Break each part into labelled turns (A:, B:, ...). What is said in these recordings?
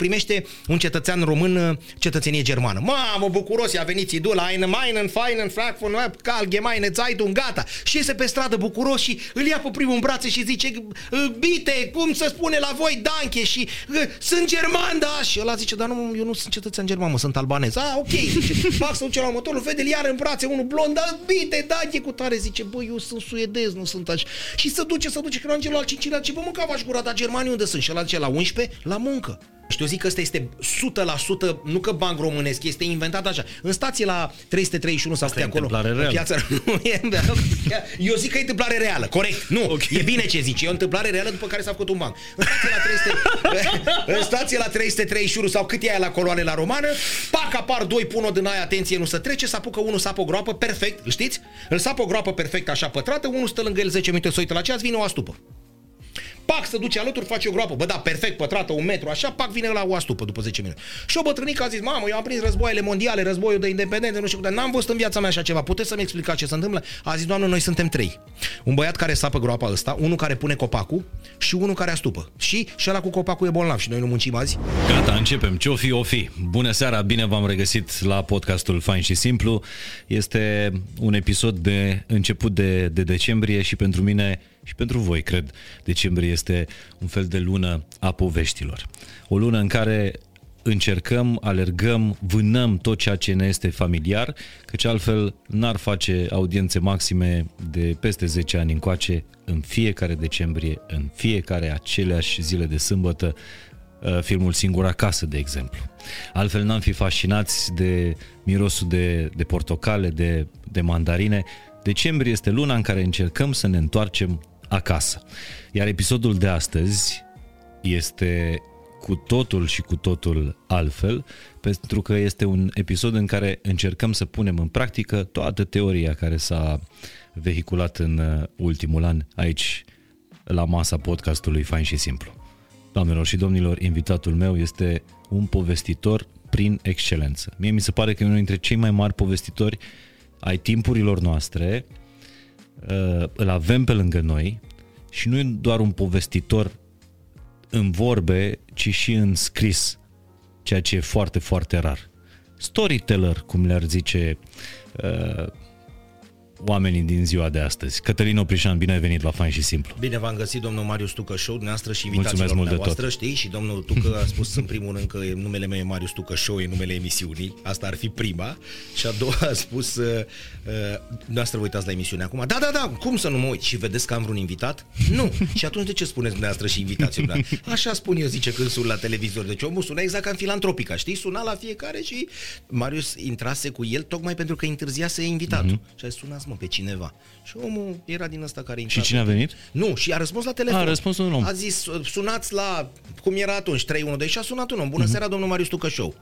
A: primește un cetățean român uh, cetățenie germană. Mamă, bucuros, a venit idul, eine meinen, feinen, Frankfurt, Allgemeine Zeitung, gata. Și iese pe stradă bucuros și îl ia pe primul în brațe și zice, bite, cum să spune la voi, danche, și sunt german, da? Și ăla zice, dar nu, eu nu sunt cetățean german, mă, sunt albanez. Ah, ok, zice, fac să duce la motorul, vede iar în brațe unul blond, da, bite, danche, cu tare, zice, băi, eu sunt suedez, nu sunt așa. Și se duce, se duce, când ajunge la al cincilea, ce bă, mânca v gura, dar germanii unde sunt? Și ăla zice, la 11, la muncă. Și eu zic că ăsta este 100%, nu că banc românesc, este inventat așa. În stație la 331 sau
B: câte acolo, în
A: piața, nu e, eu zic că e întâmplare reală, corect. Nu, okay. e bine ce zici, e o întâmplare reală după care s-a făcut un banc. În stație la, 300, în stație la 331 sau cât e aia la coloane la romană, pac apar doi, pun o din aia, atenție, nu se trece, să apucă unul, sapă o groapă, perfect, îl știți? Îl sapă o groapă perfect așa pătrată, unul stă lângă el 10 minute, să uită la ceas, vine o astupă. Pac, să duce alături, face o groapă. Bă, da, perfect, pătrată, un metru, așa, pac, vine la o astupă după 10 minute. Și o bătrânică a zis, mamă, eu am prins războaiele mondiale, războiul de independență, nu știu dar n-am văzut în viața mea așa ceva. Puteți să-mi explicați ce se întâmplă? A zis, doamnă, noi suntem trei. Un băiat care sapă groapa ăsta, unul care pune copacul și unul care astupă. Și și ăla cu copacul e bolnav și noi nu muncim azi.
B: Gata, începem. Ce-o fi, o fi. Bună seara, bine v-am regăsit la podcastul Fain și Simplu. Este un episod de început de, de decembrie și pentru mine și pentru voi, cred, decembrie este un fel de lună a poveștilor. O lună în care încercăm, alergăm, vânăm tot ceea ce ne este familiar, căci altfel n-ar face audiențe maxime de peste 10 ani încoace în fiecare decembrie, în fiecare aceleași zile de sâmbătă, uh, filmul Singur acasă, de exemplu. Altfel n-am fi fascinați de mirosul de, de portocale, de, de mandarine. Decembrie este luna în care încercăm să ne întoarcem acasă. Iar episodul de astăzi este cu totul și cu totul altfel, pentru că este un episod în care încercăm să punem în practică toată teoria care s-a vehiculat în uh, ultimul an aici la masa podcastului Fain și Simplu. Doamnelor și domnilor, invitatul meu este un povestitor prin excelență. Mie mi se pare că e unul dintre cei mai mari povestitori ai timpurilor noastre, Uh, îl avem pe lângă noi și nu e doar un povestitor în vorbe, ci și în scris, ceea ce e foarte, foarte rar. Storyteller, cum le-ar zice uh, oamenii din ziua de astăzi. Cătălin Oprișan, bine ai venit la Fain și Simplu.
A: Bine v-am găsit, domnul Marius Tucă Show, dumneavoastră și invitațiilor mult dumneavoastră, de tot. știi? Și domnul Tucă a spus în primul rând că numele meu e Marius Tucă Show, e numele emisiunii. Asta ar fi prima. Și a doua a spus, uh, uh, dumneavoastră vă uitați la emisiune acum. Da, da, da, cum să nu mă uit? Și vedeți că am vreun invitat? Nu. și atunci de ce spuneți dumneavoastră și invitații? Așa spun eu, zice când sun la televizor. Deci omul suna exact ca în filantropica, știi? Suna la fiecare și Marius intrase cu el tocmai pentru că întârziase invitatul. Mm-hmm. Și a sunat mă, pe cineva. Și omul era din ăsta care
B: Și cine a venit?
A: Nu, și a răspuns la telefon.
B: A, răspuns un om.
A: A zis, sunați la, cum era atunci, 312 și a sunat un om. Bună mm-hmm. seara, domnul Marius Tucă Show.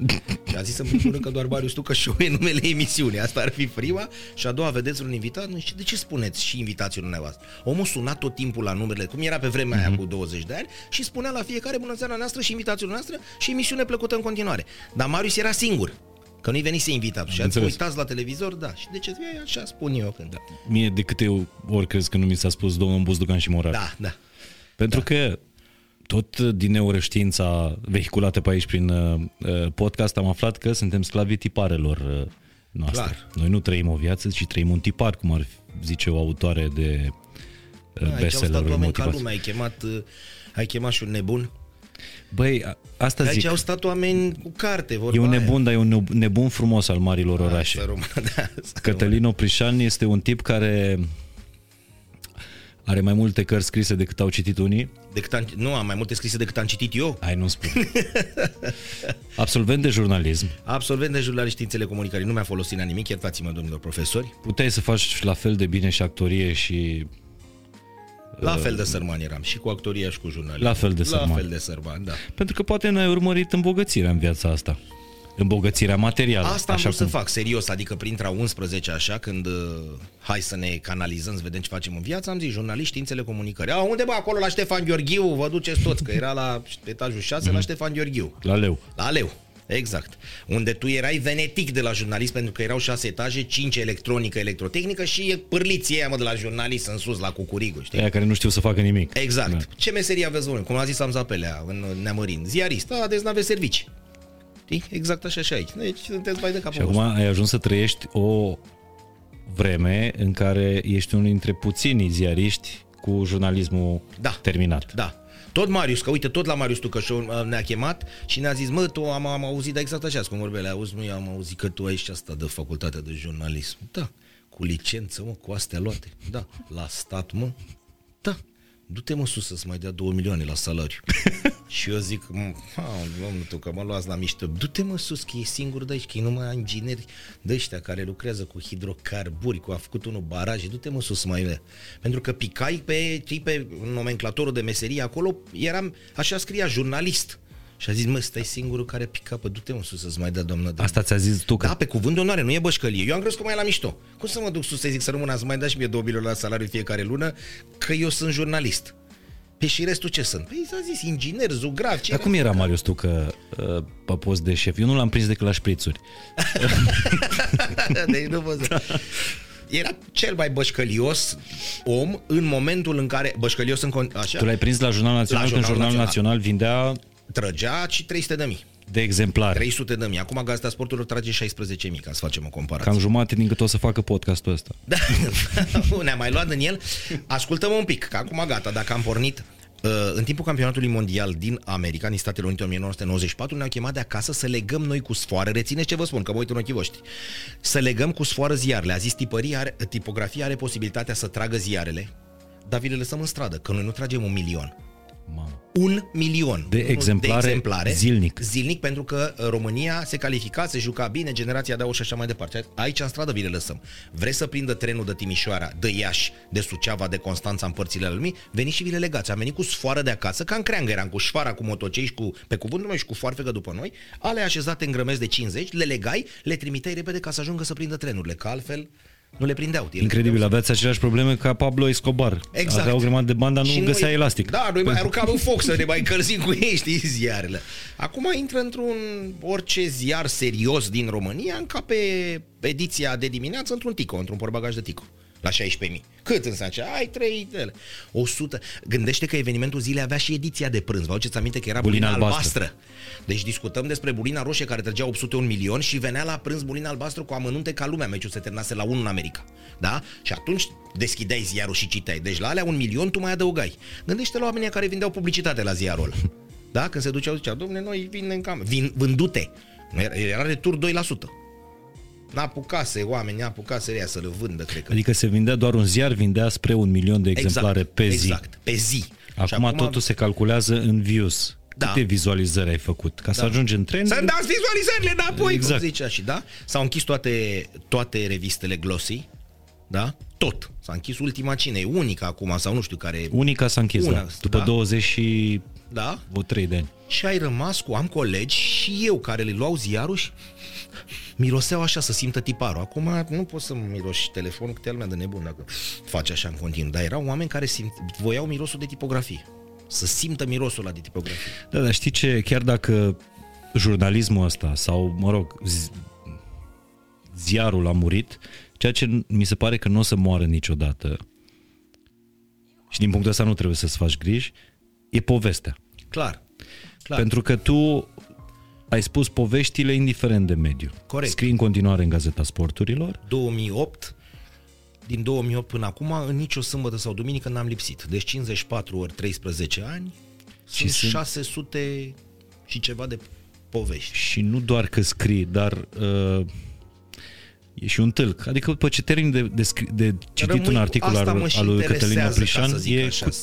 A: și a zis în primul rând că doar Marius Tucă Show e numele emisiunii. Asta ar fi prima. Și a doua, vedeți un invitat? Nu știu, de ce spuneți și invitațiile dumneavoastră? Omul suna tot timpul la numele, cum era pe vremea mm-hmm. aia mhm. cu 20 de ani și spunea la fiecare bună seara noastră și invitațiile noastre și emisiune plăcută în continuare. Dar Marius era singur. Că nu-i venise invitat și ați uitați la televizor, da. Și de ce e așa spun eu când. Da.
B: Mie de câte ori crezi că nu mi s-a spus domnul Buzdugan și Morar?
A: Da, da.
B: Pentru da. că tot din neuroștiința vehiculată pe aici prin uh, uh, podcast am aflat că suntem sclavii tiparelor uh, noastre. Clar. Noi nu trăim o viață, ci trăim un tipar, cum ar zice o autoare de uh, da, bestseller-uri
A: motivați. Ai chemat, uh, ai chemat și un nebun
B: Băi, asta
A: de
B: zic.
A: au stat oameni cu carte, vorba
B: E un nebun, aia. dar e un nebun frumos al marilor orașe. Română, da, Cătălin Oprișan este un tip care are mai multe cărți scrise decât au citit unii.
A: Decât am, nu, am mai multe scrise decât am citit eu.
B: Ai, nu spun. Absolvent de jurnalism.
A: Absolvent de jurnalism științele comunicării. Nu mi-a folosit la nimic, iertați-mă, domnilor profesori.
B: Puteai să faci la fel de bine și actorie și
A: la fel de sărman eram și cu actoria și cu jurnalism.
B: La fel de sărman.
A: La fel de sărman, da.
B: Pentru că poate n-ai urmărit îmbogățirea în viața asta. Îmbogățirea materială.
A: Asta am așa cum... să fac, serios, adică printre 11 așa, când uh, hai să ne canalizăm, să vedem ce facem în viață, am zis jurnaliști, științele comunicării. A, unde bă, acolo la Ștefan Gheorghiu, vă duceți toți, că era la etajul 6 mm-hmm. la mhm. Ștefan Gheorghiu.
B: La leu.
A: La leu. Exact. Unde tu erai venetic de la jurnalist pentru că erau șase etaje, cinci electronică, electrotehnică și e pârliții aia mă de la jurnalist în sus la Cucurigu, știi?
B: Aia care nu știu să facă nimic.
A: Exact.
B: Da.
A: Ce meserie aveți voi? Cum a zis Amzapelea în Neamărin. Ziarist. Da, deci n-aveți servicii. Știi? Exact așa și aici. Deci sunteți mai de capul
B: Și acum ai ajuns să trăiești o vreme în care ești unul dintre puținii ziariști cu jurnalismul
A: Da.
B: terminat.
A: Da. Tot Marius, că uite, tot la Marius Tucășou uh, ne-a chemat și ne-a zis, mă, tu am, am auzit, dar exact așa, cum vorbele, auzi, nu, am auzit că tu ai și asta de facultate de jurnalism. Da, cu licență, mă, cu astea luate. Da, la stat, mă. Da, du-te mă sus să-ți mai dea 2 milioane la salariu. și eu zic, "M, ha, domnul, tu că mă luați la mișto, du-te mă sus, că e singur de aici, că e numai ingineri de ăștia care lucrează cu hidrocarburi, cu a făcut unul baraje, du-te mă sus mai vede. Pentru că picai pe, știi, pe nomenclatorul de meserie acolo, eram, așa scria, jurnalist. Și a zis, mă, stai singurul care pica, pe du-te mă sus să-ți mai dea doamnă de
B: Asta ți-a zis tu că...
A: da, pe cuvânt de onoare, nu e bășcălie. Eu am crezut că mai e la mișto. Cum să mă duc sus să zic să rămână să mai dați și mie 2 milioane la salariu fiecare lună, că eu sunt jurnalist. Pe și restul ce sunt? Păi s-a zis inginer, zugrav, ce
B: Dar cum era, Marius, tu că uh, pe post de șef? Eu nu l-am prins decât la șprițuri.
A: deci nu pot să... Era cel mai bășcălios om în momentul în care... Bășcălios în... con- Așa?
B: Tu l-ai prins la Jurnalul Național
A: La
B: când
A: Jurnalul
B: Jurnalul
A: Național.
B: Național vindea
A: Trăgea și 300 de mii.
B: de exemplare.
A: 300 de mii. Acum Gazeta Sporturilor trage 16 mii, ca să facem o comparație.
B: Cam jumate din cât o să facă podcastul ăsta.
A: Da, ne-am mai luat din el. Ascultăm un pic, că acum gata, dacă am pornit uh, în timpul campionatului mondial din America, din Statele Unite în 1994, ne-au chemat de acasă să legăm noi cu sfoară, rețineți ce vă spun, că mă uit în ochii voștri, să legăm cu sfoară ziarele. A zis tipăria are, tipografia are posibilitatea să tragă ziarele, dar vi le lăsăm în stradă, că noi nu tragem un milion.
B: Mamă.
A: Un milion
B: De
A: Nu,
B: exemplare
A: de exemplare
B: zilnic.
A: Zilnic pentru că uh, România se califica, se juca bine, generația de și așa mai departe. Aici în stradă vi le lăsăm. Vreți să prindă trenul de Timișoara, de Iași, de Suceava, de Constanța în părțile ale lumii? Veniți și vi le legați. Am venit cu sfoară de acasă, ca în creangă eram cu șfara, cu motocei și cu, pe cuvântul meu și cu foarfecă după noi, ale așezate în grămezi de 50, le legai, le trimiteai repede ca să ajungă să prindă trenurile, că altfel nu le prindeau. Ele
B: Incredibil, aveați aceleași probleme ca Pablo Escobar.
A: Exact.
B: Avea o grămadă de bani, dar nu
A: Și
B: găsea
A: noi-
B: elastic.
A: Da, noi mai aruncam în foc să ne mai încălzim cu ei, știi, ziarele. Acum intră într-un orice ziar serios din România, încape ediția de dimineață într-un tico, într-un porbagaj de tico. La 16.000. Cât înseamnă? Ce? Ai 3 tele. 100. Gândește că evenimentul zilei avea și ediția de prânz. Vă aduceți aminte că era
B: Bulina
A: bulina,
B: albastră.
A: albastră. Deci discutăm despre bulina roșie care trăgea 801 milion și venea la prânz bulina albastră cu amănunte ca lumea. Meciul se terminase la 1 în America. Da? Și atunci deschideai ziarul și citeai. Deci la alea un milion tu mai adăugai. Gândește la oamenii care vindeau publicitate la ziarul ăla. Da? Când se duceau, zicea, domne, noi vindem cam... Vin, vândute. Era, era retur 2%. N-apucase oameni, n-apucase ea să-l vândă, cred că.
B: Adică se vindea doar un ziar, vindea spre un milion de exemplare
A: exact,
B: pe zi.
A: Exact, pe zi. Și
B: Acum, totul se calculează în views.
A: Da.
B: Câte vizualizări ai făcut? Ca să ajungi în trend?
A: Să-mi dați vizualizările înapoi, exact.
B: Exact.
A: cum zicea și da? S-au închis toate, toate revistele Glossy, da? Tot. S-a închis ultima cine, e unica acum, sau nu știu care...
B: Unica s-a închis,
A: Una,
B: da. După
A: da.
B: 20 și
A: Da?
B: o 3 de ani.
A: Și ai rămas cu, am colegi și eu care le luau ziarul și miroseau așa să simtă tiparul. Acum nu poți să miroși telefonul, că te lumea de nebun dacă faci așa în continuu. Dar erau oameni care simt, voiau mirosul de tipografie. Să simtă mirosul ăla de tipografie.
B: Da, dar știi ce? Chiar dacă jurnalismul ăsta sau, mă rog, zi- ziarul a murit, ceea ce mi se pare că nu o să moară niciodată și din punctul ăsta nu trebuie să-ți faci griji, e povestea.
A: Clar. Clar.
B: Pentru că tu ai spus poveștile indiferent de mediu.
A: Corect.
B: Scrii în continuare în Gazeta Sporturilor.
A: 2008, din 2008 până acum, în nicio sâmbătă sau duminică n-am lipsit. Deci 54 ori 13 ani,
B: Și
A: sunt
B: sunt-
A: 600 și ceva de povești.
B: Și nu doar că scrii, dar uh, e și un tâlc. Adică după ce termin de, de, scri- de citit
A: Rămâi
B: un
A: cu-
B: articol
A: asta
B: al,
A: mă și
B: al lui
A: interesează,
B: Cătălin
A: ca
B: Aprișan,
A: să zic
B: e
A: așa.
B: cu,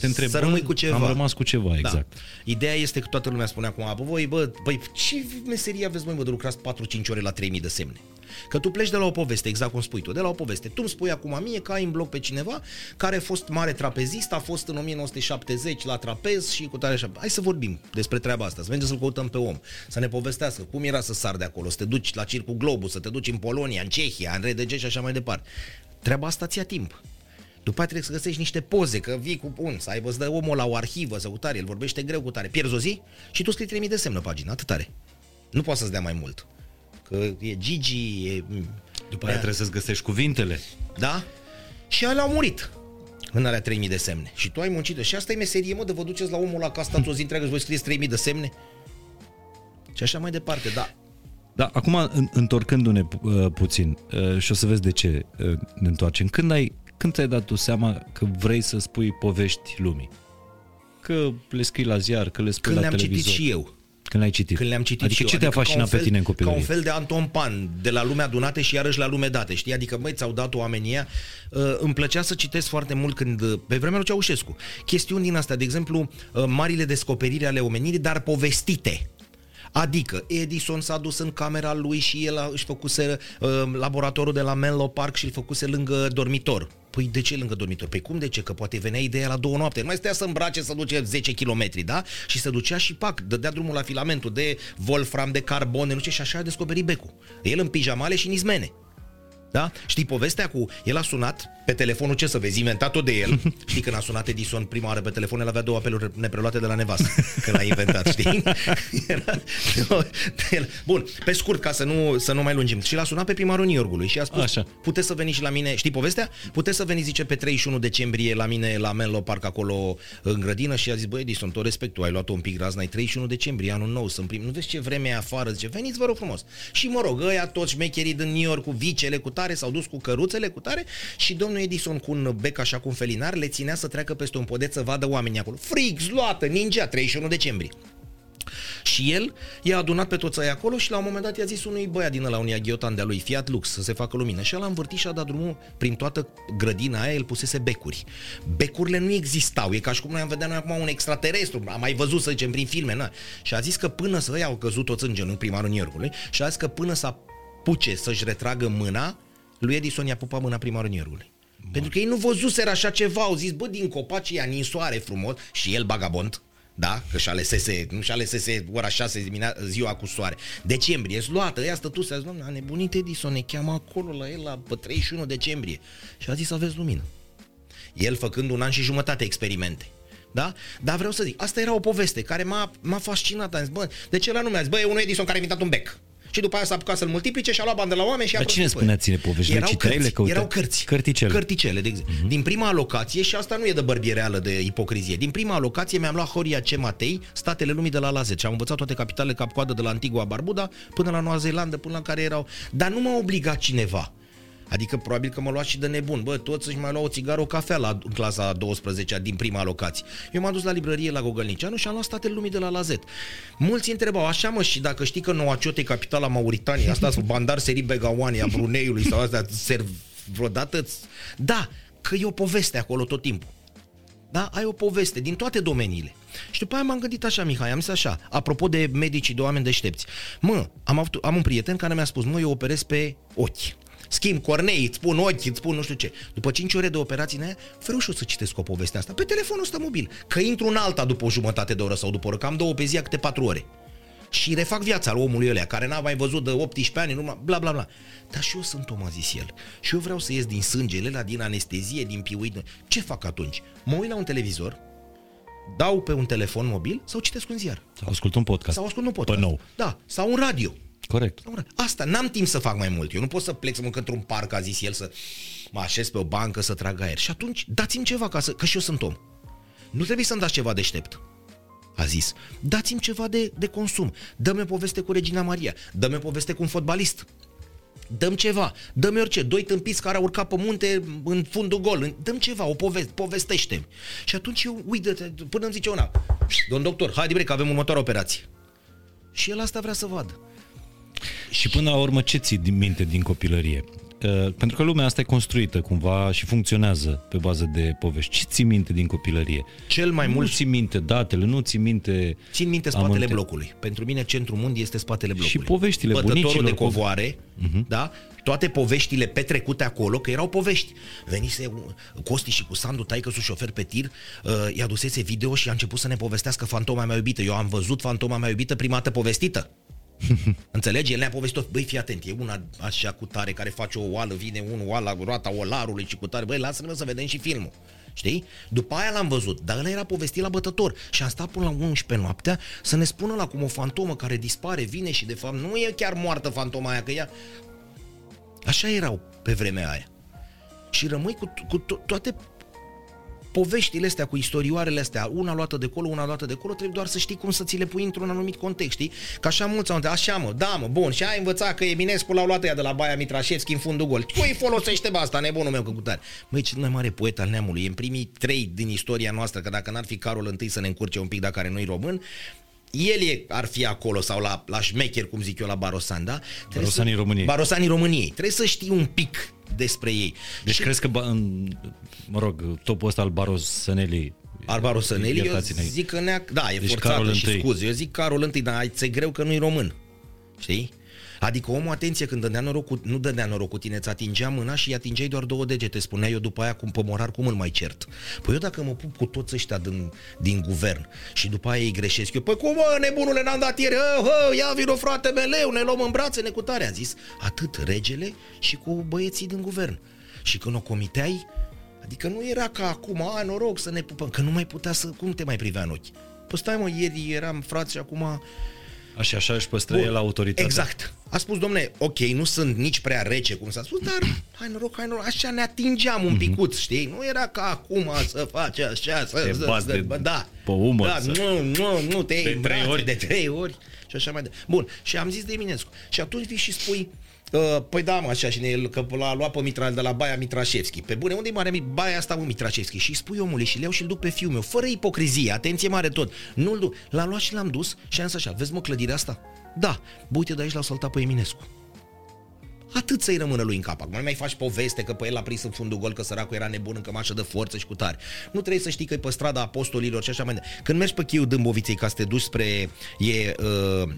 B: te întreb,
A: Să
B: bă,
A: rămâi cu ceva.
B: Am rămas cu ceva, exact.
A: Da. Ideea este că toată lumea spune acum, bă, voi, bă, băi, ce meserie aveți voi, bă, de lucrați 4-5 ore la 3000 de semne? Că tu pleci de la o poveste, exact cum spui tu, de la o poveste. Tu îmi spui acum mie că ai în bloc pe cineva care a fost mare trapezist, a fost în 1970 la trapez și cu tare așa. Hai să vorbim despre treaba asta, să mergem să-l căutăm pe om, să ne povestească cum era să sar de acolo, să te duci la Circul Globus, să te duci în Polonia, în Cehia, în RDG și așa mai departe. Treaba asta ți-a timp. După aceea trebuie să găsești niște poze, că vii cu un, să aibă, să dă omul la o arhivă, să cu tare, el vorbește greu cu tare. Pierzi o zi și tu scrii 3000 de semnă pagina, atât tare. Nu poate să-ți dea mai mult. Că e Gigi, e...
B: După aia trebuie să-ți găsești cuvintele.
A: Da? Și alea au murit în alea 3000 de semne. Și tu ai muncit. Și asta e meserie, mă, de vă duceți la omul la casa o zi întreagă și voi scrieți 3000 de semne. Și așa mai departe, da.
B: Da, acum în, întorcându-ne uh, puțin uh, și o să vezi de ce uh, ne întoarcem. Când ai când ți-ai dat tu seama că vrei să spui povești lumii? Că le scrii la ziar, că le spui
A: Când
B: la
A: le-am
B: televizor.
A: citit și eu.
B: Când le-ai citit.
A: Când le-am citit
B: adică
A: și eu.
B: ce te-a
A: Adică ca
B: fascinat
A: un fel-
B: pe tine în
A: Ca
B: copilărie?
A: un fel de Anton Pan, de la lume adunate și iarăși la lume date, știi? Adică, măi, ți-au dat oamenii ăia. Uh, îmi plăcea să citesc foarte mult când, uh, pe vremea lui Ceaușescu, chestiuni din astea, de exemplu, uh, marile descoperiri ale omenirii, dar povestite. Adică Edison s-a dus în camera lui și el a, își făcuse uh, laboratorul de la Menlo Park și îl făcuse lângă dormitor. Păi de ce lângă dormitor? Păi cum de ce? Că poate venea ideea la două noapte. Nu mai stea să îmbrace să duce 10 km, da? Și se ducea și pac, dădea drumul la filamentul de wolfram, de carbon, de nu știu, și așa a descoperit becul. El în pijamale și nizmene. Da? Știi povestea cu... El a sunat pe telefonul, ce să vezi, inventat-o de el. Știi când a sunat Edison prima oară pe telefon, el avea două apeluri nepreluate de la nevastă, când l-a inventat, știi? Era... Bun, pe scurt, ca să nu, să nu mai lungim. Și l-a sunat pe primarul New Yorkului și a spus,
B: Așa.
A: puteți să veniți și la mine, știi povestea? Puteți să veniți, zice, pe 31 decembrie la mine, la Menlo Park, acolo în grădină și a zis, băi, Edison, tot respectul, ai luat-o un pic razna, e 31 decembrie, anul nou, sunt prim. Nu vezi ce vreme e afară, zice, veniți, vă rog frumos. Și mă rog, ăia toți șmecherii din New York cu vicele, cu tare, s-au dus cu căruțele, cu tare și domnul Edison cu un bec așa cu un felinar le ținea să treacă peste un podeț să vadă oamenii acolo. Frig, zloată, ninja, 31 decembrie. Și el i-a adunat pe toți aia acolo și la un moment dat i-a zis unui băiat din ăla, unui aghiotan de-a lui, Fiat Lux, să se facă lumină. Și el a învârtit și a dat drumul prin toată grădina aia, el pusese becuri. Becurile nu existau, e ca și cum noi am vedea noi acum un extraterestru, am mai văzut, să zicem, prin filme, na. Și a zis că până să ăia au căzut toți în genunchi, primarul New Yorkului, și a zis că până să apuce să-și retragă mâna, lui Edison i-a pupat mâna primarul New Yorkului. Pentru că ei nu văzuseră așa ceva, au zis, bă, din copaci ia ninsoare frumos și el bagabond, da, că și alesese, nu și alesese ora 6 dimine- ziua cu soare. Decembrie, luată, ea stătuse, a zis, doamne, a nebunit Edison, ne cheamă acolo la el la pe 31 decembrie. Și a zis, aveți lumină. El făcând un an și jumătate experimente. Da? Dar vreau să zic, asta era o poveste care m-a, m-a fascinat. Am zis, bă, de ce la nume? A zis, bă, e unul Edison care a inventat un bec. Și după aia s-a apucat să-l multiplice și a luat bani de la oameni și a
B: Dar cine
A: prostit pe
B: spunea
A: el.
B: ține povești? Le
A: Erau
B: citeai, le
A: cărți,
B: căutai?
A: erau cărți.
B: Cărticele.
A: Cărticele, de exemplu. Uh-huh. Din prima alocație, și asta nu e de bărbiereală de ipocrizie, din prima alocație mi-am luat Horia C. Matei, statele lumii de la la 10. Am învățat toate capitalele cap-coadă de la Antigua Barbuda până la Noua Zeelandă, până la care erau. Dar nu m-a obligat cineva. Adică probabil că mă lua și de nebun. Bă, toți își mai luau o țigară, o cafea la în clasa a 12 din prima alocație. Eu m-am dus la librărie la Gogălnicianu și am luat statele lumii de la Lazet. Mulți întrebau, așa mă, și dacă știi că Nouakchott e capitala Mauritaniei, asta sunt Bandar Seri Begawan, a Bruneiului sau astea, serv vreodată? Da, că e o poveste acolo tot timpul. Da? Ai o poveste din toate domeniile. Și după aia m-am gândit așa, Mihai, am zis așa, apropo de medici, de oameni deștepți. Mă, am, avut, am un prieten care mi-a spus, mă, eu operez pe ochi. Schimb cornei, îți spun ochi, îți spun nu știu ce. După 5 ore de operație în aia, fără ușor să citesc o poveste asta. Pe telefonul ăsta mobil. Că intru în alta după o jumătate de oră sau după o oră, că am două pe zi, câte 4 ore. Și refac viața al omului ălea, care n-a mai văzut de 18 ani, numai, bla bla bla. Dar și eu sunt om, a zis el. Și eu vreau să ies din sângele ăla, din anestezie, din piuit. Ce fac atunci? Mă uit la un televizor, dau pe un telefon mobil sau citesc un ziar.
B: Sau ascult un podcast.
A: Sau ascult un podcast.
B: Pe nou.
A: Da, sau un radio.
B: Corect.
A: Sau un radio. Asta, n-am timp să fac mai mult. Eu nu pot să plec să mă încăt într-un parc, a zis el, să mă așez pe o bancă, să trag aer. Și atunci, dați-mi ceva, ca să, că și eu sunt om. Nu trebuie să-mi dați ceva deștept a zis, dați-mi ceva de, de consum, dă-mi o poveste cu Regina Maria, dă-mi o poveste cu un fotbalist, dăm ceva, dă-mi orice, doi tâmpiți care au urcat pe munte în fundul gol, dăm ceva, o poveste, povestește Și atunci eu, uite, până îmi zice una, domn doctor, hai bre că avem următoarea operație. Și el asta vrea să vadă.
B: Și până la urmă, ce ții din minte din copilărie? Uh, pentru că lumea asta e construită cumva și funcționează pe bază de povești. Ce ții minte din copilărie?
A: Cel mai
B: nu
A: mult
B: ții minte datele, nu ții minte...
A: Țin minte spatele
B: amănte-
A: blocului. Pentru mine centrul mundi este spatele blocului.
B: poveștile
A: Bătătorul
B: bunicilor,
A: de covoare,
B: Mhm.
A: da? Toate poveștile petrecute acolo, că erau povești. Venise un- Costi și cu Sandu, taică sus șofer pe tir, uh, i-a dusese video și a început să ne povestească fantoma mea iubită. Eu am văzut fantoma mea iubită prima dată povestită. Înțelegi? El ne-a povestit tot. Băi, fii atent, e una așa cu tare care face o oală, vine unul, oala, roata olarului și cu tare. Băi, lasă-ne mă să vedem și filmul. Știi? După aia l-am văzut, dar ăla era povestit la bătător și am stat până la 11 noaptea să ne spună la cum o fantomă care dispare, vine și de fapt nu e chiar moartă fantoma aia, că ea... Așa erau pe vremea aia. Și rămâi cu, cu to- toate poveștile astea, cu istorioarele astea, una luată de acolo, una luată de acolo, trebuie doar să știi cum să ți le pui într-un anumit context, știi? Că așa mulți au întrebat, așa mă, da mă, bun, și ai învățat că Eminescu l-au luat ea de la Baia Mitrașevski în fundul gol. Cui folosește bă asta, nebunul meu, că cu tare. Măi, cel mai mare poet al neamului, e în primii trei din istoria noastră, că dacă n-ar fi Carol I să ne încurce un pic, dacă care nu-i român, el e, ar fi acolo sau la, la șmecher, cum zic eu, la Barosan, da? Trebuie
B: Barosanii
A: să,
B: României.
A: Barosanii României. Trebuie să știi un pic despre ei.
B: Deci și... crezi că, ba- în, mă rog, topul ăsta al Baros Sănelii
A: Arbaro Săneli, eu
B: Iertați-ne.
A: zic că nea... Da, e
B: Deci
A: forțată
B: Carol
A: și
B: I.
A: scuze. Eu zic Carol I, dar ți greu că nu-i român. Știi? Adică omul, atenție, când dădea noroc cu, nu dădea noroc cu tine, îți atingea mâna și îi atingeai doar două degete. Spunea eu după aia cum pe morar cum îl mai cert. Păi eu dacă mă pup cu toți ăștia din, din guvern și după aia îi greșesc eu, păi cum mă, nebunule, n-am dat ieri, hă, hă, ia vino frate meleu, ne luăm în brațe, ne cutare. A zis atât regele și cu băieții din guvern. Și când o comiteai, adică nu era ca acum, a, noroc să ne pupăm, că nu mai putea să, cum te mai privea în ochi? Păi stai mă, ieri eram frați și acum
B: Așa, așa își păstră
A: Bun,
B: el autoritatea.
A: Exact. A spus, domne, ok, nu sunt nici prea rece, cum s-a spus, dar hai noroc, hai noroc, așa ne atingeam un picuț, știi? Nu era ca acum să faci așa, să...
B: Te
A: să-
B: bați
A: să-
B: de-
A: bă, da.
B: pe umăr,
A: Da,
B: să-
A: nu, nu, nu, te iei
B: De
A: în
B: trei
A: brațe
B: ori.
A: De trei ori și așa mai departe. Bun, și am zis de Eminescu. Și atunci vii și spui, Uh, păi da, mă, așa, și ne, că l-a luat pe Mitra, de la Baia Mitrașevski. Pe bune, unde e mare Mi- Baia asta, mă, Mitrașevski? Și îi spui omului și le iau și-l duc pe fiul meu, fără ipocrizie, atenție mare tot. Nu-l duc. L-am luat și l-am dus și am zis așa, vezi mă clădirea asta? Da, bă, uite de aici l-au saltat pe Eminescu. Atât să-i rămână lui în cap. Acum nu mai faci poveste că pe el l-a prins în fundul gol, că săracul era nebun în cămașă de forță și cu tare. Nu trebuie să știi că e pe strada apostolilor și așa mai departe. Când mergi pe chiul Dâmboviței ca să te duci spre... E, uh,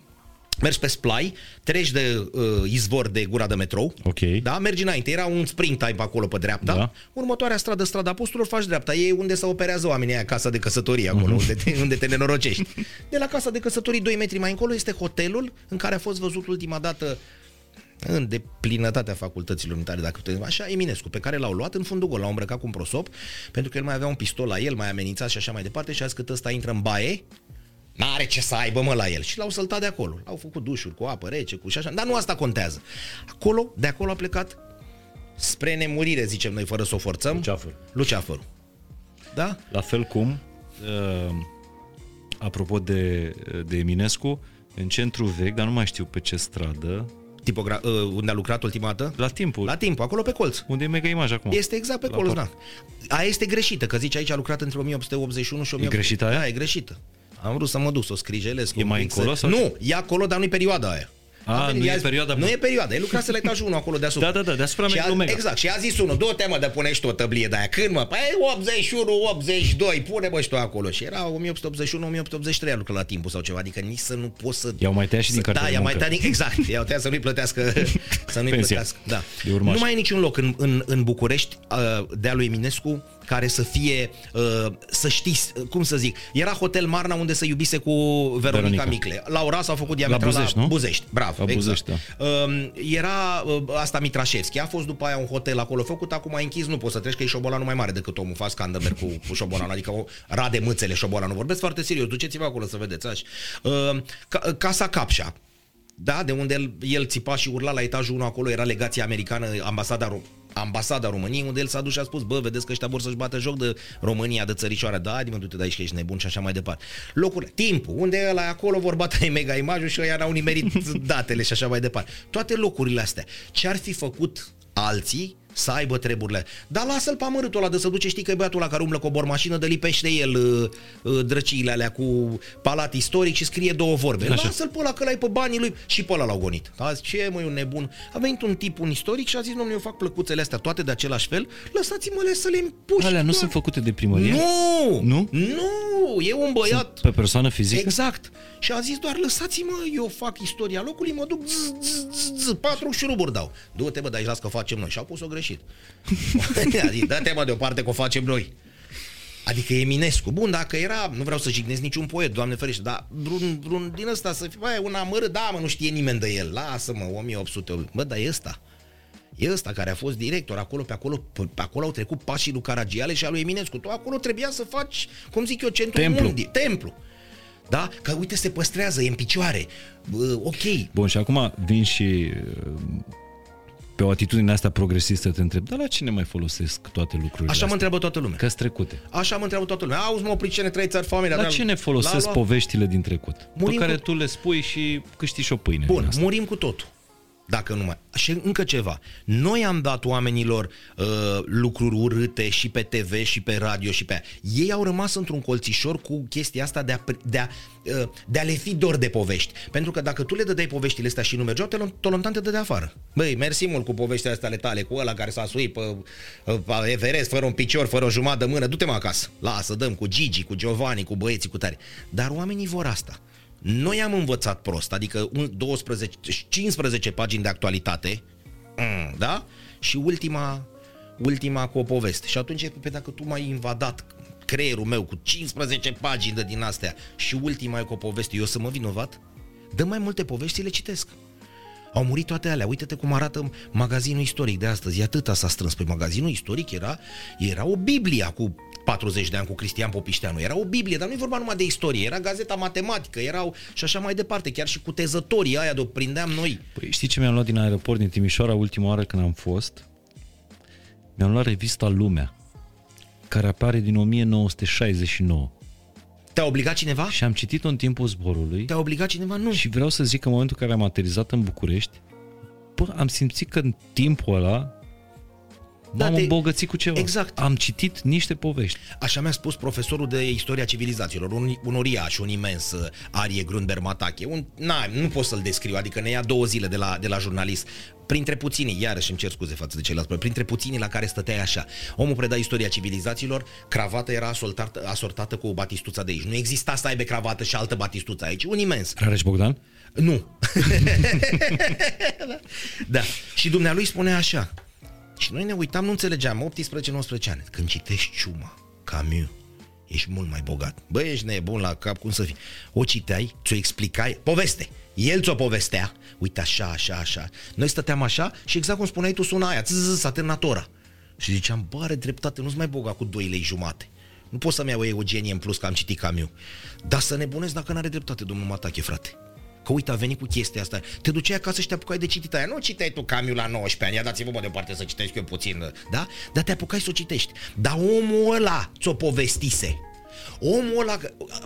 A: mergi pe splai, treci de uh, izvor de gura de metrou,
B: Ok.
A: da? mergi înainte, era un spring time pe acolo pe dreapta,
B: Da.
A: următoarea stradă, strada apostolilor, faci dreapta, e unde se operează oamenii aia, casa de căsătorie acolo, unde, te, unde te nenorocești. De la casa de căsătorii, 2 metri mai încolo, este hotelul în care a fost văzut ultima dată în deplinătatea facultăților militare, dacă putem așa, Eminescu, pe care l-au luat în fundul gol, l-au îmbrăcat cu un prosop, pentru că el mai avea un pistol la el, mai amenințat și așa mai departe, și a zis că ăsta intră în baie, N-are ce să aibă mă la el Și l-au săltat de acolo L-au făcut dușuri cu apă rece cu și așa Dar nu asta contează Acolo, de acolo a plecat Spre nemurire, zicem noi, fără să o forțăm
B: Luceafăr.
A: Luceafărul Da?
B: La fel cum, uh, apropo de, de Eminescu, în centru vechi, dar nu mai știu pe ce stradă,
A: Tipogra- uh, unde a lucrat ultima dată?
B: la timpul,
A: La timp, acolo pe colț
B: unde e mega imaj acum.
A: Este exact pe
B: La
A: colț,
B: parc.
A: da. Aia este greșită, că zici aici a lucrat între 1881 și 1800.
B: greșită aia?
A: Da, e greșită. Am vrut să mă duc, să o scrijelesc.
B: E
A: un
B: mai
A: pic
B: încolo
A: Să...
B: sau
A: Nu, e acolo, dar nu-i perioada aia.
B: A,
A: A venit,
B: nu e
A: i-a zis-
B: perioada-
A: Nu e perioada. El lucrase la etajul 1 acolo deasupra.
B: Da, da, da, deasupra
A: și a,
B: Omega.
A: Exact. Și a zis unul, du te mă de pune și tu o tăblie de aia. Când mă? Păi 81, 82, pune bă și tu acolo. Și era 1881, 1883 a lucrat la timpul sau ceva. Adică nici să nu poți să...
B: I-au mai tăiat și din
A: să-
B: cartea
A: Da,
B: de
A: i-au mai
B: muncă.
A: tăiat din... Exact. I-au tăiat să nu-i plătească... să nu-i
B: Pensia.
A: plătească. Da.
B: De urmaș.
A: Nu mai e niciun loc în, în, în București uh, de-a lui Eminescu care să fie, uh, să știți, uh, cum să zic, era Hotel Marna unde se iubise cu Veronica,
B: Veronica.
A: Micle. La Ora s-au făcut diametral
B: Buzești,
A: la
B: nu?
A: Buzești, bravo,
B: La
A: exact.
B: Buzești,
A: Um, era uh, asta Mitrașevski, a fost după aia un hotel acolo făcut, acum a închis, nu poți să treci că e șobolanul mai mare decât omul Fas Canderberg cu, cu șobolanul, adică o rade mâțele șobolanul. Vorbesc foarte serios, duceți-vă acolo să vedeți. Așa. Uh, ca, casa Capșa, da, de unde el, el țipa și urla la etajul 1 acolo, era legația americană, ambasada, Ro- ambasada României, unde el s-a dus și a spus, bă, vedeți că ăștia vor să-și bată joc de România, de țărișoară, da, dimă, du-te de aici că ești nebun și așa mai departe. Locuri, timpul, unde ăla e acolo vor bate mega imajul și ăia n-au nimerit datele și așa mai departe. Toate locurile astea. Ce ar fi făcut alții să aibă treburile. Dar lasă-l pe amărâtul ăla de să duce, știi că e băiatul ăla care umblă cu o bormașină, de lipește el uh, uh, drăciile alea cu palat istoric și scrie două vorbe.
B: Așa.
A: Lasă-l pe ăla că ăla e pe banii lui și pe ăla l-au gonit. A zis, ce mă, e un nebun. A venit un tip, un istoric și a zis, domnule, eu fac plăcuțele astea toate de același fel, lăsați-mă să le împuși.
B: Alea nu
A: doar."
B: sunt făcute de primărie?
A: Nu!
B: Nu?
A: Nu! E un băiat...
B: Pe persoană fizică?
A: Exact. Și a zis doar lăsați-mă, eu fac istoria locului, mă duc zzz, zzz, zzz, zzz, patru șuruburi dau. Du-te bă, dar aici las că facem noi. Și au pus-o greșit. a zis, dă-te mă deoparte că o facem noi. Adică Eminescu. Bun, dacă era, nu vreau să jignesc niciun poet, Doamne ferește, dar vreun, vreun din ăsta să fie, bă, un amărât, da, mă, nu știe nimeni de el. Lasă-mă, 1800. Bă, dar e ăsta. E ăsta care a fost director, acolo, pe acolo, pe acolo au trecut pașii lui Caragiale și a lui Eminescu. Tu acolo trebuia să faci, cum zic eu, centru
B: Templu.
A: mundi, templu. Da? Că uite, se păstrează, e în picioare. Uh, ok.
B: Bun, și acum vin și uh, pe o atitudine asta progresistă te întreb, dar la cine mai folosesc toate lucrurile
A: Așa
B: astea?
A: mă întreabă toată lumea.
B: că trecute.
A: Așa mă întreabă toată lumea. Auzi, mă, pricene, trei țări foame.
B: La ce ne folosesc poveștile din trecut?
A: Murim
B: pe care
A: cu-
B: tu le spui și câștigi și o pâine din
A: Bun,
B: asta.
A: murim cu totul. Dacă nu mai... Și încă ceva. Noi am dat oamenilor uh, lucruri urâte și pe TV și pe radio și pe aia. Ei au rămas într-un colțișor cu chestia asta de a, pri- de a, uh, de a le fi dor de povești. Pentru că dacă tu le dădeai poveștile astea și nu mergeau, Tolon- Tolontan te dădea afară. Băi, mersi mult cu poveștile astea ale tale, cu ăla care s-a suit pe, pe Everest, fără un picior, fără o jumătate de mână, du-te mă acasă. Lasă, dăm cu Gigi, cu Giovanni, cu băieții, cu tare. Dar oamenii vor asta. Noi am învățat prost, adică un 12, 15 pagini de actualitate, mm, da? Și ultima, ultima cu o poveste. Și atunci, pe dacă tu m-ai invadat creierul meu cu 15 pagini de din astea și ultima e cu o poveste, eu să mă vinovat? Dă mai multe povești și le citesc. Au murit toate alea. Uite-te cum arată magazinul istoric de astăzi. E atâta s-a strâns. Pe magazinul istoric era, era o Biblie cu 40 de ani cu Cristian Popișteanu. Era o Biblie, dar nu e vorba numai de istorie. Era gazeta matematică, erau și așa mai departe. Chiar și cu tezătorii aia de o prindeam noi.
B: Păi știi ce mi-am luat din aeroport din Timișoara ultima oară când am fost? Mi-am luat revista Lumea, care apare din 1969.
A: Te-a obligat cineva?
B: Și am citit-o în timpul zborului
A: Te-a obligat cineva? Nu.
B: și vreau să zic că în momentul în care am aterizat în București, bă, am simțit că în timpul ăla
A: Da,
B: m-am
A: te-
B: îmbogățit cu ceva.
A: Exact.
B: Am citit niște povești.
A: Așa mi-a spus profesorul de istoria civilizațiilor, un, un uriaș, un imens uh, Arie Grundber Matache. Un, na, nu pot să-l descriu, adică ne ia două zile de la, de la jurnalist. Printre puținii, iarăși îmi cer scuze față de ceilalți, printre puținii la care stăteai așa. Omul preda istoria civilizațiilor, cravata era asortată, asortată cu o batistuța de aici. Nu exista să aibă cravată și altă batistuță aici. Un imens.
B: Rareș Bogdan?
A: Nu. da. Și dumnealui spunea așa. Și noi ne uitam, nu înțelegeam, 18-19 ani. Când citești Ciuma, Camus, ești mult mai bogat. Bă, ești nebun la cap, cum să fii? O citeai, ți-o explicai, poveste. El ți-o povestea. Uite așa, așa, așa. Noi stăteam așa și exact cum spuneai tu suna aia. Zzz, s-a terminat ora. Și ziceam, bă, are dreptate, nu-ți mai bogat cu 2 lei jumate. Nu pot să-mi iau o eugenie în plus că am citit Camus. Dar să nebunesc dacă n-are dreptate domnul Matache, frate. Că uite, a venit cu chestia asta. Te duceai acasă și te apucai de citit aia. Nu citai tu Camus la 19 ani. Ia dați-vă mă deoparte să citesc eu puțin. Da? Dar te apucai să o citești. Dar omul ăla ți-o povestise. Omul ăla,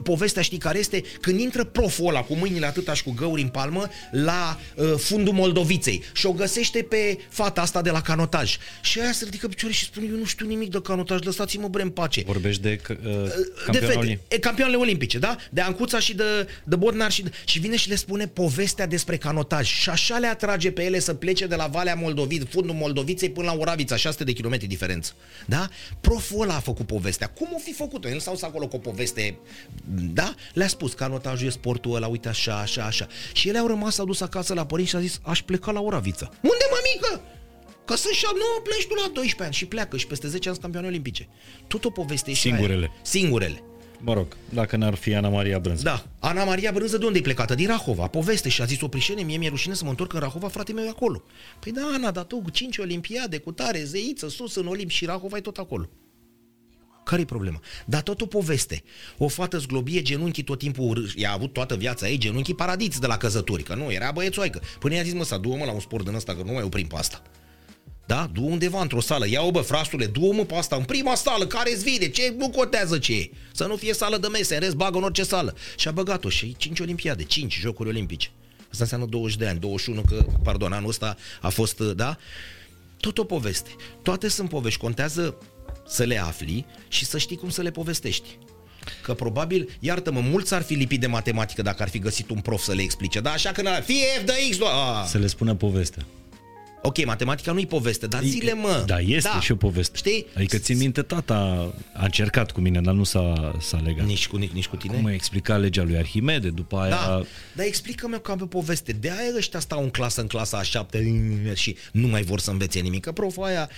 A: povestea știi care este? Când intră proful ăla cu mâinile atâta și cu găuri în palmă la uh, fundul Moldoviței și o găsește pe fata asta de la canotaj. Și aia se ridică picioare și spune, eu nu știu nimic de canotaj, lăsați-mă bre în pace.
B: Vorbești de uh,
A: de
B: campionul
A: fete,
B: olimpic.
A: e, campioanele olimpice, da? De Ancuța și de, de Bodnar și, de, și vine și le spune povestea despre canotaj și așa le atrage pe ele să plece de la Valea Moldovit, fundul Moldoviței până la Oravița, 600 de kilometri diferență. Da? Proful ăla a făcut povestea. Cum o fi făcut-o? El s-au acolo cu o poveste, da? Le-a spus canotajul e sportul ăla, uite așa, așa, așa. Și ele au rămas, s-au dus acasă la părinți și a zis, aș pleca la Oravița. Unde, mămică? Că sunt și nu, pleci tu la 12 ani și pleacă și peste 10 ani sunt campioane olimpice. Tot o poveste și aia.
B: Singurele.
A: Singurele.
B: Mă rog, dacă n-ar fi Ana Maria Brânză.
A: Da. Ana Maria Brânză de unde e plecată? Din Rahova. Poveste și a zis o prișene, mie mi-e rușine să mă întorc în Rahova, frate meu e acolo. Păi da, Ana, dar tu 5 olimpiade cu tare, zeiță, sus în Olimp și Rahova e tot acolo. Care-i problema? Dar tot o poveste. O fată zglobie genunchii tot timpul, i-a avut toată viața ei genunchii paradiți de la căzături, că nu, era băiețoaică. Până i-a zis, mă, să du-mă la un sport din ăsta, că nu mai oprim pe asta. Da? Du undeva într-o sală, ia-o bă, frastule, du-o mă pe asta, în prima sală, care îți vine, ce nu contează ce e. Să nu fie sală de mese, în rest bagă în orice sală. Și a băgat-o și 5 olimpiade, 5 jocuri olimpice. Asta înseamnă 20 de ani, 21 că, pardon, anul ăsta a fost, da? Tot o poveste. Toate sunt povești, contează să le afli și să știi cum să le povestești. Că probabil, iartă-mă, mulți ar fi lipit de matematică dacă ar fi găsit un prof să le explice. Da, așa că n fie f de x, do- a,
B: Să le spună povestea.
A: Ok, matematica nu-i poveste, dar zile, mă.
B: Da, este și o poveste.
A: Știi?
B: Adică țin minte, tata a încercat cu mine, dar nu s-a, s-a legat.
A: Nici cu, nici, nici cu tine?
B: Cum a explicat legea lui Arhimede, după aia...
A: Da, dar explică-mi ca pe poveste. De aia ăștia stau în clasă, în clasa a șapte și nu mai vor să învețe nimic. Că proful aia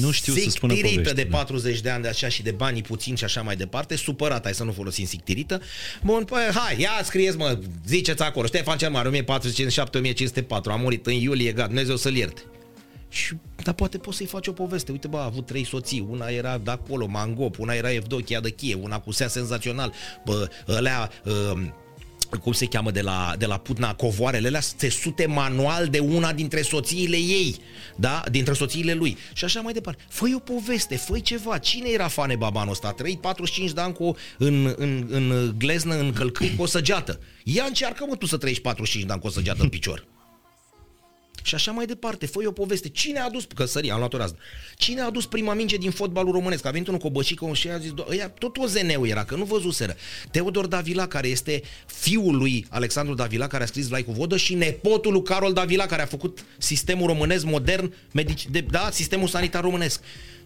B: Nu știu să spună
A: sictirită
B: povești.
A: de 40 de ani de așa și de banii puțini și așa mai departe, supărat, hai să nu folosim sictirită. Bun, păi, hai, ia scrieți, mă, ziceți acolo, Ștefan cel Mare, 1457-1504, a murit în iulie, gata, Dumnezeu să-l ierte. Și, dar poate poți să-i faci o poveste. Uite, bă, a avut trei soții. Una era de acolo, Mangop, una era Evdochia de Chie, una cu sea senzațional. Bă, ălea... Uh, cum se cheamă de la, de la Putna, covoarele alea țesute manual de una dintre soțiile ei, da? Dintre soțiile lui. Și așa mai departe. Fă o poveste, fă ceva. Cine era Fane Babanul ăsta? A trăit 45 de ani cu, în, în, în gleznă, în călcâi, cu o săgeată. Ia încearcă, mă, tu să trăiești 45 de ani cu o săgeată în picior. Și așa mai departe, fă o poveste. Cine a adus, că sări, am luat o rază. Cine a adus prima minge din fotbalul românesc? A venit unul cu o bășică și a zis, ăia, tot o zeneu era, că nu văzuseră. Teodor Davila, care este fiul lui Alexandru Davila, care a scris Vlai cu vodă și nepotul lui Carol Davila, care a făcut sistemul românesc modern, medici, de, da, sistemul sanitar românesc.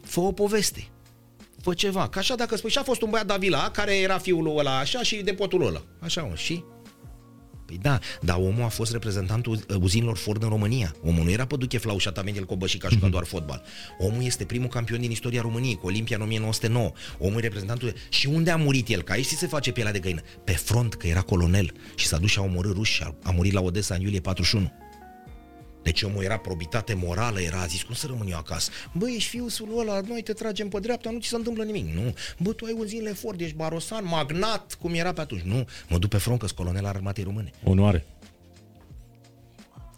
A: Fă o poveste. Fă ceva. Ca așa dacă spui, și a fost un băiat Davila, care era fiul ăla așa și nepotul ăla. Așa, mă, și Păi da, dar omul a fost reprezentantul uzinilor Ford în România. Omul nu era păduche flaușatamente el cobășic ca jucat mhm. doar fotbal. Omul este primul campion din istoria României, cu Olimpia în 1909. Omul e reprezentantul... Și unde a murit el? Ca aici se face pielea de găină. Pe front, că era colonel și s-a dus și a omorât ruși. A murit la Odessa în iulie 41. Deci omul era probitate morală, era a zis, cum să rămân eu acasă? Băi, ești fiul ăla, noi te tragem pe dreapta, nu ți se întâmplă nimic. Nu, bă, tu ai un zile fort, ești barosan, magnat, cum era pe atunci. Nu, mă duc pe front că colonel al armatei române.
B: Onoare.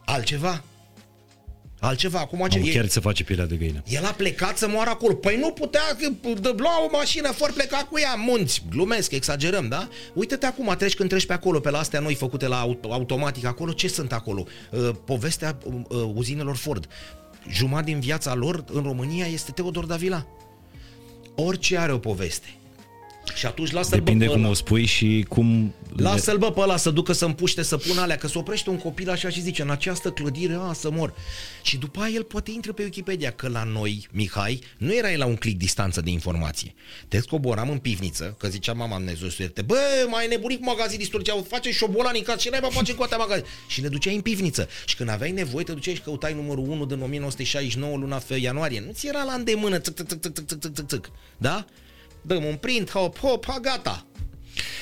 A: Altceva? Altceva, acum
B: ce... chiar să face pielea de găină.
A: El a plecat să moară acolo. Păi nu putea de lua o mașină fără pleca cu ea munți. Glumesc, exagerăm, da? Uite-te acum, treci când treci pe acolo, pe la astea noi făcute la automatic acolo, ce sunt acolo? Uh, povestea uh, uh, uzinelor Ford. Jumătate din viața lor în România este Teodor Davila. Orice are o poveste. Și atunci lasă
B: Depinde cum o spui și cum...
A: Lasă-l bă pe ăla să ducă să împuște, să pună alea, că se oprește un copil așa și zice, în această clădire, a, să mor. Și după aia el poate intră pe Wikipedia, că la noi, Mihai, nu era la un click distanță de informație. Te scoboram în pivniță, că zicea mama Dumnezeu să bă, mai nebunit cu magazin istorice, face șobolani în casă, ce naiba face cu atâtea magazin? Și le duceai în pivniță. Și când aveai nevoie, te duceai și căutai numărul 1 din 1969, luna ianuarie. Nu ți era la îndemână, țâc, țâc, țâc, țâc, țâc, țâc, țâc, țâc. Da? Dăm un print, hop, hop, ha, gata.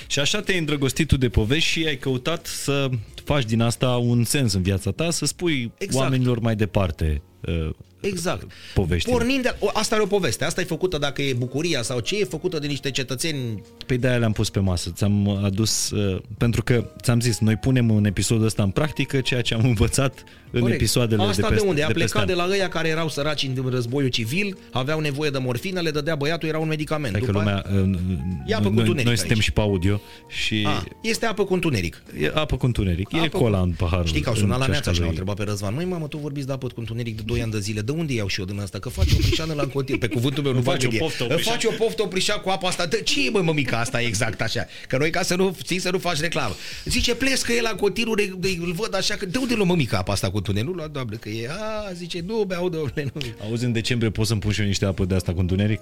B: Și așa te-ai îndrăgostit tu de povești și ai căutat să faci din asta un sens în viața ta, să spui exact. oamenilor mai departe uh,
A: Exact.
B: Povești.
A: Pornind de, asta are o poveste. Asta e făcută dacă e bucuria sau ce, e făcută de niște cetățeni.
B: Păi de-aia le-am pus pe masă. Ți-am adus, uh, pentru că ți-am zis, noi punem în episodul ăsta în practică ceea ce am învățat în Corect. episoadele
A: asta
B: de, peste,
A: de unde? A
B: de
A: plecat de la ăia care erau săraci în războiul civil, aveau nevoie de morfină, le dădea băiatul, era un medicament.
B: Hai că lumea, aia, uh, apă noi, noi suntem aici. și pe audio și... A,
A: este apă cu întuneric.
B: E apă cu întuneric. Apă e cola în paharul.
A: Știi că au sunat la neața și au întrebat pe Răzvan. Măi, mamă, tu vorbiți de apă cu întuneric de 2 ani de zile. De unde iau și eu din asta? Că face o prișană la continuu. Pe cuvântul meu nu face o poftă Face o poftă o cu apa asta. Ce e, mă, mămica asta exact așa? Că noi ca să nu, ții să nu faci reclamă. Zice, plescă el la continuu, îl văd așa că de unde luăm mămica apa asta cu întuneric? Nu lua, doamne, că e, a, zice, nu beau, domnule, nu.
B: Auzi, în decembrie poți să-mi pun și eu niște apă de asta cu întuneric?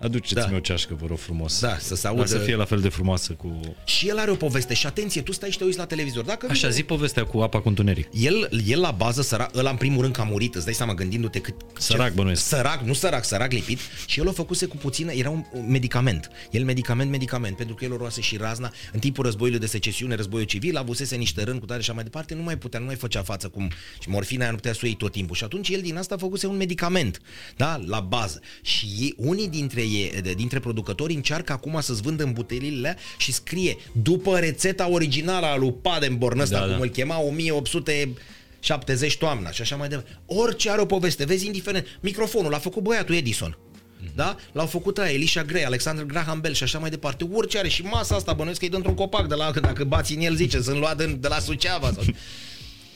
B: Aduceți-mi da. o ceașcă, vă rog frumos.
A: Da, să se audă.
B: să fie la fel de frumoasă cu...
A: Și el are o poveste și atenție, tu stai și te uiți la televizor. Dacă
B: Așa, zi povestea cu apa cu întuneric.
A: El, el la bază, sărac, ăla în primul rând că a murit, îți dai seama gândindu-te cât...
B: Sărac bănuiesc.
A: Sărac, nu sărac, sărac lipit. Și el o făcuse cu puțină, era un medicament. El medicament, medicament, pentru că el o roase și razna. În timpul războiului de secesiune, războiul civil, avusese niște rând cu tare și așa mai departe, nu mai putea, nu mai făcea față cum și morfina aia nu putea să o iei tot timpul. Și atunci el din asta făcuse un medicament, da, la bază. Și ei, unii dintre ei, dintre producători încearcă acum să-ți vândă în butelile și scrie după rețeta originală a lui Padenborn ăsta, da, cum da. îl chema, 1800 70 toamna și așa mai departe. Orice are o poveste, vezi indiferent. Microfonul l-a făcut băiatul Edison. Mm-hmm. Da? L-au făcut aia, Elisha Gray, Alexander Graham Bell și așa mai departe. Orice are și masa asta, bănuiesc că e dintr-un copac de la, dacă bați în el, zice, sunt luat de, de la Suceava. Sau...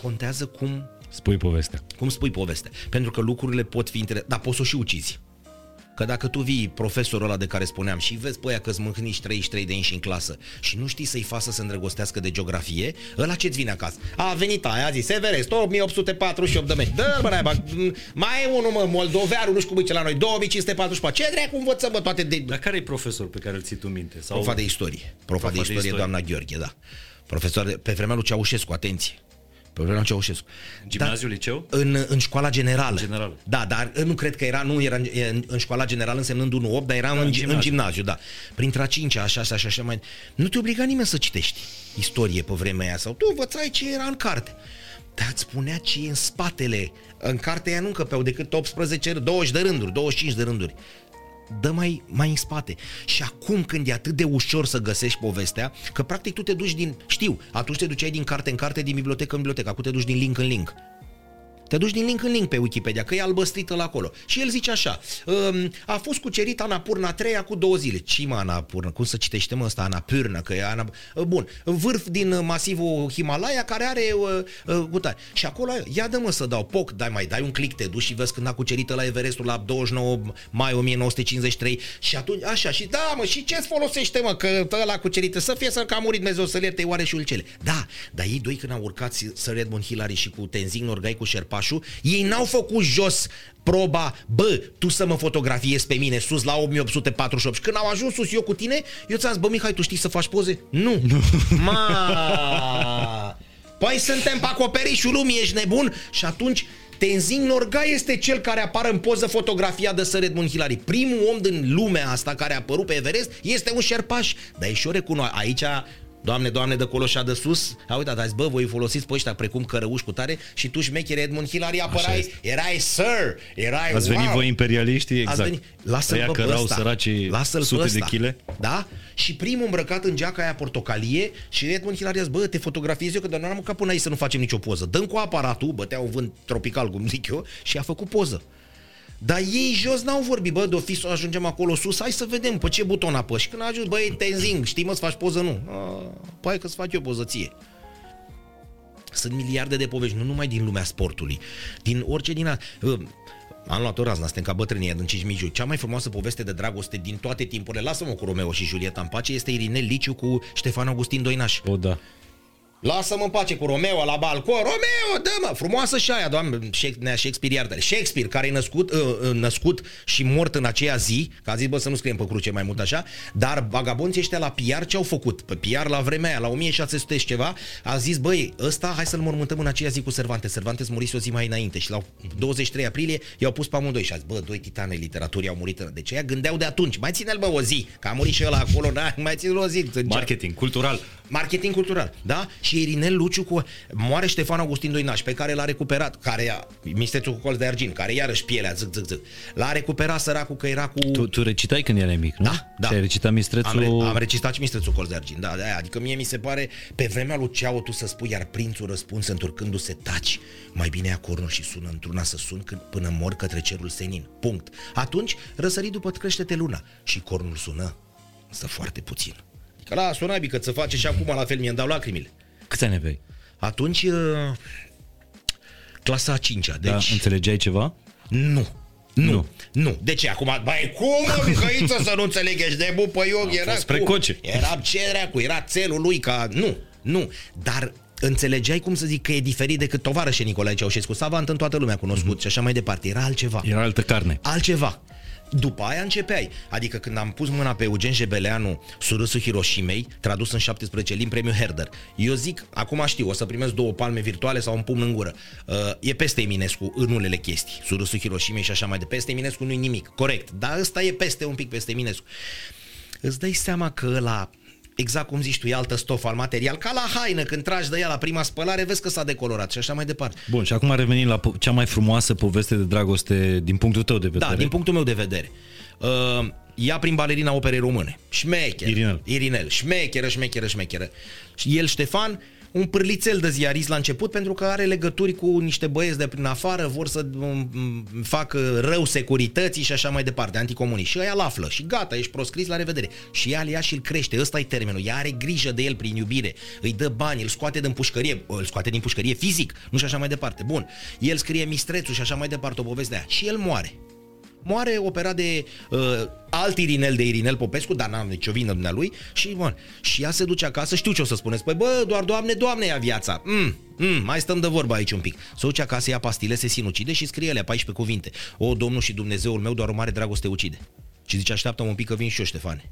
A: Contează cum
B: spui povestea.
A: Cum spui povestea. Pentru că lucrurile pot fi interesante, dar poți să o și ucizi. Că dacă tu vii profesorul ăla de care spuneam și vezi pe aia că-ți mâhnici 33 de inși în clasă și nu știi să-i facă să se îndrăgostească de geografie, ăla ce-ți vine acasă? A venit aia, a zis Everest, 8848 de metri. Dă-l, bă, mai e unul, mă, moldovearul, nu știu cum e la noi, 2544. Ce dracu învățăm, bă, toate de...
B: Dar care e profesor pe care îl ții tu minte?
A: Sau... Profa de istorie. Profa, Profa de, istorie, de istorie, doamna Gheorghe, da. Profesor de, pe vremea lui Ceaușescu, atenție. Pe vremea Ceaușescu.
B: În gimnaziu, da, liceu?
A: În, în școala generală.
B: General.
A: Da, dar nu cred că era, nu era în, în, în școala generală însemnând 1-8, dar era da, în, în, gimnaziu. în gimnaziu, da. Printre a 5 a 6 și așa mai... Nu te obliga nimeni să citești istorie pe vremea aia sau tu învățai ce era în carte. dar îți spunea ce e în spatele. În cartea aia nu încăpeau decât 18, 20 de rânduri, 25 de rânduri dă mai, mai în spate. Și acum când e atât de ușor să găsești povestea, că practic tu te duci din, știu, atunci te duceai din carte în carte, din bibliotecă în bibliotecă, acum te duci din link în link. Te duci din link în link pe Wikipedia, că e albăstrită la acolo. Și el zice așa, um, a fost cucerit Anapurna 3 cu două zile. Ce mă Anapurna? Cum să citește mă ăsta Anapurna? Că e Ana... Uh, bun, vârf din masivul Himalaya care are uh, uh, gutare. Și acolo, ia dă mă să dau poc, dai mai dai un click, te duci și vezi când a cucerit la Everestul la 29 mai 1953 și atunci, așa, și da mă, și ce-ți folosește mă, că ăla cucerit, să fie să că a murit Dumnezeu să le oare și ulcele. Da, dar ei doi când au urcat să Redmond Hillary și cu Tenzing Norgay cu Sherpa Pașu, ei n-au făcut jos proba, bă, tu să mă fotografiezi pe mine sus la 8848 și când au ajuns sus eu cu tine, eu ți-am zis, bă, Mihai, tu știi să faci poze? Nu. Ma! Păi suntem pe acoperișul lumii, ești nebun? Și atunci Tenzing Norgay este cel care apare în poză fotografia de Sir Edmund Hillary. Primul om din lumea asta care a apărut pe Everest este un șerpaș. Dar e și o recunoaște. Aici Doamne, Doamne, de colo și de sus, a uitat, azi, bă, voi folosiți pe ăștia precum cărăuși cu tare și tu șmecher Edmund Hillary apărai, erai sir, erai
B: Ați
A: wow.
B: venit voi imperialiști, exact. Ați venit,
A: lasă-l
B: pe cărau săracii lasă sute de chile.
A: Da? Și primul îmbrăcat în geaca aia portocalie și Edmund Hillary a zis, bă, te fotografiez eu, că doar nu am capul aici să nu facem nicio poză. Dăm cu aparatul, bătea un vânt tropical, cum zic eu, și a făcut poză. Dar ei jos n-au vorbit, bă, de o fi să ajungem acolo sus, hai să vedem pe ce buton apăși. Când a ajuns, băi, tenzing, știi mă, să faci poză, nu. păi că să fac eu poză ție. Sunt miliarde de povești, nu numai din lumea sportului, din orice din a... Am luat o razna, suntem ca bătrânii adânciși Miju. Cea mai frumoasă poveste de dragoste din toate timpurile, lasă-mă cu Romeo și Julieta în pace, este Irinel Liciu cu Ștefan Augustin Doinaș.
B: O, da.
A: Lasă-mă în pace cu Romeo la balcon. Romeo, dă-mă! Frumoasă și aia, doamne, Nea Shakespeare iartă Shakespeare, care e născut, uh, uh, născut și mort în aceea zi, că a zis, bă, să nu scriem pe cruce mai mult așa, dar vagabonții ăștia la PR ce au făcut? Pe PR la vremea aia, la 1600 și ceva, a zis, băi, ăsta, hai să-l mormântăm în aceea zi cu Cervantes. Cervantes murise o zi mai înainte și la 23 aprilie i-au pus pe amândoi și a zis, bă, doi titane literaturii au murit. Deci aia gândeau de atunci, mai ține-l, bă, o zi, că a murit și ăla acolo, da, mai ține-l o zi.
B: Marketing, cultural.
A: Marketing cultural, da? Și Irinel Luciu cu moare Ștefan Augustin Doinaș, pe care l-a recuperat, care a, mistețul cu colț de argint, care iarăși pielea, zic, zic, zic. L-a recuperat săracul că era cu...
B: Tu, tu recitai când erai mic, nu?
A: Da, da.
B: Și ai recitat mistrețul...
A: Am, re, am recitat și mistrețul colț de argint, da, da, adică mie mi se pare, pe vremea lui Ceau tu să spui, iar prințul răspunse întorcându-se taci, mai bine ia cornul și sună într-una să sun când, până mor către cerul senin. Punct. Atunci răsări după crește luna și cornul sună, însă foarte puțin. Că la sunabi, că ți face și acum la fel mi-mi dau lacrimile.
B: Câți ani aveai?
A: Atunci, uh, clasa a 5-a. Deci... Da,
B: înțelegeai ceva?
A: Nu. Nu, nu. nu. De ce? Acum, bai, cum, Mihăiță, să nu înțeleg, ești de pe eu, era
B: cu... precoce.
A: Era ce cu era țelul lui, ca... Nu, nu. Dar înțelegeai, cum să zic, că e diferit decât tovarășe Nicolae Ceaușescu. Savant în toată lumea cunoscut mm-hmm. și așa mai departe. Era altceva.
B: Era altă carne.
A: Altceva. După aia începeai. Adică când am pus mâna pe Eugen Jebeleanu, Surâsul Hiroshimei, tradus în 17 limbi, premiul Herder. Eu zic, acum știu, o să primesc două palme virtuale sau un pumn în gură. Uh, e peste Eminescu în unele chestii. Surâsul Hiroshimei și așa mai departe. Peste Eminescu nu-i nimic. Corect. Dar ăsta e peste un pic peste Eminescu. Îți dai seama că ăla exact cum zici tu, e altă stofă al material, ca la haină, când tragi de ea la prima spălare, vezi că s-a decolorat și așa mai departe.
B: Bun, și acum revenim la po- cea mai frumoasă poveste de dragoste din punctul tău de vedere.
A: Da, din punctul meu de vedere. Uh, ea prin balerina operei române. Șmecher.
B: Irinel.
A: Irinel. Șmecheră, șmecheră, șmecheră. Și el, Ștefan, un pârlițel de ziarist la început pentru că are legături cu niște băieți de prin afară, vor să um, um, facă rău securității și așa mai departe, anticomuniști. Și ăia îl află și gata, ești proscris, la revedere. Și ea îl ia și îl crește, ăsta e termenul. Ea are grijă de el prin iubire, îi dă bani, îl scoate din pușcărie, îl scoate din pușcărie fizic, nu și așa mai departe. Bun, el scrie mistrețul și așa mai departe o poveste de aia. Și el moare moare operat de uh, alt Irinel de Irinel Popescu, dar n-am nicio vină lui și, bun, și ea se duce acasă, știu ce o să spuneți, păi bă, doar doamne, doamne ia viața. Mm, mm, mai stăm de vorbă aici un pic. Se duce acasă, ia pastile, se sinucide și scrie alea 14 cuvinte. O, Domnul și Dumnezeul meu, doar o mare dragoste ucide. Și zice, așteaptă un pic că vin și eu, Ștefane.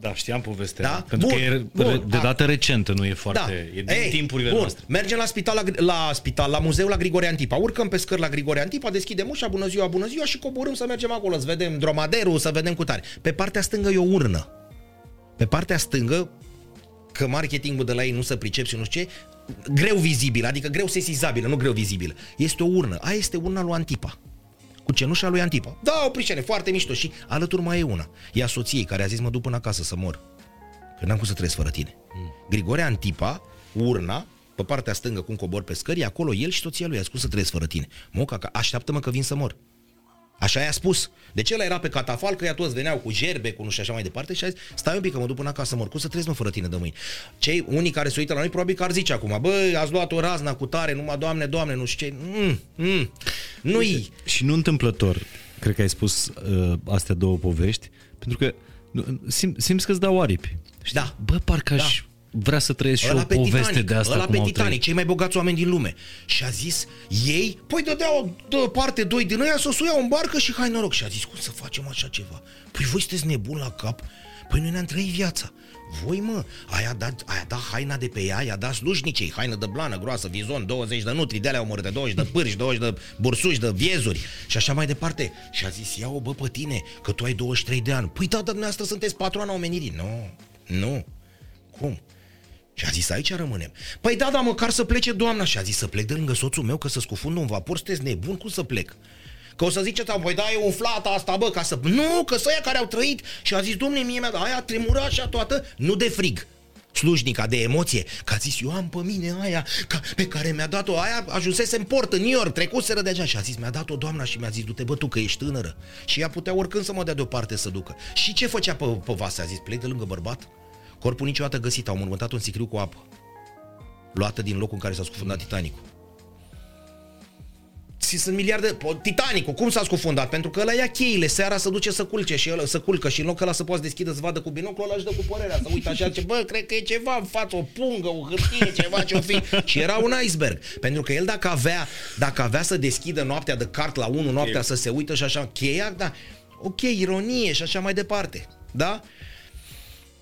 B: Da, știam povestea. Da? Pentru bun, că e bun, de dată recentă, nu e foarte... Da. E din Ei, timpurile
A: bun.
B: noastre.
A: Mergem la spital, la, la spital, la muzeu la Grigore Antipa. Urcăm pe scări la Grigore Antipa, deschidem ușa, bună ziua, bună ziua și coborâm să mergem acolo, să vedem dromaderul, să vedem cu tare. Pe partea stângă e o urnă. Pe partea stângă, că marketingul de la ei nu se pricep și nu știu ce, greu vizibilă, adică greu sesizabilă, nu greu vizibilă. Este o urnă. Aia este urna lui Antipa cu cenușa lui Antipa. Da, o pricene, foarte mișto și alături mai e una. Ea soției care a zis mă duc până acasă să mor. Că n-am cum să trăiesc fără tine. Mm. Grigore Antipa, urna, pe partea stângă cum cobor pe scări, acolo el și soția lui a spus să trăiesc fără tine. Moca, așteaptă-mă că vin să mor. Așa i-a spus. De ce el era pe catafal, că ea toți veneau cu gerbe, cu nu știu așa mai departe și a zis, stai un pic că mă duc până acasă, mor, cum să trăiesc mă fără tine de mâini. Cei unii care se uită la noi probabil că ar zice acum, bă, ați luat o razna cu tare, numai doamne, doamne, nu știu ce. Mm, mm, nu-i.
B: Și nu întâmplător, cred că ai spus uh, astea două povești, pentru că sim, simți că îți dau aripi.
A: Da.
B: Bă, parcă da. Aș vrea să trăiesc și o poveste Titanic, de asta
A: ăla
B: cum
A: pe Titanic, cei mai bogați oameni din lume. Și a zis, ei, păi dădeau de parte doi din ăia să o în barcă și hai noroc. Și a zis, cum să facem așa ceva? Păi voi sunteți nebun la cap? Păi noi ne-am trăit viața. Voi, mă, aia dat, aia dat haina de pe ea, i-a dat slujnicei, haină de blană, groasă, vizon, 20 de nutri, de alea omor de 20 de pârși, 20 de bursuși, de viezuri și așa mai departe. Și a zis, ia-o, bă, pe tine, că tu ai 23 de ani. Păi, da, dar dumneavoastră sunteți patroana omenirii. Nu, nu. Cum? Și a zis, aici rămânem. Păi da, da, măcar să plece doamna. Și a zis, să plec de lângă soțul meu, că să scufund un vapor, sunteți nebun, cum să plec? Că o să ziceți, voi da, e umflată asta, bă, ca să... Nu, că să care au trăit și a zis, domne, mie mi-a dat, aia tremura așa toată, nu de frig, slujnica de emoție, că a zis, eu am pe mine aia ca, pe care mi-a dat-o, aia ajunsese în port în New York, trecuseră deja și a zis, mi-a dat-o doamna și mi-a zis, du-te bă tu că ești tânără. Și ea putea oricând să mă dea deoparte să ducă. Și ce făcea pe, pe vase? A zis, plec de lângă bărbat? Corpul niciodată găsit, au mormântat un sicriu cu apă, luată din locul în care s-a scufundat Titanicul. Și sunt miliarde... Titanicul, cum s-a scufundat? Pentru că ăla ia cheile, seara să duce să culce și ăla, să culcă și în loc ăla să poți deschide, să vadă cu binocul, ăla își dă cu părerea, să uită așa, ce, bă, cred că e ceva în față, o pungă, o hârtie, ceva ce-o fi. Și era un iceberg. Pentru că el dacă avea, dacă avea să deschidă noaptea de cart la 1, noaptea e... să se uită și așa, cheia, da, ok, ironie și așa mai departe. Da?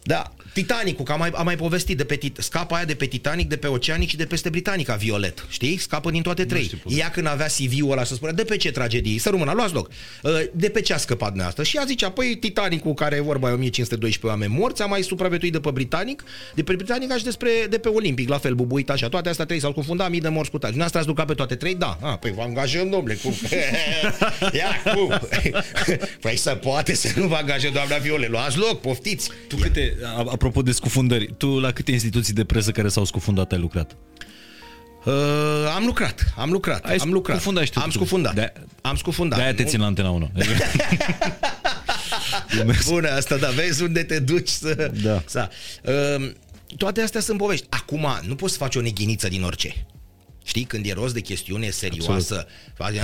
A: Da, Titanicul, că am mai, am mai povestit de pe scapa aia de pe Titanic, de pe Oceanic și de peste Britanica, Violet. Știi? Scapă din toate trei. Ea când avea CV-ul ăla să spunea, de pe ce tragedii? Să rămână, luați loc. Uh, de pe ce a scăpat dumneavoastră? Și ea zicea, păi Titanicul, care e vorba 1512 oameni morți, a mai supraviețuit de pe Britanic, de pe Britanic și despre, de pe Olimpic, la fel, bubuit așa. Toate astea trei s-au confundat, mii de morți cu tari. Dumneavoastră ați pe toate trei? Da. Ah, păi vă angajăm, domnule, cum? Ia, cum? păi să poate să nu vă angajăm, doamna Viole, luați loc, poftiți.
B: Tu câte, apropo de scufundări, tu la câte instituții de presă care s-au scufundat ai lucrat?
A: Uh, am lucrat, am lucrat, Ai am lucrat.
B: Scufundat și tu,
A: am scufundat. De- am scufundat.
B: De-aia te țin la Antena 1.
A: Bună, asta da, vezi unde te duci să...
B: Da.
A: să uh, toate astea sunt povești. Acum, nu poți să faci o neghiniță din orice. Știi, când e rost de chestiune serioasă, face,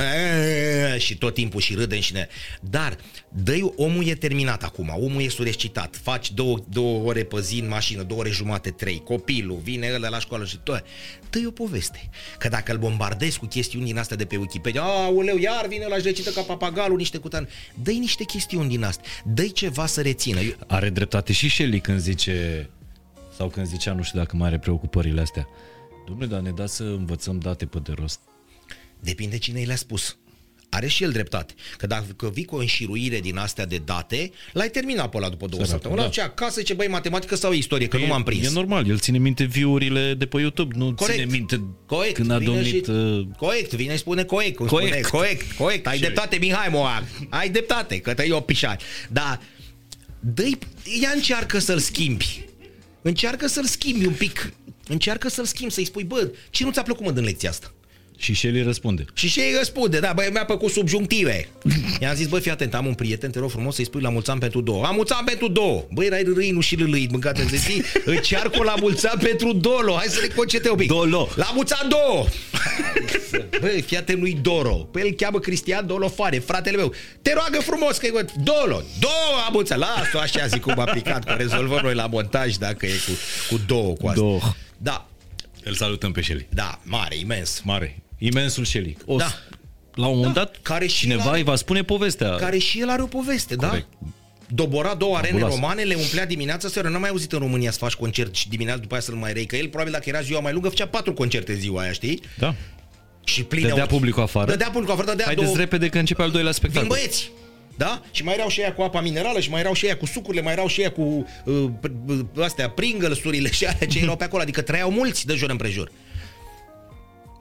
A: și tot timpul și râdem și ne... Dar, dă omul e terminat acum, omul e surescitat, faci două, două ore pe zi în mașină, două ore jumate, trei, copilul, vine ăla la școală și tot. dă o poveste. Că dacă îl bombardezi cu chestiuni din astea de pe Wikipedia, aoleu, iar vine la recită ca papagalul niște cutan. dă niște chestiuni din astea, dă ceva să rețină.
B: Are dreptate și Shelley când zice, sau când zicea, nu știu dacă mai are preocupările astea, Domnule, dar ne da să învățăm date pe de rost.
A: Depinde cine i le-a spus. Are și el dreptate. Că dacă vii cu o înșiruire din astea de date, l-ai terminat pe ăla după două Săracu, săptămâni. Da. acasă, ce băi, matematică sau istorie, că e, nu m-am prins.
B: E normal, el ține minte viurile de pe YouTube, nu corect. ține minte corect. când a domnit... Și... Uh...
A: Corect, vine și spune corect, cum corect. spune, corect, corect, ai dreptate, Mihai Moar, ai dreptate, că te-ai opișat. Dar dă ia încearcă să-l schimbi. Încearcă să-l schimbi un pic. Încearcă să-l schimbi, să-i spui, bă, ce nu ți-a plăcut mă din lecția asta?
B: Și Shelly răspunde.
A: Și Shelly răspunde, da, băi, mi-a plăcut subjunctive. I-am zis, băi, fii atent, am un prieten, te rog frumos să-i spui la mulți ani pentru două. Am mulți ani pentru două. Băi, erai râi, nu și râi, mâncate în zi. Încearcă la mulți ani pentru dolo. Hai să le concete un pic.
B: Dolo.
A: La mulți ani două. Băi, fii atent lui Doro. Pe el cheamă Cristian Dolofane, fratele meu. Te roagă frumos că e Dolo. Două am mulți ani. Lasă-o așa, zic cum a picat, că rezolvăm noi la montaj dacă e cu, cu două cu asta.
B: Două.
A: Da.
B: Îl salutăm pe Shelly.
A: Da, mare, imens.
B: Mare. Imensul Shelly.
A: O, da.
B: La un moment da. dat, care și cineva îi va spune povestea.
A: Care și el are o poveste, da? Corect. da? Dobora două arene Abulas. romane, le umplea dimineața seara. N-am mai auzit în România să faci concert și dimineața după aia să-l mai rei. Că el, probabil, dacă era ziua mai lungă, făcea patru concerte ziua aia, știi?
B: Da.
A: Și pline
B: Dădea publicul afară.
A: Dădea publicul afară, dădea
B: Haideți două... repede că începe al doilea spectacol.
A: Vin băieți! Da? Și mai erau și ea cu apa minerală și mai erau și ea cu sucurile, mai erau și ea cu uh, astea, pringles și alea ce erau pe acolo, adică trăiau mulți de jur împrejur.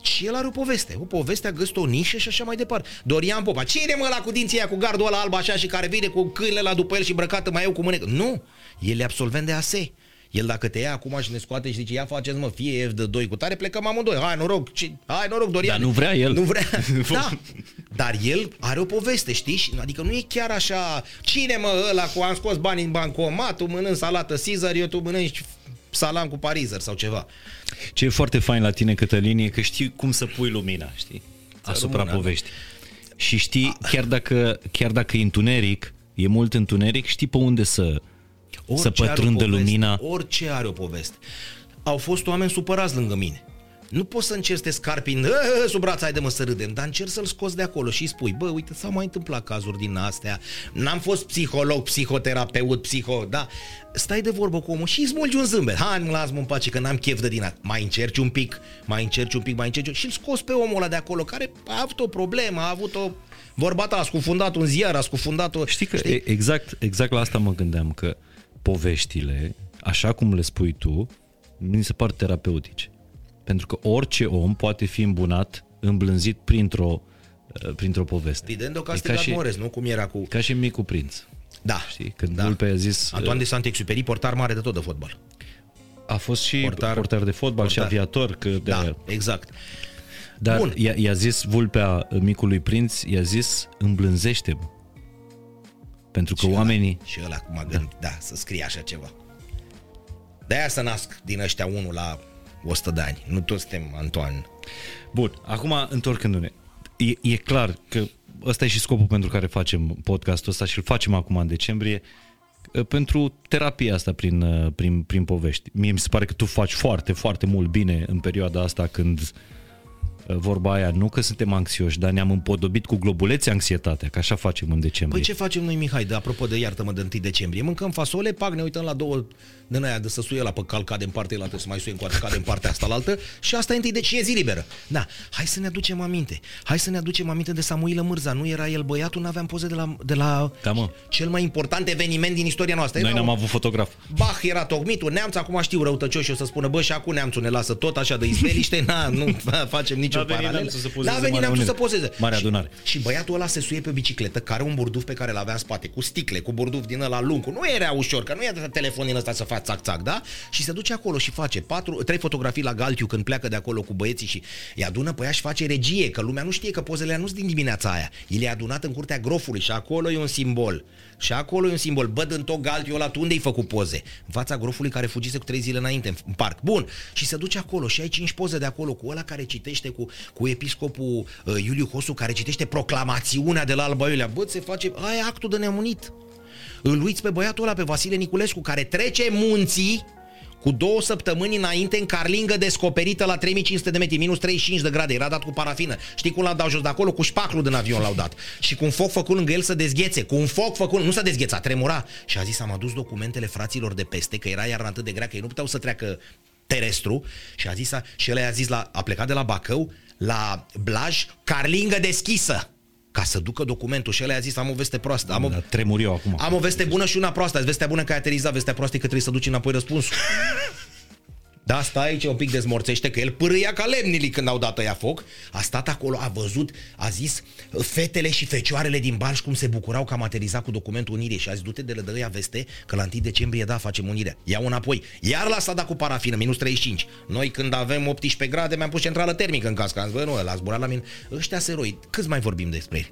A: Și el are o poveste. O poveste a găsit o nișă și așa mai departe. Dorian Popa. Cine mă la cu dinții aia, cu gardul ăla alb așa și care vine cu câinele la după el și îmbrăcată mai eu cu mânecă? Nu. El e absolvent de ASE. El dacă te ia acum și ne scoate și zice, ia faceți mă, fie F de 2 cu tare, plecăm amândoi. Hai noroc, ce, hai noroc, Dorian.
B: Dar nu vrea el.
A: Nu vrea. da. Dar el are o poveste, știi? Adică nu e chiar așa, cine mă ăla cu am scos bani în bancomat, tu mănânci salată Caesar, eu tu mănânci salam cu parizer sau ceva.
B: Ce e foarte fain la tine, Cătălin, e că știi cum să pui lumina, știi? Asupra
A: rămână,
B: poveștii. Și știi, chiar dacă, chiar dacă e întuneric, e mult întuneric, știi pe unde să, să
A: Orice are o
B: pătrundă
A: poveste,
B: lumina.
A: Orice are o poveste. Au fost oameni supărați lângă mine. Nu poți să încerci să te scarpi în sub braț, hai de mă să râdem, dar încerci să-l scoți de acolo și îi spui, bă, uite, s-au mai întâmplat cazuri din astea, n-am fost psiholog, psihoterapeut, psiho, da, stai de vorbă cu omul și îi smulgi un zâmbet, hai, mă las-mă în pace, că n-am chef de din asta. Mai încerci un pic, mai încerci un pic, mai încerci și îl scoți pe omul ăla de acolo, care a avut o problemă, a avut o Vorba ta, a scufundat un ziar, a scufundat o...
B: Știi că Știi? exact, exact la asta mă gândeam, că poveștile, așa cum le spui tu, mi se par terapeutice. Pentru că orice om poate fi îmbunat, îmblânzit printr-o, uh, printr-o poveste.
A: Evident, o
B: E
A: castigat
B: și,
A: Morez, nu? Cum era cu...
B: ca și micul prinț.
A: Da.
B: Știi? Când
A: da.
B: Vulpe a zis...
A: Antoine de Saint-Exupéry, portar mare de tot de fotbal.
B: A fost și portar,
A: Portar-
B: portar de fotbal
A: portar.
B: și aviator. Că de
A: Da, exact.
B: Dar
A: Bun.
B: i-a, i-a zis Vulpea micului prinț, i-a zis îmblânzește-mă. Pentru că
A: Și
B: oamenii...
A: Ăla, și ăla cum a gândit, da, să scrie așa ceva. De-aia să nasc din ăștia unul la 100 de ani. Nu toți suntem Antoine.
B: Bun, acum întorcându-ne. E, e clar că ăsta e și scopul pentru care facem podcastul ăsta și îl facem acum în decembrie pentru terapia asta prin, uh, prin, prin povești. Mie mi se pare că tu faci foarte, foarte mult bine în perioada asta când uh, vorba aia, nu că suntem anxioși, dar ne-am împodobit cu globulețe anxietatea, că așa facem în decembrie.
A: Păi ce facem noi, Mihai, de apropo de iartă-mă de 1 decembrie? Mâncăm fasole, pac, ne uităm la două din aia de să suie la pe cal, cade în partea altă, să mai suie încoace, cade în partea asta la altă și asta e întâi de ce e zi liberă. Da, hai să ne aducem aminte. Hai să ne aducem aminte de Samuilă Mârza. Nu era el băiatul, nu aveam poze de la, de la
B: Da, mă.
A: cel mai important eveniment din istoria noastră.
B: Noi
A: Era
B: n-am
A: un-
B: avut fotograf.
A: Bach era tocmitul, neamț, acum știu răutăcioși o să spună, bă, și acum neamțul ne lasă tot așa de izbeliște, na, nu facem niciun
B: N-a venit
A: paralel.
B: neamțul să pozeze
A: N-a venit
B: Marea
A: neamțul să
B: Uniune.
A: pozeze.
B: Marea
A: Și-
B: adunare.
A: Și băiatul ăla se suie pe bicicletă, care un burduf pe care l avea în spate, cu sticle, cu burduf din ăla lung, cu- nu era ușor, că nu e de telefon din ăsta să faci țac-țac, da? Și se duce acolo și face patru, trei fotografii la Galtiu când pleacă de acolo cu băieții și îi adună pe ea și face regie, că lumea nu știe că pozele alea nu sunt din dimineața aia. El e adunat în curtea grofului și acolo e un simbol. Și acolo e un simbol. Bă, în tot Galtiu ăla, tu unde ai făcut poze? În fața grofului care fugise cu trei zile înainte, în parc. Bun. Și se duce acolo și ai cinci poze de acolo cu ăla care citește cu, cu episcopul uh, Iuliu Hosu, care citește proclamațiunea de la Alba Iulia. Bă, se face, aia e actul de nemunit. Îl uiți pe băiatul ăla, pe Vasile Niculescu, care trece munții cu două săptămâni înainte în carlingă descoperită la 3500 de metri, minus 35 de grade, era dat cu parafină. Știi cum l-au dat jos de acolo? Cu șpaclu din avion l-au dat. Și cu un foc făcut lângă el să dezghețe. Cu un foc făcut, nu s-a dezghețat, tremura. Și a zis, am adus documentele fraților de peste, că era iarna atât de grea, că ei nu puteau să treacă terestru și a zis, și el a zis, la, a plecat de la Bacău la Blaj, carlingă deschisă ca să ducă documentul și el a zis am o veste proastă. Am o,
B: Dar tremur eu acum.
A: am o veste bună și una proastă. Vestea bună că ai aterizat, vestea proastă e că trebuie să duci înapoi răspunsul. Da, stai aici un pic dezmorțește că el pârâia ca lemnili când au dat ăia foc. A stat acolo, a văzut, a zis fetele și fecioarele din Balș cum se bucurau că am aterizat cu documentul unirii și a zis du-te de la ăia veste că la 1 decembrie da, facem unirea. Iau înapoi. Iar la s-a dat cu parafină, minus 35. Noi când avem 18 grade mi-am pus centrală termică în cască. Am zis, bă, nu, l-a zburat la mine. Ăștia seroi, câți mai vorbim despre ei?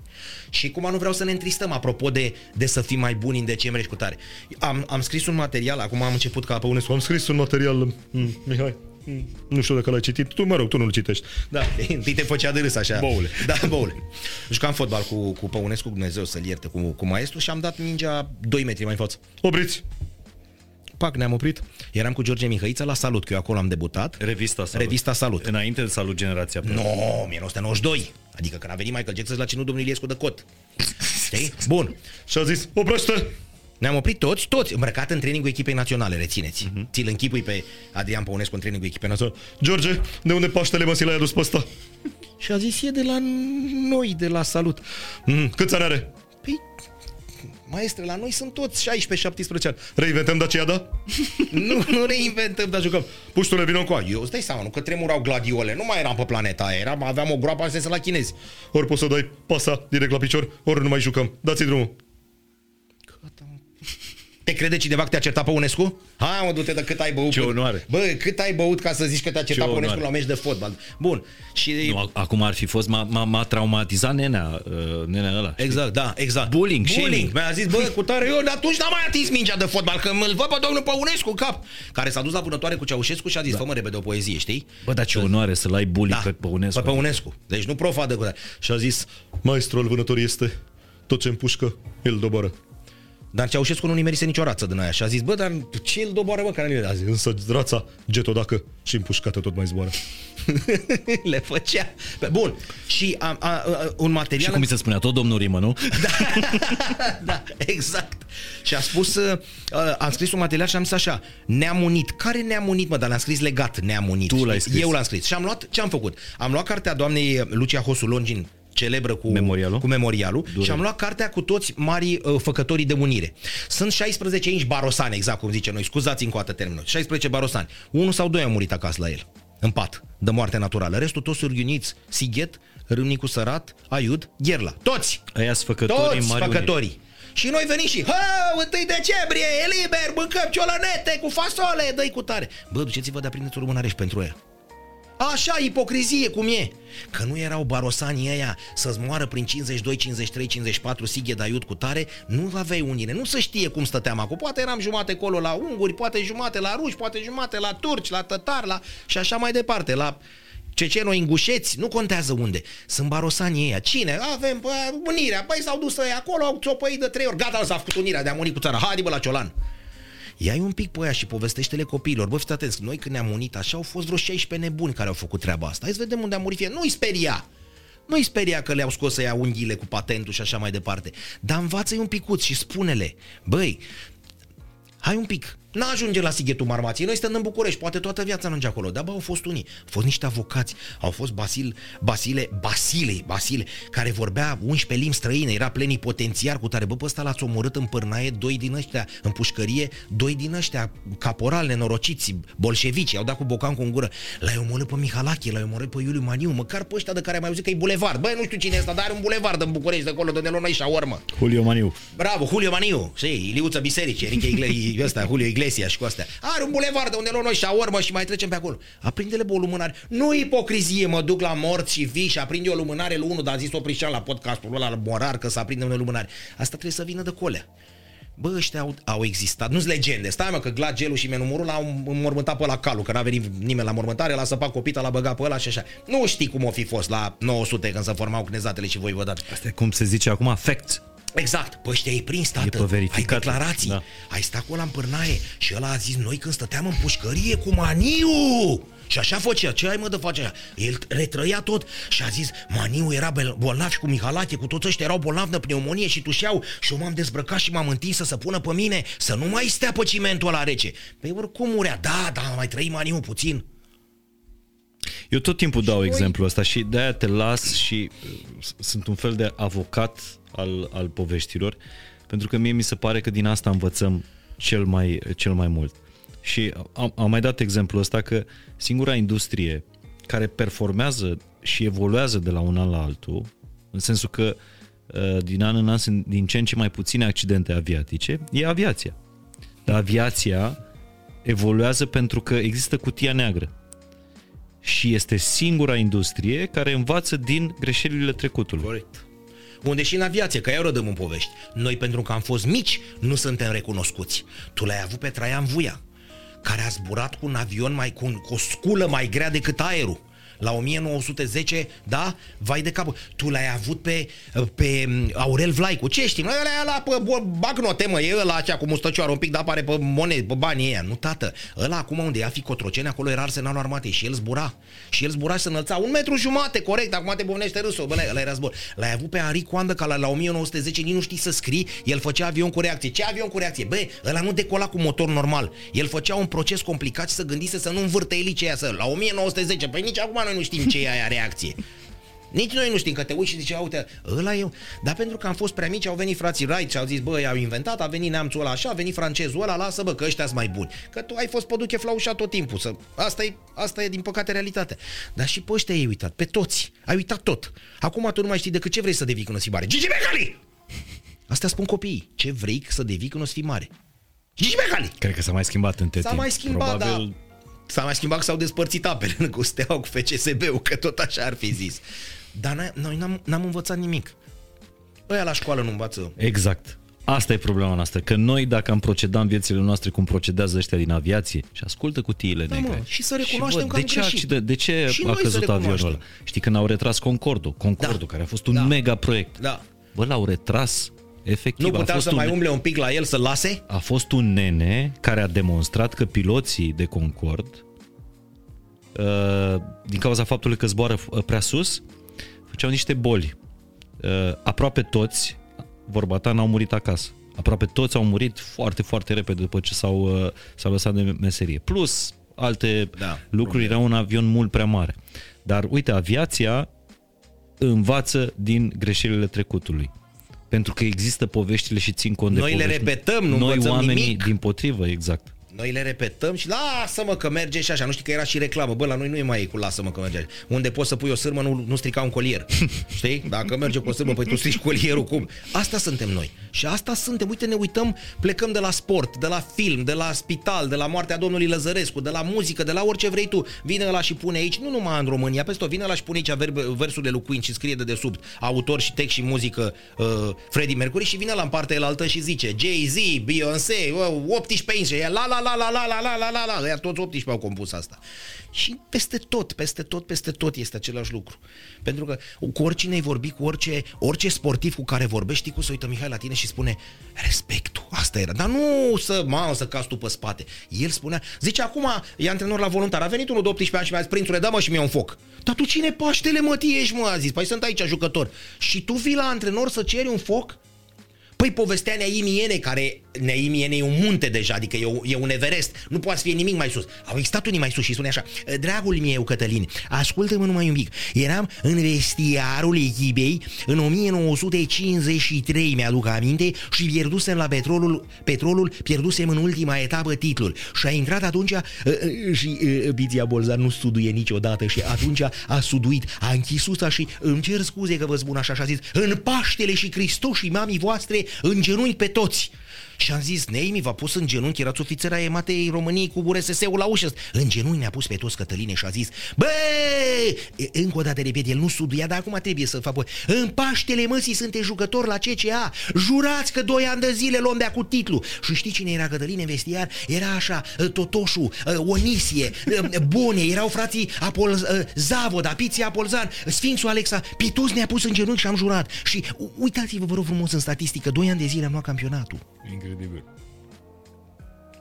A: Și cum nu vreau să ne întristăm apropo de, de să fim mai buni în decembrie și cu tare. Am, am scris un material, acum am început ca pe UNESCO, am scris un material, mm, Mihai, mm, nu știu dacă l-ai citit, tu mă rog, tu nu-l citești. Da, întâi te făcea de râs așa.
B: Boule.
A: Da, boule. Jucam fotbal cu, cu Păunescu, Dumnezeu să-l ierte, cu, cu maestru și am dat mingea 2 metri mai în față. Opriți! Pac, ne-am oprit. Eram cu George Mihăiță la Salut, că eu acolo am debutat.
B: Revista Salut.
A: Revista Salut.
B: Înainte de Salut Generația.
A: No, 1992. Adică când a venit Michael Jackson la ținut domnul Iliescu de cot. Știi? Bun. Și a zis, oprește! Ne-am oprit toți, toți, îmbrăcat în trainingul echipei naționale, rețineți. Uh-huh. Ți-l închipui pe Adrian Păunescu în trainingul echipei naționale. George, de unde Paștele mă l-ai adus pe ăsta? Și a zis, e de la noi, de la salut. Mm, câți ani are? Păi, Maestre, la noi sunt toți 16-17 ani.
C: Reinventăm Dacia, da?
A: nu, nu reinventăm, dar jucăm. Puștule, vină cu Eu îți dai seama, nu? Că tremurau gladiole. Nu mai eram pe planeta aia. Eram, aveam o groapă să la chinezi.
C: Ori poți să dai pasa direct la picior, ori nu mai jucăm. Dați-i drumul.
A: Te crede cineva că te-a certat pe Unescu? Hai mă, du-te de cât ai băut.
B: Ce onoare.
A: Bă, cât ai băut ca să zici că te-a certat
B: Ce
A: pe Unescu
B: onoare.
A: la meci de fotbal. Bun. Și
B: Nu, acum ar fi fost, m-a, m-a, m-a traumatizat nenea, uh, nenea ăla. știi?
A: Exact, da, exact.
B: Bullying,
A: Bullying.
B: shaming.
A: Mi-a zis, bă, cu tare, eu de atunci n-am mai atins mingea de fotbal, că îl văd pe domnul Păunescu în cap. Care s-a dus la vânătoare cu Ceaușescu și a zis, da. fă-mă repede o poezie, știi?
B: Bă, dar ce onoare să-l ai bully
A: Da,
B: pe Păunescu.
A: Pe Păunescu. Deci nu profa de cu tare. Și a zis,
C: Maestru al vânătorii este tot ce împușcă, îl doboară.
A: Dar Ceaușescu nu nimerise nicio rață din aia. Și a zis, bă, dar ce îl doboară, bă, care
C: A zis, însă rața, geto dacă și împușcată tot mai zboară.
A: le făcea. Pe- Bun. Și a, a, a, un material...
B: Și cum mi se spunea tot domnul Rimă, nu?
A: da, exact. Și a spus, uh, uh, am scris un material și am zis așa, ne-am unit. Care ne-am unit, mă? Dar l-am scris legat, ne-am unit.
B: Tu l-ai
A: știi?
B: scris.
A: Eu l-am scris. Și am luat, ce am făcut? Am luat cartea doamnei Lucia Hosu Longin, celebră cu
B: Memorialul?
A: cu memorialul
B: Durere.
A: și am luat cartea cu toți mari uh, făcătorii de unire. Sunt 16 inși barosani, exact cum zice noi. Scuzați încă o dată termenul. 16 barosani. Unul sau doi au murit acasă la el. În pat, de moarte naturală. Restul toți surghiuniți, Sighet, Râmnicu Sărat, Aiud, Gherla. Toți!
B: Aia sunt făcătorii
A: Toți
B: mari
A: făcătorii. Și noi venim și, ha, 1 decembrie, e liber, mâncăm ciolănete cu fasole, dă cu tare. Bă, duceți-vă de aprindeți o lumânare și pentru ea. Așa, ipocrizie cum e. Că nu erau barosanii ăia să-ți moară prin 52, 53, 54 Sighe Daiut cu tare, nu aveai unire, nu se știe cum stăteam acum. Poate eram jumate acolo la unguri, poate jumate la ruși, poate jumate la turci, la tătari, la... și așa mai departe, la cecenoi îngușeți, nu contează unde. Sunt barosanii ăia. Cine? Avem bă, unirea. Păi s-au dus ăia acolo, au țopăit de trei ori. Gata, s-a făcut unirea de a muri cu țara. Haide bă la Ciolan. Ia-i un pic pe aia și povestește-le copiilor. Bă, fiți atenți, noi când ne-am unit așa, au fost vreo 16 nebuni care au făcut treaba asta. Hai să vedem unde a murit fie. Nu-i speria! Nu-i speria că le-au scos să ia unghiile cu patentul și așa mai departe. Dar învață-i un picuț și spune-le, băi, hai un pic, N-ajunge la Sighetul Marmației, noi stăm în București, poate toată viața ajunge acolo, dar bă, au fost unii, au fost niște avocați, au fost Basil, Basile, Basile, Basile, care vorbea 11 limbi străine, era plenipotențiar cu tare, bă, pe ăsta l-ați omorât în pârnaie, doi din ăștia, în pușcărie, doi din ăștia, caporali nenorociți, bolșevici, au dat cu bocan cu în gură, l-ai omorât pe Mihalache, l-ai omorât pe Iuliu Maniu, măcar pe ăștia de care ai mai auzit că e bulevard, bă, nu știu cine e ăsta, dar are un bulevard în București, de acolo, de unde luăm noi șaormă.
B: Julio Maniu.
A: Bravo, Julio Maniu, și Iliuță Biserici, Enrique Igle- ăsta, Julio Iglesias și cu astea. Are un bulevard de unde luăm noi șaormă și mai trecem pe acolo. Aprinde-le bă, o lumânare. Nu ipocrizie, mă duc la morți și vii și aprinde o lumânare lui unul, dar a zis Oprișan la podcastul ăla, la morar, că să aprindem noi lumânare. Asta trebuie să vină de colea. Bă, ăștia au, au existat, nu-s legende. Stai mă că Glad, Gelu și Menumurul l-au înmormântat pe la calul, că n-a venit nimeni la mormântare, l-a săpat copita, l-a băgat pe ăla și așa. Nu știi cum o fi fost la 900 când se formau cnezatele și voi vă dați.
B: Asta e cum se zice acum, facts.
A: Exact, păi ăștia ai prins, tată,
B: pe verificat.
A: ai declarații,
B: Da.
A: da. ai stat cu ăla în pârnaie și ăla a zis, noi când stăteam în pușcărie cu Maniu, și așa făcea, ce ai mă de face aia? El retrăia tot și a zis, Maniu era bel- bolnav și cu Mihalache, cu toți ăștia erau bolnavi de pneumonie și tușeau și eu m-am dezbrăcat și m-am întins să se pună pe mine, să nu mai stea pe cimentul ăla rece. Păi oricum murea, da, da, mai trăi Maniu puțin.
B: Eu tot timpul dau exemplul ăsta și de-aia te las și uh, s- sunt un fel de avocat al, al poveștilor, pentru că mie mi se pare că din asta învățăm cel mai, cel mai mult. Și am, am mai dat exemplul ăsta că singura industrie care performează și evoluează de la un an la altul, în sensul că uh, din an în an sunt din ce în ce mai puține accidente aviatice, e aviația. Dar aviația evoluează pentru că există cutia neagră și este singura industrie care învață din greșelile trecutului.
A: Corect. Unde și în aviație, că eu rădăm în povești. Noi, pentru că am fost mici, nu suntem recunoscuți. Tu l-ai avut pe Traian Vuia, care a zburat cu un avion mai cu, un- cu o sculă mai grea decât aerul. La 1910, da? Vai de cap. Tu l-ai avut pe, pe Aurel Vlaicu. Ce știm? Ăla e la pe bo- bagnote, mă, e ăla acea cu mustăcioară un pic, dar apare pe monede, pe banii ăia. Nu, tată. Ăla acum unde ia fi Cotroceni, acolo era arsenalul armatei și el zbura. Și el zbura și se înălța un metru jumate, corect, acum te bovnește râsul. Bă, ăla era zbor. L-ai avut pe Henri Coandă, ca la, la 1910 nici nu știi să scrii, el făcea avion cu reacție. Ce avion cu reacție? Bă, ăla nu decola cu motor normal. El făcea un proces complicat și să gândise să nu învârte elicea aia să. La 1910, păi nici acum noi nu știm ce e aia reacție. Nici noi nu știm că te uiți și zice, uite, ăla eu. Dar pentru că am fost prea mici, au venit frații Wright și au zis, bă, i-au inventat, a venit neamțul ăla așa, a venit francezul ăla, lasă bă, că ăștia sunt mai buni. Că tu ai fost păduche flaușat tot timpul. Să... Asta, e, asta e din păcate realitatea. Dar și pe ăștia ai uitat, pe toți. Ai uitat tot. Acum tu nu mai știi decât ce vrei să devii când o să fii mare. Gigi Becali! Asta spun copiii. Ce vrei să devii când o să fii mare? Gigi Becali!
B: Cred că s-a mai schimbat între
A: S-a
B: timp.
A: mai schimbat,
B: Probabil...
A: dar s-a mai schimbat că s-au despărțit apele cu Steaua, cu FCSB-ul, că tot așa ar fi zis. Dar noi, noi n-am, n-am învățat nimic. Ăia la școală nu învață.
B: Exact. Asta e problema noastră, că noi dacă am procedat în viețile noastre cum procedează ăștia din aviație și ascultă cutiile
A: Da,
B: negre.
A: mă, și să recunoaștem că
B: de
A: am
B: ce,
A: greșit.
B: accident, de ce
A: Și
B: a
A: noi să
B: căzut avionul ăla?
A: recunoaștem.
B: Știi când au retras Concordul, Concordul
A: Da.
B: care a fost un
A: Da.
B: mega proiect.
A: Da.
B: Bă, l-au retras efectiv.
A: Nu
B: a
A: puteam
B: fost
A: să
B: un,
A: mai umble un pic la el, să lase?
B: A fost un nene care a demonstrat că piloții de Concord uh, din cauza faptului că zboară uh, prea sus, făceau niște boli. Uh, aproape toți, vorba ta, n-au murit acasă. Aproape toți au murit foarte, foarte repede după ce s-au, uh, s-au lăsat de meserie. Plus alte
A: Da,
B: lucruri, era un avion mult prea mare. Dar uite, aviația învață din greșelile trecutului. Pentru că există poveștile și țin cont de
A: Noi le
B: povești.
A: repetăm, nu
B: Noi
A: învățăm
B: oamenii,
A: nimic.
B: din potrivă, exact.
A: Noi le repetăm și lasă-mă că merge și așa. Nu știi că era și reclamă. Bă, la noi nu e mai e cu lasă-mă că merge. Unde poți să pui o sârmă, nu, nu strica un colier. Știi? Dacă merge cu o sârmă, păi tu strici colierul, cum? Asta suntem noi. Și asta suntem. Uite, ne uităm, plecăm de la sport, de la film, de la spital, de la moartea domnului Lăzărescu, de la muzică, de la orice vrei tu. Vine ăla și pune aici, nu numai în România, peste tot, vine ăla și pune aici verbe, versurile lui Queen și scrie de desubt autor și text și muzică uh, Freddie Mercury și vine la în partea elaltă și zice Jay-Z, Beyoncé, uh, 18 inci, e la la la la la la la la la la, ăia toți 18 au compus asta. Și peste tot, peste tot, peste tot este același lucru. Pentru că cu oricine ai vorbi, cu orice, orice sportiv cu care vorbești, știi cum se uită Mihai la tine și spune respectul, asta era. Dar nu să, mamă, să cazi tu pe spate. El spunea, zice acum, e antrenor la voluntar, a venit unul de 18 ani și mi-a zis, prințule, dă-mă și mie un foc. Dar tu cine paștele mă ești, mă, a zis, păi sunt aici jucător. Și tu vii la antrenor să ceri un foc? Păi povestea Neaimiene, care Neaimiene e un munte deja, adică e, o- e un Everest, nu poate să fie nimic mai sus. Au existat unii mai sus și spune așa, dragul meu Cătălin, ascultă-mă numai un pic, eram în vestiarul echipei în 1953, mi-aduc aminte, și pierdusem la petrolul, petrolul, pierdusem în ultima etapă titlul. Și a intrat atunci uh, uh, și uh, Bizia Bolzan nu studuie niciodată și atunci a suduit, a închis usta și îmi cer scuze că vă spun așa și a zis, în Paștele și Hristos și mamii voastre în îngerunchi pe toți. Și am zis, Neimi v-a pus în genunchi, erați ofițera ematei României cu URSS-ul la ușă. În genunchi ne-a pus pe toți Cătăline și a zis, bă, E, încă o dată repet, el nu studia, dar acum trebuie să fac. În Paștele măsii sunteți jucător la CCA, jurați că doi ani de zile luăm de cu titlu. Și știi cine era Cătăline în vestiar? Era așa, Totoșu, Onisie, Bune, erau frații Apol, Zavoda, Piții Apolzan, Sfinxul Alexa, pe toți ne-a pus în genunchi și am jurat. Și u- uitați-vă, vă rog frumos, în statistică, doi ani de zile am luat campionatul.
B: Incredibil.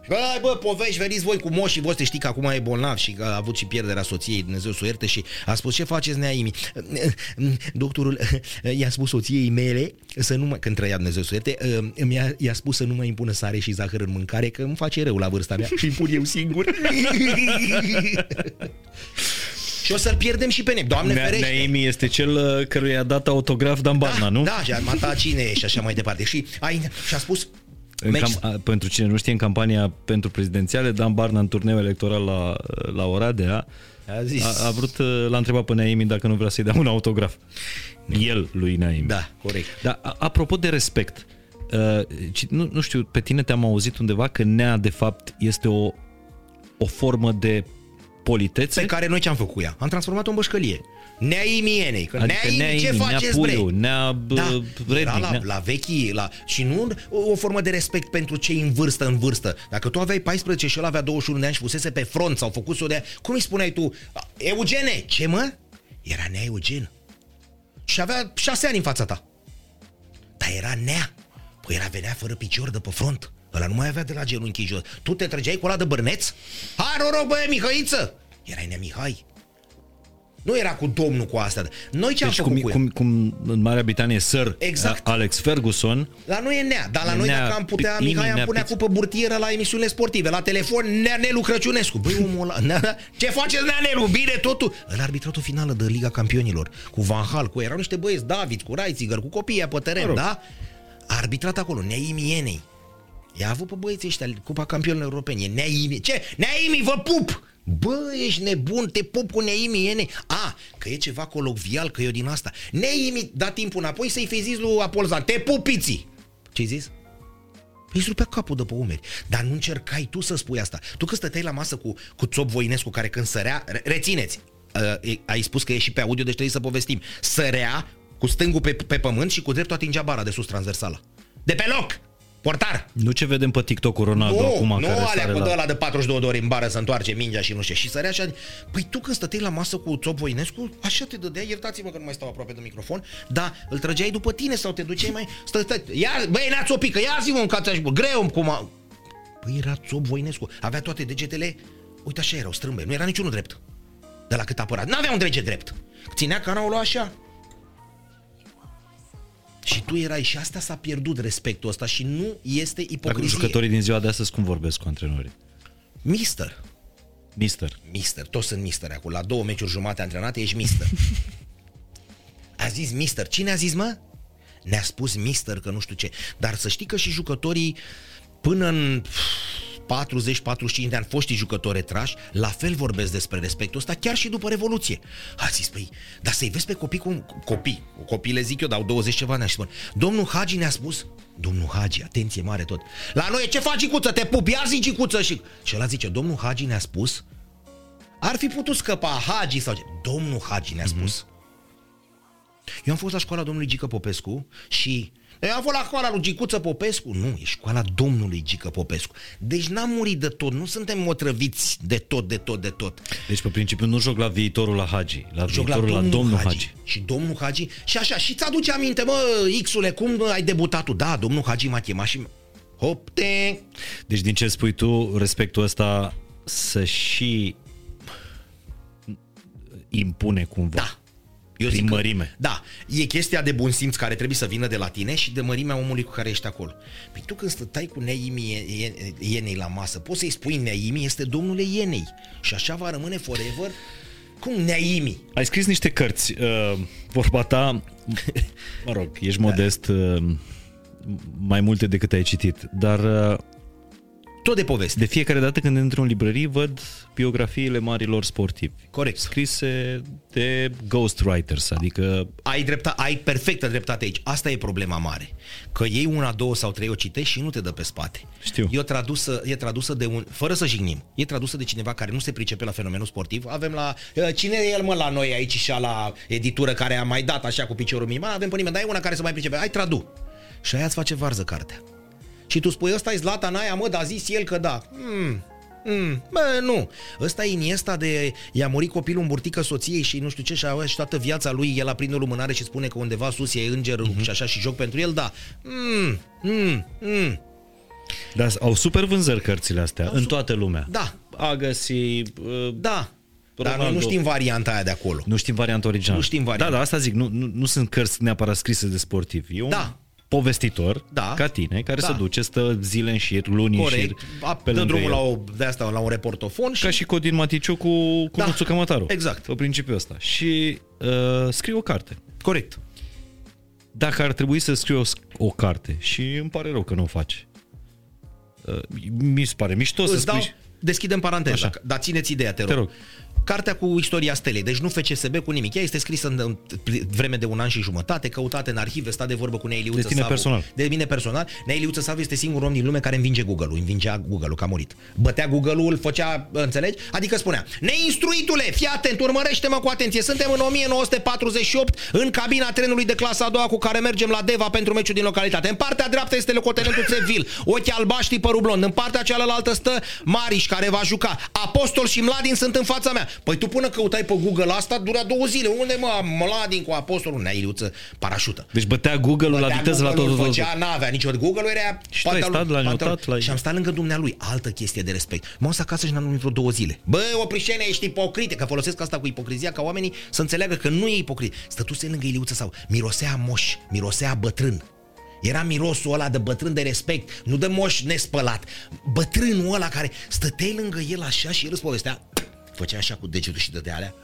A: Hai bă, povești, veniți voi cu moșii voștri, știi că acum e bolnav și că a avut și pierderea soției, Dumnezeu să o ierte și a spus, ce faceți neaimi? Doctorul i-a spus soției mele să nu mai, când trăia Dumnezeu să o ierte, i-a, i-a spus să nu mai impună sare și zahăr în mâncare, că îmi face rău la vârsta mea și îmi pun eu singur. și o să-l pierdem și pe ne. Doamne
B: Nea-
A: ferește!
B: Naimi este cel uh, căruia a dat autograf Dan Barna,
A: da,
B: nu?
A: Da, și a mata cine e și așa mai departe. Și a, și a spus,
B: În
A: meci-
B: cam, a, pentru cine nu știe, în campania pentru prezidențiale, Dan Barna în turneu electoral la, la Oradea
A: A zis.
B: a, a vrut, uh, l-a întrebat pe Naimi dacă nu vrea să-i dea un autograf. El lui Naimi.
A: da, corect.
B: Dar a- apropo de respect, uh, ci- nu, nu știu, pe tine te-am auzit undeva că nea de fapt este o, o formă de politețe?
A: Pe care noi ce-am făcut cu ea? Am transformat-o în bășcălie. Neaimienei. Că
B: Adică
A: neaimi,
B: Neaimi,
A: ce
B: Nea
A: faceți,
B: Puiu,
A: bre?
B: Nea, bă,
A: da,
B: Rednic,
A: era la,
B: Nea-
A: la vechii, la, și nu o, o formă de respect pentru cei în vârstă, în vârstă. Dacă tu aveai 14 și el avea 21 de ani și fusese pe front sau făcut-o de... Cum îi spuneai tu? Eugene! Ce mă? Era Nea Eugen. Și avea 6 ani în fața ta. Dar era Nea. Păi era venea fără picior de pe front. Ăla nu mai avea de la genunchi jos. Tu te trăgeai cu ăla de bărneț? Hai, rog, băie, Mihăiță! Erai Nea Mihai. Nu era cu domnul cu asta. Noi ce am
B: Deci
A: făcut
B: cum,
A: cu el?
B: cum, cum în Marea Britanie Sir
A: Exact.
B: Alex Ferguson,
A: La noi e nea, dar la
B: E
A: noi
B: Nea
A: dacă am putea,
B: Pi-
A: Mihai, am
B: Nea
A: punea
B: Piț.
A: cu pe burtieră la emisiunile sportive, la telefon, Nea Nelu Crăciunescu. Băi, omul ăla, Nea- ce faceți, Nea Nelu? Bine totul? În arbitratul finală de Liga Campionilor, cu Van Hal, cu erau niște băieți, David, cu Reitziger, cu copiii pe teren,
B: Mă rog.
A: da? A arbitrat acolo, Nea Imienei. I-a avut pe băieții ăștia, Cupa Campionilor Europeni. E Neaimi. Ce? Neaimi, vă pup! Bă, ești nebun, te pup cu Neimi Iene. A, că e ceva colocvial, că eu din asta. Neimi, da timpul înapoi să-i fi zis lui Apolzan, te pupiți! Ce-ai zis? Păi îți rupea capul de pe umeri. Dar nu încercai tu să spui asta. Tu când stăteai la masă cu, cu Țop Voinescu, care când sărea, re- rețineți, uh, e- ai spus că e și pe audio, deci trebuie să povestim. Sărea cu stângul pe, pe pământ și cu dreptul atingea bara de sus transversală. De pe loc! Portar!
B: nu ce vedem pe TikTok-ul Ronaldo
A: Nu,
B: acum
A: nu
B: care
A: alea
B: sare
A: cu
B: la...
A: la... ăla de 42 de ori în bară să întoarce mingea și nu știu. Și sărea așa. Păi tu când stăteai la masă cu Țop Voinescu, așa te dădea, iertați-mă că nu mai stau aproape de microfon, dar îl trăgeai după tine sau te duceai mai... Stă, stă, ia, băi, nea țopică, ia zi-mă un cațaș, bă, greu cum a... Păi era Țop Voinescu, avea toate degetele, uite așa erau, strâmbe, nu era niciunul drept. De la cât apărat, n-avea un deget drept. Ținea canaulul așa. Și tu erai și asta s-a pierdut respectul ăsta și nu este
B: Dacă
A: ipocrizie.
B: jucătorii din ziua de astăzi cum vorbesc cu antrenorii?
A: Mister.
B: Mister.
A: Mister, toți sunt mister acolo. La două meciuri jumate antrenate ești mister. A zis mister. Cine a zis, mă? Ne-a spus mister că nu știu ce. Dar să știi că și jucătorii până în 40-45 de ani, foștii jucători retrași, la fel vorbesc despre respectul ăsta, chiar și după Revoluție. A zis, păi, dar să-i vezi pe copii cum... Copii, copii le zic eu, dau 20 ceva ani și spun. Domnul Hagi ne-a spus, domnul Hagi, atenție mare tot. La noi, ce faci, Gicuță? Te pup, ia zi, Gicuță! Și, și ăla zice, domnul Hagi ne-a spus, ar fi putut scăpa Hagi sau ce. Domnul Hagi ne-a spus. Eu am fost la școala domnului Gică Popescu și eu am fost la școala lui Gicuță Popescu. Nu, e școala domnului Gică Popescu. Deci n-am murit de tot, nu suntem otrăviți de tot, de tot, de tot.
B: Deci pe principiu nu joc la viitorul la Hagi, la
A: Joc la
B: viitorul
A: domnul,
B: la domnul
A: Hagi.
B: Hagi.
A: Și domnul Hagi, și așa, și ți-aduce aminte, mă, Xule, cum ai debutat tu? Da, domnul Hagi m-a chemat și... Hop, te...
B: Deci din ce spui tu, respectul ăsta să și impune cumva.
A: Da. Eu
B: Prin
A: zic că-
B: mărime.
A: Da, e chestia de bun simț care trebuie să vină de la tine și de mărimea omului cu care ești acolo. Păi tu când stătai cu Neimi Ie- Ie- Ienei la masă, poți să-i spui Neimi este domnule Ienei. Și așa va rămâne forever cum Neimi.
B: Ai scris niște cărți. Uh, vorba ta, mă rog, ești modest uh, mai multe decât ai citit, dar uh,
A: Tot de poveste.
B: de fiecare dată când intru în librării văd biografiile marilor sportivi.
A: Corect.
B: Scrise de ghostwriters, adică
A: Ai, drepta, ai perfectă dreptate aici. Asta e problema mare. Că ei una, două sau trei o citești și nu te dă pe spate.
B: Știu.
A: E, o tradusă, e tradusă de un... Fără să jignim. E tradusă de cineva care nu se pricepe la fenomenul sportiv. Avem la... uh, Cine e el, mă, la noi aici și la editură care a mai dat așa cu piciorul mima? Avem pe nimeni, dar e una care să mai pricepe. Hai, tradu. Și aia îți face varză cartea. Și tu spui, ăsta e Zlatan aia, mă, dar a zis el că da. Mm, Mm, bă, nu. Ăsta e Iniesta de... I-a murit copilul în burtică soției și nu știu ce și, a, și toată viața lui el aprinde o lumânare și spune că undeva sus e înger
B: Mhm.
A: mm-hmm. și așa și joc pentru el, da. Mm, mm, mm.
B: Dar au super vânzări cărțile astea
A: Au
B: în
A: su-
B: toată lumea.
A: Da,
B: Agassi, uh,
A: da. Dar noi
B: Ronaldo.
A: nu știm varianta aia de acolo.
B: nu știm varianta originală.
A: Nu știm varianta.
B: Da, da, asta zic, nu, nu, nu sunt cărți neapărat scrise de sportivi. E un
A: Da.
B: Povestitor,
A: Da.
B: ca tine, care
A: Da.
B: se duce, stă zile în șir, luni în șir,
A: Corect. A,
B: pe
A: dă
B: lângă
A: drumul
B: el.
A: la, o, de asta, la un reportofon și...
B: Ca și Codin Maticiu cu, cu
A: Da,
B: Nuțu Cămătaru.
A: exact.
B: Pe principiul ăsta. Și uh, scrie o carte.
A: Corect.
B: Dacă ar trebui să scriu o, o carte și îmi pare rău că nu o faci. Uh, mi se pare mișto să
A: Îți
B: spui...
A: dau, deschidem paranteza,
B: Așa.
A: dar țineți ideea, te rog.
B: Te rog.
A: Cartea cu istoria stelei, deci nu FCSB cu nimic. Ea este scrisă în, în vreme de un an și jumătate, căutată în arhive, sta de vorbă cu Nea Iliuță
B: De tine
A: Savu.
B: personal.
A: De mine personal. Nea Iliuță Savu este singurul om din lume care învinge Google-ul. Învingea Google-ul, că a murit. Bătea Google-ul, îl făcea, înțelegi? Adică spunea, neinstruitule, fii atent, urmărește-mă cu atenție. Suntem în 1948, în cabina trenului de clasa a doua cu care mergem la Deva pentru meciul din localitate. În partea dreaptă este locotenentul Seville, ochi albaștri, părul blond. În partea cealaltă stă Mariș, care va juca. Apostol și Mladin sunt în fața mea. Păi tu până căutai pe Google asta, dura două zile. Unde mă, Mladin cu Apostolul? Nea Iliuță, parașută.
B: Deci bătea Google-ul la viteză la tot, tot, tot.
A: Făcea, n-avea nicio Google era
B: Și tu ai stat, l-ai notat, l-ai-
A: Și am stat lângă dumnealui. Altă chestie de respect. M-am dus acasă și n-am dormit vreo două zile. Bă, oprișene, ești ipocrite. Că folosesc asta cu ipocrizia ca oamenii să înțeleagă că nu e ipocrit. Stătuse lângă Iliuță sau mirosea moș, mirosea bătrân. Era mirosul ăla de bătrân de respect, nu de moș nespălat. Bătrânul ăla care stăteai lângă el așa și el îți povestea, făcea așa cu degetul și dădea alea.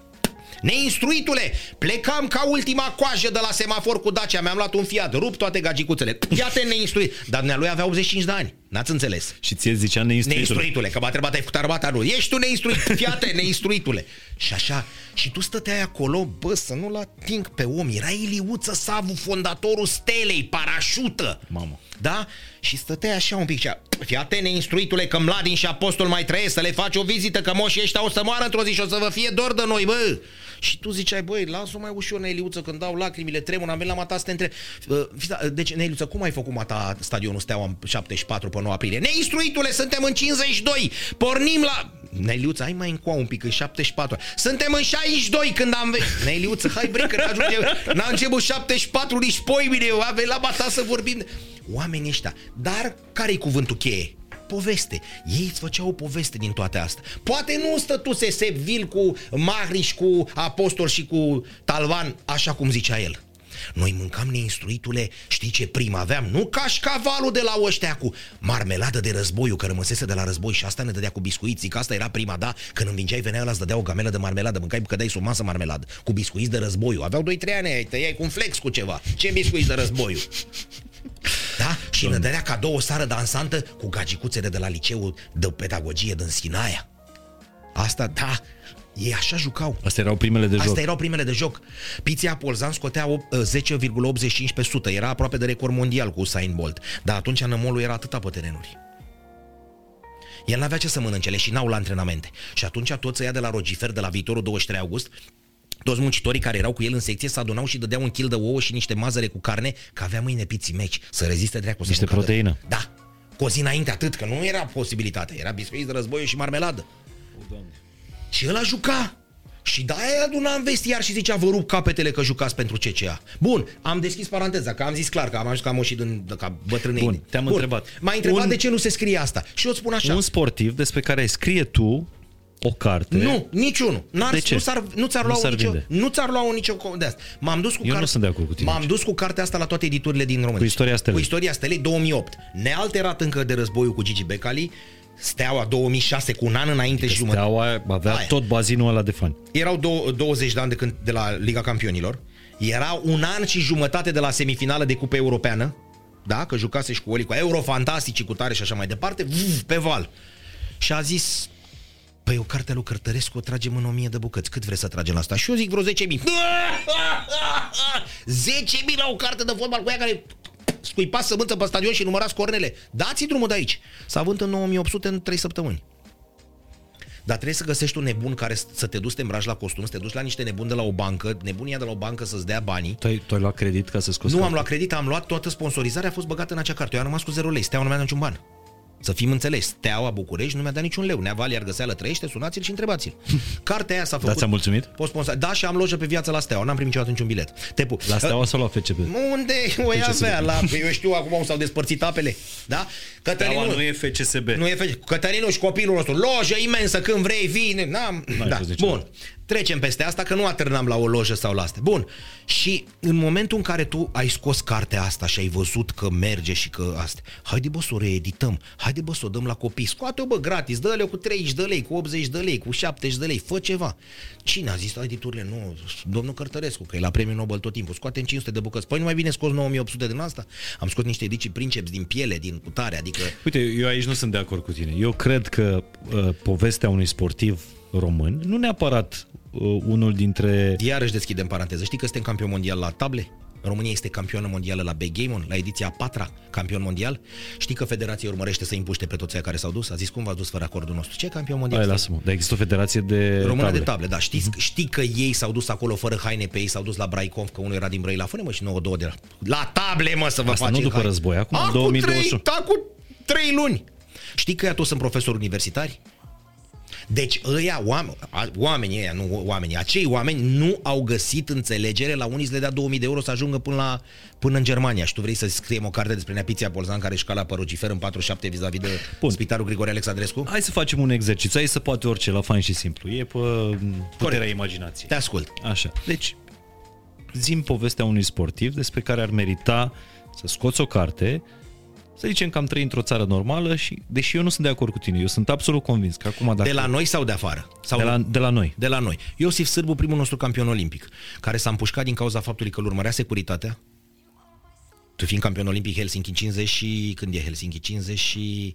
A: Neinstruitule, plecam ca ultima coajă de la semafor cu Dacia, mi-am luat un Fiat, rup toate gagicuțele. Iată neinstruit, dar lui avea 85 de ani, n-ați înțeles.
B: Și ție zicea neinstruitul.
A: Neinstruitule, că m-a întrebat, ai făcut armata? Nu. Ești tu neinstruit, fiate, neinstruitule. Și așa, și tu stăteai acolo, bă, să nu-l ating pe om. Era Iliuță Savu, fondatorul Stelei, parașută.
B: Mamă.
A: Da? Și stăteai așa un pic și Fiate, neinstruitule, că Mladin și Apostol mai trăiesc să le faci o vizită, că moșii ăștia o să moară într-o zi și o să vă fie dor de noi, bă. Și tu ziceai, băi, lasă-o mai ușor, Neiliuță, când dau lacrimile, tremur, am venit la mata să te întreb. Uh, fii da, Deci, Neiliuță, cum ai făcut mata stadionul Steaua în 74 pe 9 aprilie? Neinstruitule, suntem în 52, pornim la... Neiliuță, hai mai încoa un pic, în 74. Suntem în 62 când am venit. Neiliuță, hai bre, că n-ajunge- n-a început 74 nici poimine, a venit la mata să vorbim. Oamenii ăștia. Dar care-i cuvântul cheie? poveste. Ei îți făceau o poveste din toate astea. Poate nu stătuse Sevil cu Mahriș, cu Apostol și cu Talvan, așa cum zicea el. Noi mâncam neinstruitule, știi ce prim aveam? Nu cașcavalul de la ăștia cu marmeladă de războiu, că rămăsese de la război și asta ne dădea cu biscuiți, că asta era prima, da? Când învingeai venea ăla, îți dădea o gamelă de marmeladă, mâncai că dai sub masă marmeladă, cu biscuiți de războiu. Aveau 2-3 ani, ai tăiai cu un flex cu ceva. Ce biscuiți de războiu? Da? Și ne dădea cadou o sară dansantă cu gagicuțele de la liceul de pedagogie din Sinaia. Asta, da, ei așa jucau.
B: Astea erau primele de joc.
A: Astea erau primele de joc. Pizia Polzan scotea op- 10,85 pe sută. Era aproape de record mondial cu Usain Bolt. Dar atunci nămolul era atâta pe terenuri. El n-avea ce să mănânce, și n-au la antrenamente. Și atunci toți ăia de la Rogifer, de la viitorul 23 august, toți muncitorii care erau cu el în secție se adunau și dădeau un kil de ouă și niște mazăre cu carne, că avea mâine piții meci, să reziste dracu. să
B: Niște
A: nu cadă.
B: proteină.
A: Da. Cu o zi înainte atât, că nu era posibilitate. Era biscuiți de război și marmeladă. Și el a juca. Și da, aia aduna în vestiar și zicea, vă rup capetele că jucați pentru CCA. Bun, am deschis paranteza, că am zis clar că am ajuns ca moșii din, ca bătrânei.
B: Bun, te-am întrebat.
A: M-ai întrebat
B: Un-
A: de ce nu se scrie asta. Și eu îți spun așa.
B: Un sportiv despre care scrie tu o carte.
A: Nu, niciunul. N-ar,
B: De ce?
A: Nu, s-ar, nu ți-ar
B: Nu
A: lua
B: s-ar
A: nicio,
B: vinde.
A: nu ți-ar lua nicio co- de asta. M-am dus cu
B: Eu nu
A: carte,
B: sunt de acord cu tine
A: M-am
B: aici.
A: dus cu cartea asta la toate editurile din România.
B: Cu istoria stelei.
A: Cu istoria stelei 2008. Nealterat încă de războiul cu Gigi Becali, Steaua 2006 cu un an înainte și jumătate.
B: Steaua avea
A: Aia.
B: tot bazinul ăla de fani.
A: Erau dou- 20 de ani de, când, de la Liga Campionilor. Era un an și jumătate de la semifinală de Cupă Europeană. Da, că jucase și cu Oli, cu Eurofantastici, cu tare și așa mai departe. Vuf, pe val. Și a zis, Păi o carte lui Cărtărescu o tragem în 1000 de bucăți. Cât vreți să tragem la asta? Și eu zic vreo 10.000. 10.000 la o carte de fotbal cu ea care scuipa sămânță pe stadion și număra scornele. Dați drumul de aici. S-a vândut în 9800 în 3 săptămâni. Dar trebuie să găsești un nebun care să te duci să te îmbraci la costum, să te duci la niște nebuni de la o bancă, nebunia de la o bancă să-ți dea banii.
B: Tu ai, tu ai luat credit ca să scoți
A: Nu am
B: cartea?
A: luat credit, am luat toată sponsorizarea, a fost băgată în acea carte. Eu am rămas cu 0 lei, Steaua nu mi-a dat niciun ban. Să fim înțeles, Steaua București nu mi-a dat niciun leu. Nea Vali Argăseală trăiește, sunați-l și întrebați-l. Cartea aia s-a făcut...
B: ți-a mulțumit?
A: Post sponsor... Da, și am lojă pe viață la Steaua, n-am primit niciodată niciun bilet. Tepu.
B: La Steaua sau la FCB?
A: Unde o ia avea? La... Eu știu acum cum s-au despărțit apele. Da? Cătălinu...
B: e FCSB.
A: Nu e fe... Cătălinu și copilul nostru. Lojă imensă, când vrei, vine. N-am...
B: N-ai
A: Da.
B: fost niciodată.
A: Bun. Trecem peste asta, că nu atârnam la o lojă sau la astea. Bun. Și în momentul în care tu ai scos cartea asta și ai văzut că merge și că asta, haide bă să o reedităm, haide bă să o dăm la copii, scoate-o bă gratis, dă-le cu 30 de lei, cu 80 de lei, cu 70 de lei, fă ceva. Cine a zis la editurile? Nu, domnul Cărtărescu, că e la premiul Nobel tot timpul, scoatem 500 de bucăți. Păi nu mai bine scos 9800 din asta? Am scos niște ediții princeps din piele, din cutare, adică
B: Uite, eu aici nu sunt de acord cu tine. Eu cred că uh, povestea unui sportiv român, nu neapărat uh, unul dintre...
A: Iarăși deschidem paranteză. Știi că suntem campion mondial la table? România este campioană mondială la backgammon, la ediția a patra, campion mondial. Știi că federația urmărește să împuște pe toți aia care s-au dus? A zis cum v-ați dus fără acordul nostru? Ce campion mondial?
B: Hai,
A: sunteți?
B: lasă-mă. Dar există o federație de
A: Română
B: table.
A: de table, da. Știți, știi că ei s-au dus acolo fără haine pe ei, s-au dus la Braicov, că unul era din Brăila. Fune mă și nouă două de la... La table, mă, să vă
B: Asta
A: faceți
B: nu după
A: haine.
B: război, acum, în
A: Acum
B: 2021.
A: Trei, acum trei luni. Știi că ea toți sunt profesori universitari? Deci ăia, oameni, oamenii ăia, nu oamenii, acei oameni nu au găsit înțelegere la unii să le dea 2000 de euro să ajungă până, la, până în Germania. Și tu vrei să scriem o carte despre Neapiția Polzan care șcala părucifer în 47 vis-a-vis de Bun. Spitalul Grigore Alexandrescu?
B: Hai să facem un exercițiu. Hai să poate orice, la fain și simplu. E pe puterea Corect. imaginației.
A: Te ascult.
B: Așa. Deci, zim povestea unui sportiv despre care ar merita să scoți o carte să zicem că am trăit într-o țară normală și, deși eu nu sunt de acord cu tine, eu sunt absolut convins că acum dacă...
A: De la noi sau de afară? Sau
B: de, la, de la noi.
A: De la noi. Iosif Sârbu, primul nostru campion olimpic, care s-a împușcat din cauza faptului că îl urmărea securitatea, tu fiind campion olimpic Helsinki 50 și... Când e Helsinki? 50 și...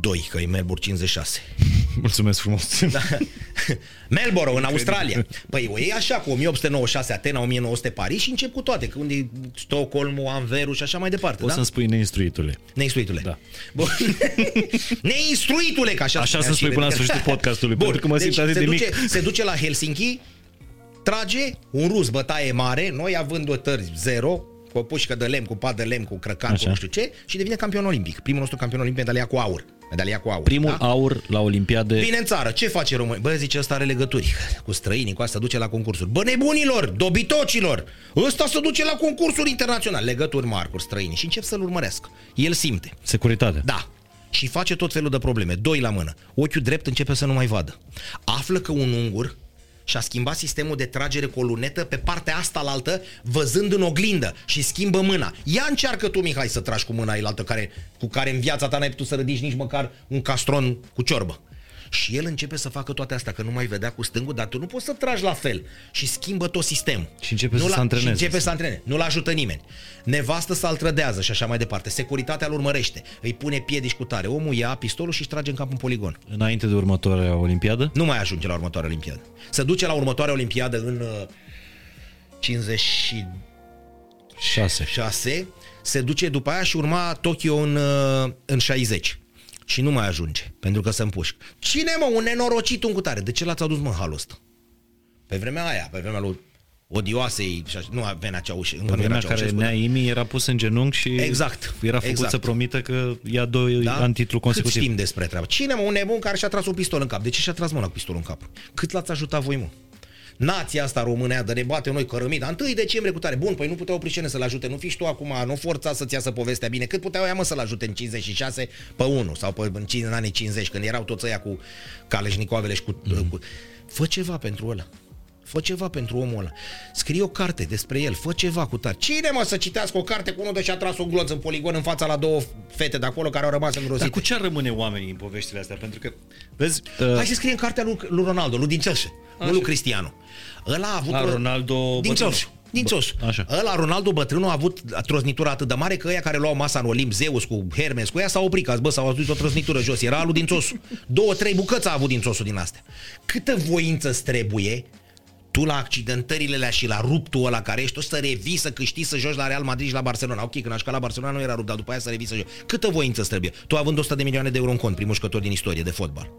A: 2, că e Melbourne 56.
B: Mulțumesc frumos. Da.
A: Melbourne, în Australia. Păi o iei așa, cu 1896 Atena, 1900 Paris și încep cu toate, că unde e Stockholm, Anverul și așa mai departe.
B: O
A: da?
B: să-mi spui neinstruitule.
A: Neinstruitule.
B: Da.
A: Bun. neinstruitule, ca așa
B: Așa să spui până la sfârșitul podcastului, Bun. pentru că mă deci, simt atât de
A: duce,
B: mic.
A: Se duce la Helsinki, trage un rus bătaie mare, noi având o tări zero, cu o pușcă de lemn, cu pat de lemn, cu crăcan, Așa. cu nu știu ce, și devine campion olimpic. Primul nostru campion olimpic, medalia cu aur. Medalia cu aur.
B: Primul
A: da?
B: aur la Olimpiade.
A: Vine în țară. Ce face România? Bă, zice, ăsta are legături cu străinii, cu asta duce la concursuri. Bă, nebunilor, dobitocilor, ăsta se duce la concursuri internaționale. Legături mari cu străinii și încep să-l urmărească. El simte.
B: Securitate.
A: Da. Și face tot felul de probleme. Doi la mână. Ochiul drept începe să nu mai vadă. Află că un ungur și a schimbat sistemul de tragere cu o lunetă pe partea asta la altă, văzând în oglindă și schimbă mâna. Ia încearcă tu, Mihai, să tragi cu mâna altă care, cu care în viața ta n-ai putut să ridici nici măcar un castron cu ciorbă. Și el începe să facă toate astea, că nu mai vedea cu stângul, dar tu nu poți să tragi la fel. Și schimbă tot sistemul.
B: Și începe
A: nu
B: să se antreneze.
A: Și începe să antreneze. Nu-l ajută nimeni. Nevastă să-l trădează și așa mai departe. Securitatea îl urmărește. Îi pune piedici cu tare. Omul ia pistolul și își trage în cap un poligon.
B: Înainte de următoarea olimpiadă?
A: Nu mai ajunge la următoarea olimpiadă. Se duce la următoarea olimpiadă în uh, 56. 6. Se duce după aia și urma Tokyo în, uh, în 60 și nu mai ajunge, pentru că se împușc. Cine mă, un nenorocit, un cutare? De ce l-ați adus mă halul ăsta? Pe vremea aia, pe vremea lui odioasei, nu avea Ceaușescu.
B: Încă pe vremea care Neaimi era pus în genunchi și
A: exact,
B: era făcut
A: exact.
B: să promită că ia doi da? ani titlu consecutiv.
A: Cât știm despre treaba? Cine mă, un nebun care și-a tras un pistol în cap? De ce și-a tras mâna cu pistolul în cap? Cât l-ați ajutat voi, mă? Nația asta românea de ne bate noi cărămida. Întâi decembrie cu tare. Bun, păi nu puteau prișene să-l ajute. Nu fiști tu acum, nu forța să-ți iasă povestea bine. Cât puteau ea mă să-l ajute în 56 pe 1 sau pe, în, în anii 50 când erau toți ăia cu caleșnicoavele și cu, mm. cu... Fă ceva pentru ăla. Fă ceva pentru omul ăla. Scrie o carte despre el, fă ceva cu tare. Cine mă să citească o carte cu unul de și-a tras un glonț în poligon în fața la două fete de acolo care au rămas îngrozite?
B: Dar cu ce rămâne oamenii în poveștile astea? Pentru că, vezi...
A: Uh... Hai să scrie în cartea lui, lui Ronaldo, lui Dincelșe, nu lui Cristiano. Ăla a avut...
B: La Ronaldo...
A: Din Țoș. Din Țoș.
B: Așa.
A: Ăla, Ronaldo bătrânul, a avut trosnitura atât de mare că ăia care luau masa în Olimp, Zeus cu Hermes, cu ea s-au oprit, că bă, s-au adus o trosnitură jos. Era alu din Țosu. Două, trei bucăți a avut din Țosu din astea. Câtă voință trebuie tu la accidentările alea și la ruptul ăla care ești, o să revii să câștigi să joci la Real Madrid și la Barcelona. Ok, când aș la Barcelona nu era rupt, dar după aia să revii să joci. Câtă voință trebuie? Tu având 100 de milioane de euro în cont, primul jucător din istorie de fotbal.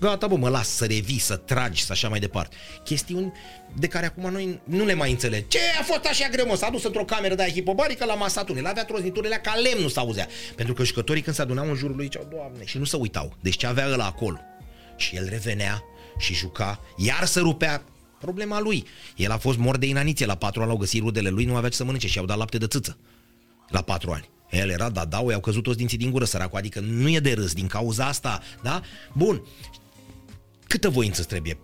A: Gata, bă, mă las să revii, să tragi, să așa mai departe. Chestiuni de care acum noi nu le mai înțeleg. Ce a fost așa greu, mă? S-a dus într-o cameră de hipobarică la masa tunel. Avea trozniturile ca lemn, nu s-auzea. Pentru că jucătorii când se adunau în jurul lui ziceau, Doamne, și nu se uitau. Deci ce avea ăla acolo? Și el revenea și juca, iar să rupea problema lui. El a fost mort de inaniție, la patru ani au găsit rudele lui, nu avea ce să mănânce și i-au dat lapte de țâță. La patru ani. El era dadau, i-au căzut toți dinții din gură, săracul, adică nu e de râs din cauza asta, da? Bun, câtă voință trebuie?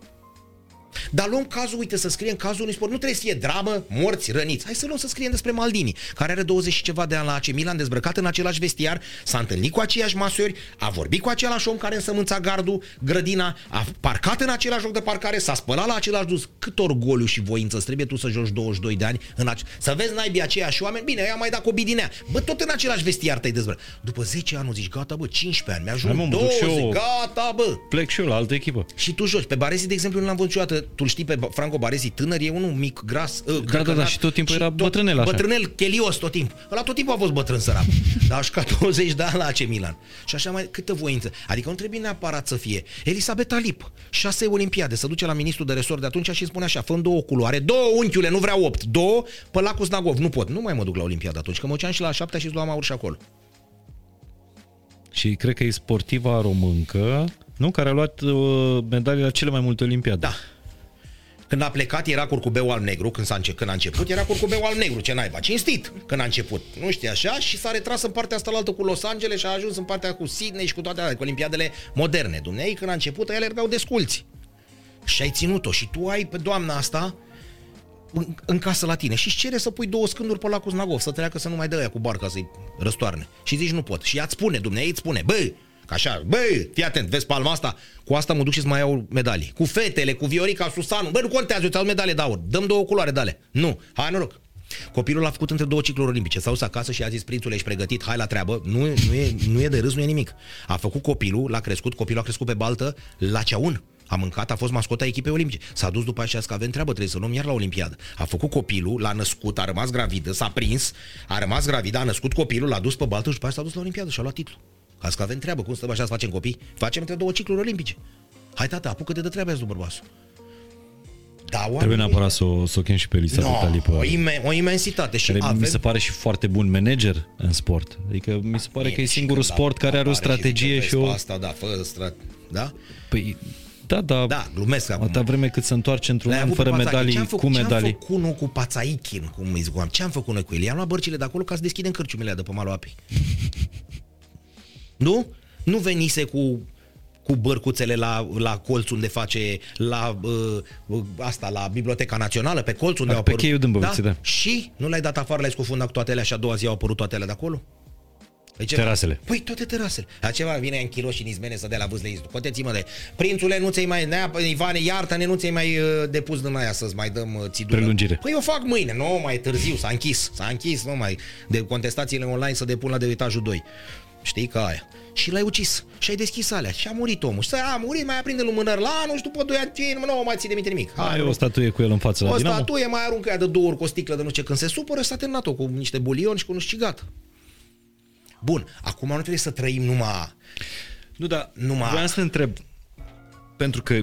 A: Dar luăm cazul, uite, să scriem cazul unui sport. Nu trebuie să fie dramă, morți, răniți. Hai să luăm să scriem despre Maldini, care are 20 și ceva de ani la AC Milan, dezbrăcat în același vestiar, s-a întâlnit cu aceiași masori, a vorbit cu același om care însămânța gardul, grădina, a parcat în același loc de parcare, s-a spălat la același dus. Cât orgoliu și voință îți trebuie tu să joci 22 de ani în ace- să vezi naibii aceiași oameni. Bine, ea mai dat cu bidinea. Bă, tot în același vestiar te-ai dezbrăcat. După 10 ani zici, gata, bă, 15 ani, mi-ajung 20, gata, bă.
B: Plec și eu la altă echipă.
A: Și tu joci. Pe Baresi, de exemplu, nu l-am văzut niciodată. Tu știi pe Franco Baresi, tânăr, e unul mic, gras. Uh,
B: da, da, da, și tot timpul era tot, bătrânel așa.
A: Bătrânel, chelios tot timpul. Ăla tot timpul a fost bătrân sărac. Dar a 20 de ani la AC Milan. Și așa mai, câtă voință. Adică nu trebuie neapărat să fie. Elisabeta Lip, șase olimpiade, să duce la ministrul de resort de atunci și spune așa, fă două culoare, două unchiule, nu vreau opt, două, pe lacul Snagov, nu pot, nu mai mă duc la olimpiadă atunci, că mă și la șaptea și luam aur și acolo.
B: Și cred că e sportiva româncă Nu? Care a luat uh, medalii la cele mai multe olimpiade.
A: Da. Când a plecat era curcubeu al negru, când, s-a înce- când a început era curcubeu al negru, ce naiba, cinstit când a început, nu știi așa, și s-a retras în partea asta la altă cu Los Angeles și a ajuns în partea cu Sydney și cu toate alea, cu olimpiadele moderne. Dumnezeu, când a început, ele erau desculți. Și ai ținut-o și tu ai pe doamna asta în, în casă la tine și îți cere să pui două scânduri pe la Cuznagov, să treacă să nu mai dă aia cu barca să-i răstoarne. Și zici nu pot. Și ea îți spune, Dumnezeu îți spune, bă, Că așa, bă, fii atent, vezi palma asta? Cu asta mă duc și să mai iau medalii. Cu fetele, cu Viorica, Susanu. Bă, nu contează, eu ți-au medalie de aur. Dăm două culoare de ale. Nu, hai noroc. Copilul a făcut între două cicluri olimpice. S-a dus acasă și a zis, prințule, ești pregătit, hai la treabă. Nu, e- nu, e, nu e de râs, nu e nimic. A făcut copilul, l-a crescut, copilul a crescut pe baltă la ceaun. A mâncat, a fost mascota echipei olimpice. S-a dus după aceea că avem treabă, trebuie să luăm iar la olimpiadă. A făcut copilul, l-a născut, a rămas gravidă, s-a prins, a rămas gravidă, a născut copilul, l-a dus pe baltă și după aceea s-a dus la olimpiadă și a luat titlu. Ca să avem treabă, cum stăm așa să facem copii? Facem între două cicluri olimpice. Hai tata, apucă-te de treabă azi, bărbasul. Da,
B: Trebuie
A: oamenii-
B: neapărat să o, să o chem și pe Lisa
A: no,
B: Vitali pe...
A: o, ime- o imensitate și
B: care
A: avem...
B: mi se pare și foarte bun manager în sport. Adică mi se pare
A: Bine,
B: că e
A: și
B: singurul
A: când
B: sport care are o
A: apare
B: strategie
A: zice,
B: și o...
A: vezi, Asta, da, fă strat... Da?
B: Păi, da, da,
A: Da, glumesc acum.
B: atâta vreme cât se întoarce într-un
A: L-ai
B: an
A: avut pe
B: fără
A: Pațachi.
B: medalii,
A: Ce-am făcut,
B: cu medalii.
A: Ce-am făcut noi cu Pațaichin, cum îi zic oameni? Ce-am făcut noi cu el? I-am luat bărcile de acolo ca să deschidem cărciumile de pe malul apei. Nu? Nu venise cu cu bărcuțele la, la colț unde face la uh, uh, asta, la Biblioteca Națională, pe colț unde
B: Pe
A: au apărut.
B: cheiul din Băuții, da.
A: Și nu l-ai dat afară, l-ai scufundat cu toate alea și a doua zi au apărut toate alea de acolo? Păi ce
B: Terasele.
A: Păi toate terasele. Aceva vine în kilo și în izmene să dea la vâzle izdu. Coteți-mă de Prințule, nu ți-ai mai... Nea, Ivane, iartă-ne, nu ți-ai mai uh, depus din aia să-ți mai dăm uh, țidură.
B: Prelungire.
A: Păi eu fac mâine, nu mai e târziu, s-a închis. S-a închis, nu mai... De contestațiile online să depun la de etajul 2. Știi ca aia. Și l-ai ucis. Și ai deschis alea. Și a murit omul. Și a murit, mai aprinde lumânări la anul și după 2 ani, nu nu mai ține minte nimic.
B: Ai o statuie cu el în față la
A: o
B: Dinamo?
A: statuie, mai aruncă ea de două ori cu o sticlă de nu știu ce, când se supără, s-a terminat-o cu niște bulion și cu nu știu ce, gata. Bun, acum nu trebuie să trăim numai...
B: Nu, dar
A: Numai-
B: vreau să te întreb, pentru că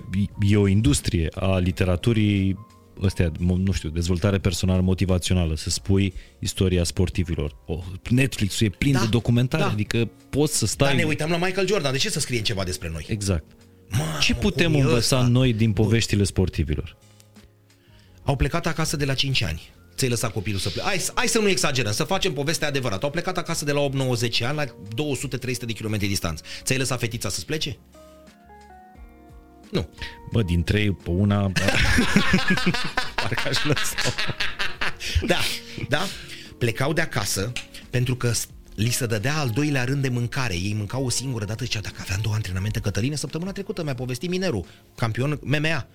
B: e o industrie a literaturii ăstea, mo- nu știu, dezvoltare personală motivațională, să spui istoria sportivilor. Oh, Netflix-ul e plin
A: Da,
B: de documentare,
A: da.
B: adică poți să stai...
A: Dar ne uităm la Michael Jordan, de ce să scrie ceva despre noi?
B: Exact.
A: Mamă,
B: Ce putem
A: cum e
B: învăța
A: ăsta?
B: noi din poveștile sportivilor?
A: Au plecat acasă de la 5 ani. Ți-ai lăsat copilul să plece. Hai, hai să nu exagerăm, să facem povestea adevărată. Au plecat acasă de la 8-90 ani la 200-300 de kilometri distanță. Ți-ai lăsat fetița să-ți plece? Nu.
B: Bă, din trei pe una... Parcă aș lăsa.
A: Da, da. Plecau de acasă pentru că s- li se dădea al doilea rând de mâncare. Ei mâncau o singură dată și zicea, dacă aveam două antrenamente, Cătăline, săptămâna trecută mi-a povestit minerul, campion MMA.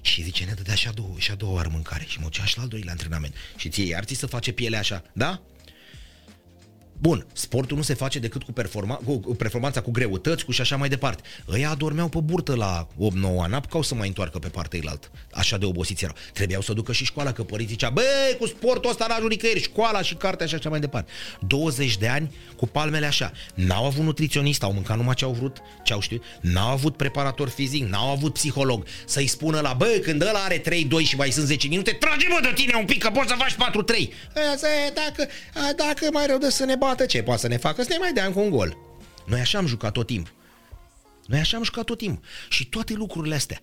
A: Și zice, ne dădea și a doua, și a doua oară mâncare și mă ducea și la al doilea antrenament. Și ție iar ți să face pielea așa, da? Bun, sportul nu se face decât cu, performa- cu cu performanța, cu greutăți, cu și așa mai departe. Ăia adormeau pe burtă la 8-9 ani, n-apucau să mai întoarcă pe partea ilaltă. Așa de obosiți erau. Trebuiau să ducă și școala, că părinții zicea, bă, cu sportul ăsta n-ajung nicăieri, școala și cartea și așa mai departe. 20 de ani cu palmele așa. N-au avut nutriționist, au mâncat numai ce au vrut, ce au știut. N-au avut preparator fizic, n-au avut psiholog să-i spună la, bă, când ăla are 3-2 și mai sunt 10 minute, trage mă de tine un pic, că poți să faci 4-3. Asta e, dacă, a, dacă mai rău de să ne bată, ce poate să ne facă? Să ne mai dea încă un gol. Noi așa am jucat tot timpul. Noi așa am jucat tot timpul. Și toate lucrurile astea,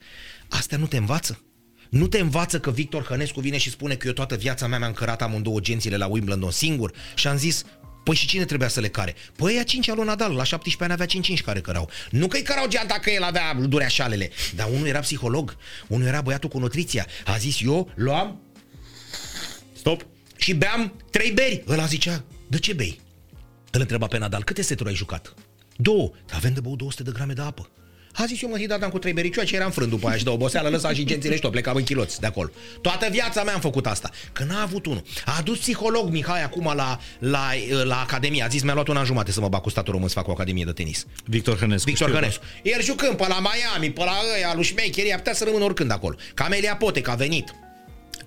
A: astea nu te învață? Nu te învață că Victor Hănescu vine și spune că eu toată viața mea mi-am cărat amândouă gențile la Wimbledon singur și am zis, Păi și cine trebuia să le care? Păi ea 5 al lui Nadal, la 17 ani avea 5-5 care cărau. Nu că-i cărau geanta că el avea dureașalele, dar unul era psiholog, unul era băiatul cu nutriția. A zis, eu luam
C: Stop.
A: și beam trei beri. Ăla zicea, de ce bei? Îl întreba pe Nadal, câte seturi ai jucat? Două. Avem de băut 200 de grame de apă. A zis eu mă datam cu trei bericioare și eram frânt după aia și de oboseală, lăsa și gențile și tot, plecam în chiloți de acolo. Toată viața mea am făcut asta. Că n-a avut unul. A adus psiholog Mihai acum la, la, la Academie. A zis mi-a luat un an jumate să mă bag cu statul român să fac o Academie de tenis.
B: Victor Hănescu.
A: Victor
B: știu,
A: Hănescu. El jucând pe la Miami, pe la ăia, lui Șmecherii, a putea să rămână oricând acolo. Camelia Potec a venit.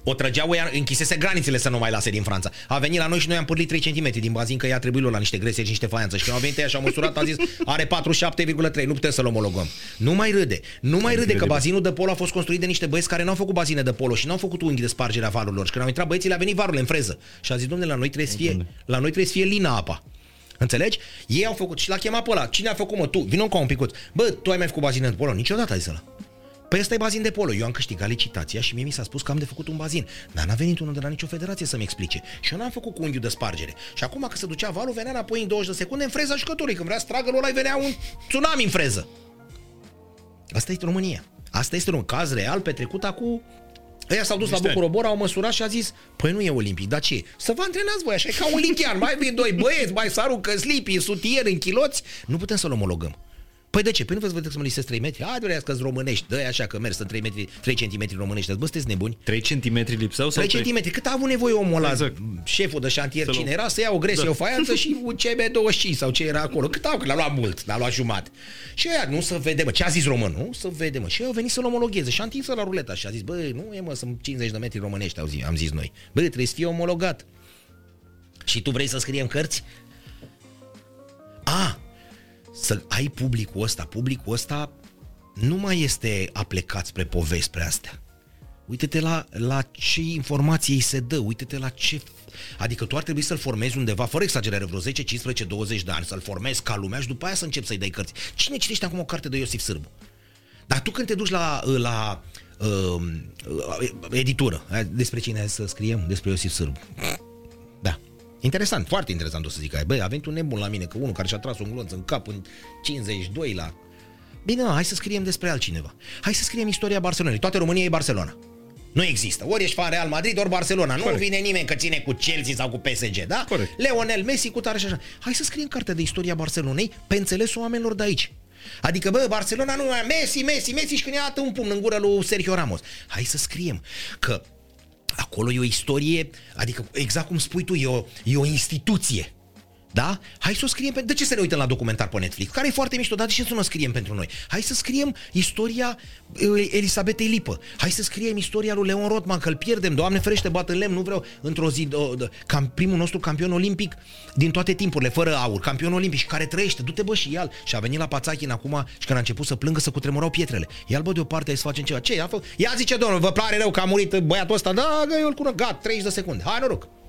A: O trăgeau ea, închisese granițele să nu mai lase din Franța. A venit la noi și noi am pârlit 3 cm din bazin că i-a trebuit lui la niște grese și niște faianță. Și când au venit ea și a măsurat, a zis, are 47,3, nu putem să-l omologăm. Nu mai râde. Nu mai râde că bazinul de polo a fost construit de niște băieți care n-au făcut bazine de polo și n-au făcut unghi de spargere a valurilor. Și când au intrat băieții, le-a venit varul în freză. Și a zis, domnule, la noi trebuie să fie, la noi trebuie să fie lina apa. Înțelegi? Ei au făcut și l-a chemat pe ăla. Cine a făcut, mă? Tu. Vino cu un picuț. Bă, tu ai mai făcut bazin de polo? Niciodată a zis ăla. Păi ăsta e bazin de polo. Eu am câștigat licitația și mie mi s-a spus că am de făcut un bazin. Dar n-a venit unul de la nicio federație să-mi explice. Și eu n-am făcut cu unghiul de spargere. Și acum că se ducea valul, venea înapoi în 20 de secunde în freza jucătorului. Când vrea să tragă ăla, venea un tsunami în freză. Asta este România. Asta este un caz real petrecut acum Ăia s-au dus
C: Niște
A: la
C: ani.
A: Bucurobor, au măsurat și a zis, păi nu e olimpic, dar ce? Să vă antrenați voi așa, e ca olimpian, mai vin doi băieți, mai să aruncă slipi, sutier, în chiloți, nu putem să-l omologăm. Păi de ce? Păi nu vă vedeți să mă listez 3 metri? Hai, durează că românești, dă așa că mergi, sunt 3, metri, 3 cm românești, bă, sunteți nebuni?
B: 3 cm lipsau sau
A: 3 cm, cât a avut nevoie omul ăla,
C: Exact.
A: șeful de șantier,
C: Să-l-
A: cine era, să ia o gresie,
C: Da.
A: o faianță și un CB25 sau ce era acolo. Cât au, că l-a luat mult, l-a luat jumătate. Și ăia, nu să vedem, mă, ce a zis român, nu? Să vedem, mă. Și ei au venit să-l omologheze și a întins la ruleta și a zis, bă, nu e, mă, sunt 50 de metri românești, au zis, am zis noi. Bă, trebuie să fie omologat. Și tu vrei să scriem cărți? A, să ai publicul ăsta. Publicul ăsta nu mai este aplecat spre povești spre astea. Uite-te la, la ce informații îi se dă, uite-te la ce... Adică tu ar trebui să-l formezi undeva, fără exagerare, vreo 10, 15, 20 de ani, să-l formezi ca lumea și după aia să începi să-i dai cărți. Cine citește acum o carte de Iosif Sârbu? Dar tu când te duci la, la uh, editură, despre cine ai să scriem? Despre Iosif Sârbu. Da. Interesant, foarte interesant o să zic aia. Băi, a venit un nebun la mine, că unul care și-a tras un glonț în cap în 52 la... Bine, mă, hai să scriem despre altcineva. Hai să scriem istoria Barcelonei. Toată România e Barcelona. Nu există. Ori ești fan Real Madrid, ori Barcelona. Nu
C: Corect.
A: vine nimeni că ține cu Chelsea sau cu PSG, da?
C: Corect.
A: Leonel Messi cu tare și așa. Hai să scriem cartea de istoria Barcelonei pe înțelesul oamenilor de aici. Adică, bă, Barcelona nu mai Messi, Messi, Messi și când ia un pumn în gură lui Sergio Ramos. Hai să scriem că acolo e o istorie, adică exact cum spui tu, e o, e o instituție. Da? Hai să o scriem. Pe... De ce să ne uităm la documentar pe Netflix? Care e foarte mișto, dar de ce să nu o scriem pentru noi? Hai să scriem istoria uh, Elisabetei Lipă. Hai să scriem istoria lui Leon Rotman, că îl pierdem. Doamne ferește, bat în lemn. Nu vreau într-o zi, uh, uh, cam primul nostru campion olimpic din toate timpurile, fără aur. Campion olimpic și care trăiește. Du-te bă și el. Și a venit la Pațachin acum și când a început să plângă, să cutremurau pietrele. Ia-l bă deoparte, hai să facem ceva. Ce? A fă... Ia zice domnul, vă pare rău că a murit băiatul ăsta? Da, că eu îl cunosc. Gat, 30 de secunde. Hai noroc.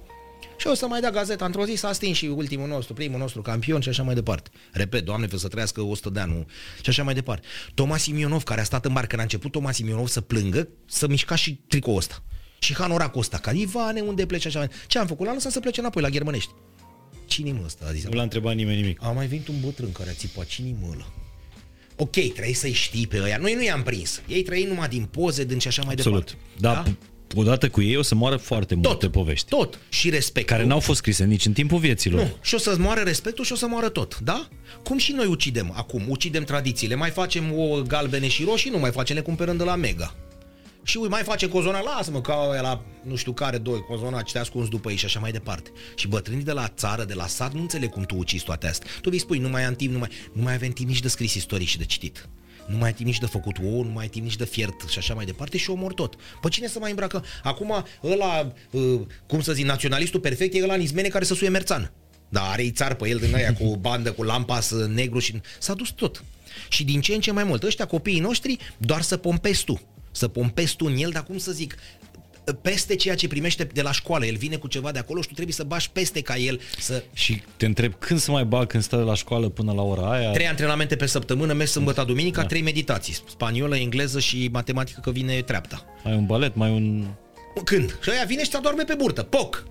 A: Și o să mai da gazeta într-o zi, s-a stins și ultimul nostru, primul nostru campion și așa mai departe. Repet, Doamne, fă să trăiască 100 de ani nu? și așa mai departe. Toma Simionov, care a stat în bar când a început Toma Simionov să plângă, să mișca și tricoul ăsta. Și hanoracul ăsta, ca Ivane, unde pleci așa mai Ce am făcut? L-am lăsat să plece înapoi la Germănești. Cine mă ăsta? A zis.
B: Nu l-a întrebat nimeni nimic.
A: A mai venit un bătrân care a țipat. cine mă ăla? Ok, trebuie să-i știi pe ăia. Noi nu i-am prins. Ei trăind numai din poze, din și așa mai
B: Absolut.
A: departe.
B: Da, da? Odată cu ei o să moară foarte multe
A: Tot,
B: povești.
A: Tot. Și respect.
B: Care n-au fost scrise nici în timpul vieților.
A: Nu, și o să moară respectul și o să moară tot, da? Cum și noi ucidem acum, ucidem tradițiile, mai facem o galbene și roșii, nu mai facem, le cumpărăm de la Mega. Și ui, mai face cozona, lasă-mă, ca ăia la nu știu care doi, cozona, ce te ascunzi după ei și așa mai departe. Și bătrânii de la țară, de la sat, nu înțeleg cum tu ucizi toate astea. Tu vei spui, nu mai am timp, nu mai, nu mai avem timp nici de scris istorii și de citit. Nu mai ai timp nici de făcut ou, nu mai ai timp nici de fiert și așa mai departe și omor tot. Păi cine să mai îmbracă? Acum ăla, uh, cum să zic, naționalistul perfect e ăla în izmene care să suie merțan. Da, are țar pe el din aia cu bandă, cu lampas negru și s-a dus tot. Și din ce în ce mai mult, ăștia copiii noștri, doar să pompezi tu. Să pompezi tu în el, dar cum să zic, peste ceea ce primește de la școală. El vine cu ceva de acolo și tu trebuie să bași peste ca el să...
B: Și te întreb când să mai bag când stă la școală până la ora aia.
A: Trei antrenamente pe săptămână, mes sâmbătă, duminica, da. trei meditații. Spaniolă, engleză și matematică, că vine treapta.
B: Mai un balet, mai un...
A: Când? Și aia vine și te adorme pe burtă. Poc!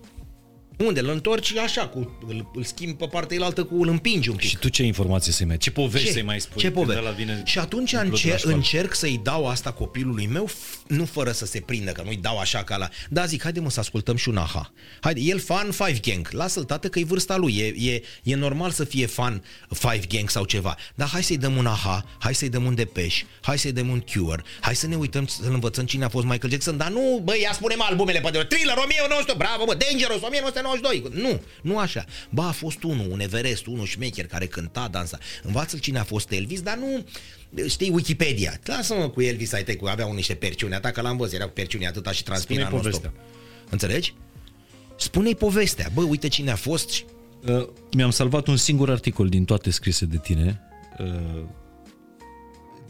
A: Unde? Îl întorci așa, cu, îl, îl schimbi pe partea elaltă cu îl împingi un pic.
B: Și tu ce informații să-i mai... Ce povești să-i mai spui?
A: Ce
B: când
A: pove?
B: ăla vine
A: Și atunci
B: umplut de la
A: încer-
B: școală?
A: încerc să-i dau asta copilului meu, f- nu fără să se prindă, că nu-i dau așa ca la... Da, zic, haide mă să ascultăm și un aha. Haide, el fan Five Gang, lasă-l tată că e vârsta lui, e, e, e normal să fie fan Five Gang sau ceva. Dar hai să-i dăm un aha, hai să-i dăm un Depeche, hai să-i dăm un Cure, hai să ne uităm, să învățăm cine a fost Michael Jackson, dar nu, băi, ia spune albumele pe de Thriller 1900, bravo, mă, Dangerous 1992. Nu, nu așa. Ba, a fost unul, un Everest, unul șmecher care cânta, dansa. Învață-l cine a fost Elvis, dar nu știi Wikipedia. Lasă-mă cu Elvis, ai cu avea niște perciuni, atacă la văzut, era cu perciuni atâta și transpira
B: Spune-i
A: non-stop.
B: povestea.
A: Înțelegi? Spune-i povestea. Bă, uite cine a fost și...
B: Uh, mi-am salvat un singur articol din toate scrise de tine. Uh,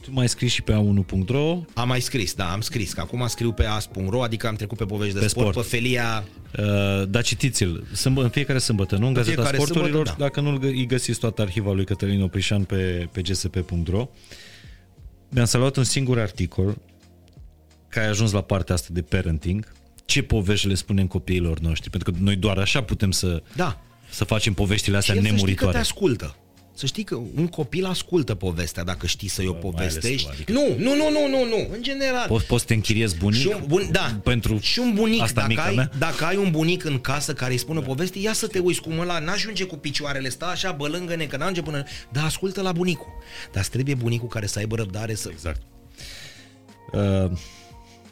B: Tu mai scrii și pe a1.ro.
A: Am mai scris, da, am scris, că acum scriu pe as.ro, adică am trecut pe povești de
B: Pe
A: sport,
B: sport.
A: pe felia...
B: Uh, da, citiți-l. Sâmbă, în fiecare sâmbătă, nu? În Gazeta
A: fiecare
B: Sporturilor.
A: sâmbătă, da.
B: Dacă nu îi găsiți toată arhiva lui Cătălin Oprișan pe, pe gsp.ro. Mi-am saluat un singur articol că ai ajuns la partea asta de parenting. Ce povești le spunem copiilor noștri? Pentru că noi doar așa putem să,
A: Da.
B: să facem poveștile astea
A: Și el să știi că te
B: nemuritoare.
A: ascultă. Să știi că un copil ascultă povestea dacă știi să-i o
B: mai ales
A: povestești.
B: tu, adică-
A: Nu, nu, nu, nu, nu, nu, în general.
B: Poți, poți să te închiriezi bunic?
A: Și un, bun, da,
B: pentru
A: și un bunic,
B: asta
A: dacă
B: mica
A: ai,
B: mea?
A: dacă ai un bunic în casă care îi spune da. poveste, ia să te uiți cum ăla n-ajunge cu picioarele, stă așa bălângă-ne, că n-ajunge până... Dar ascultă la bunicul. Dar îți trebuie bunicul care să aibă răbdare să...
B: Exact. Uh,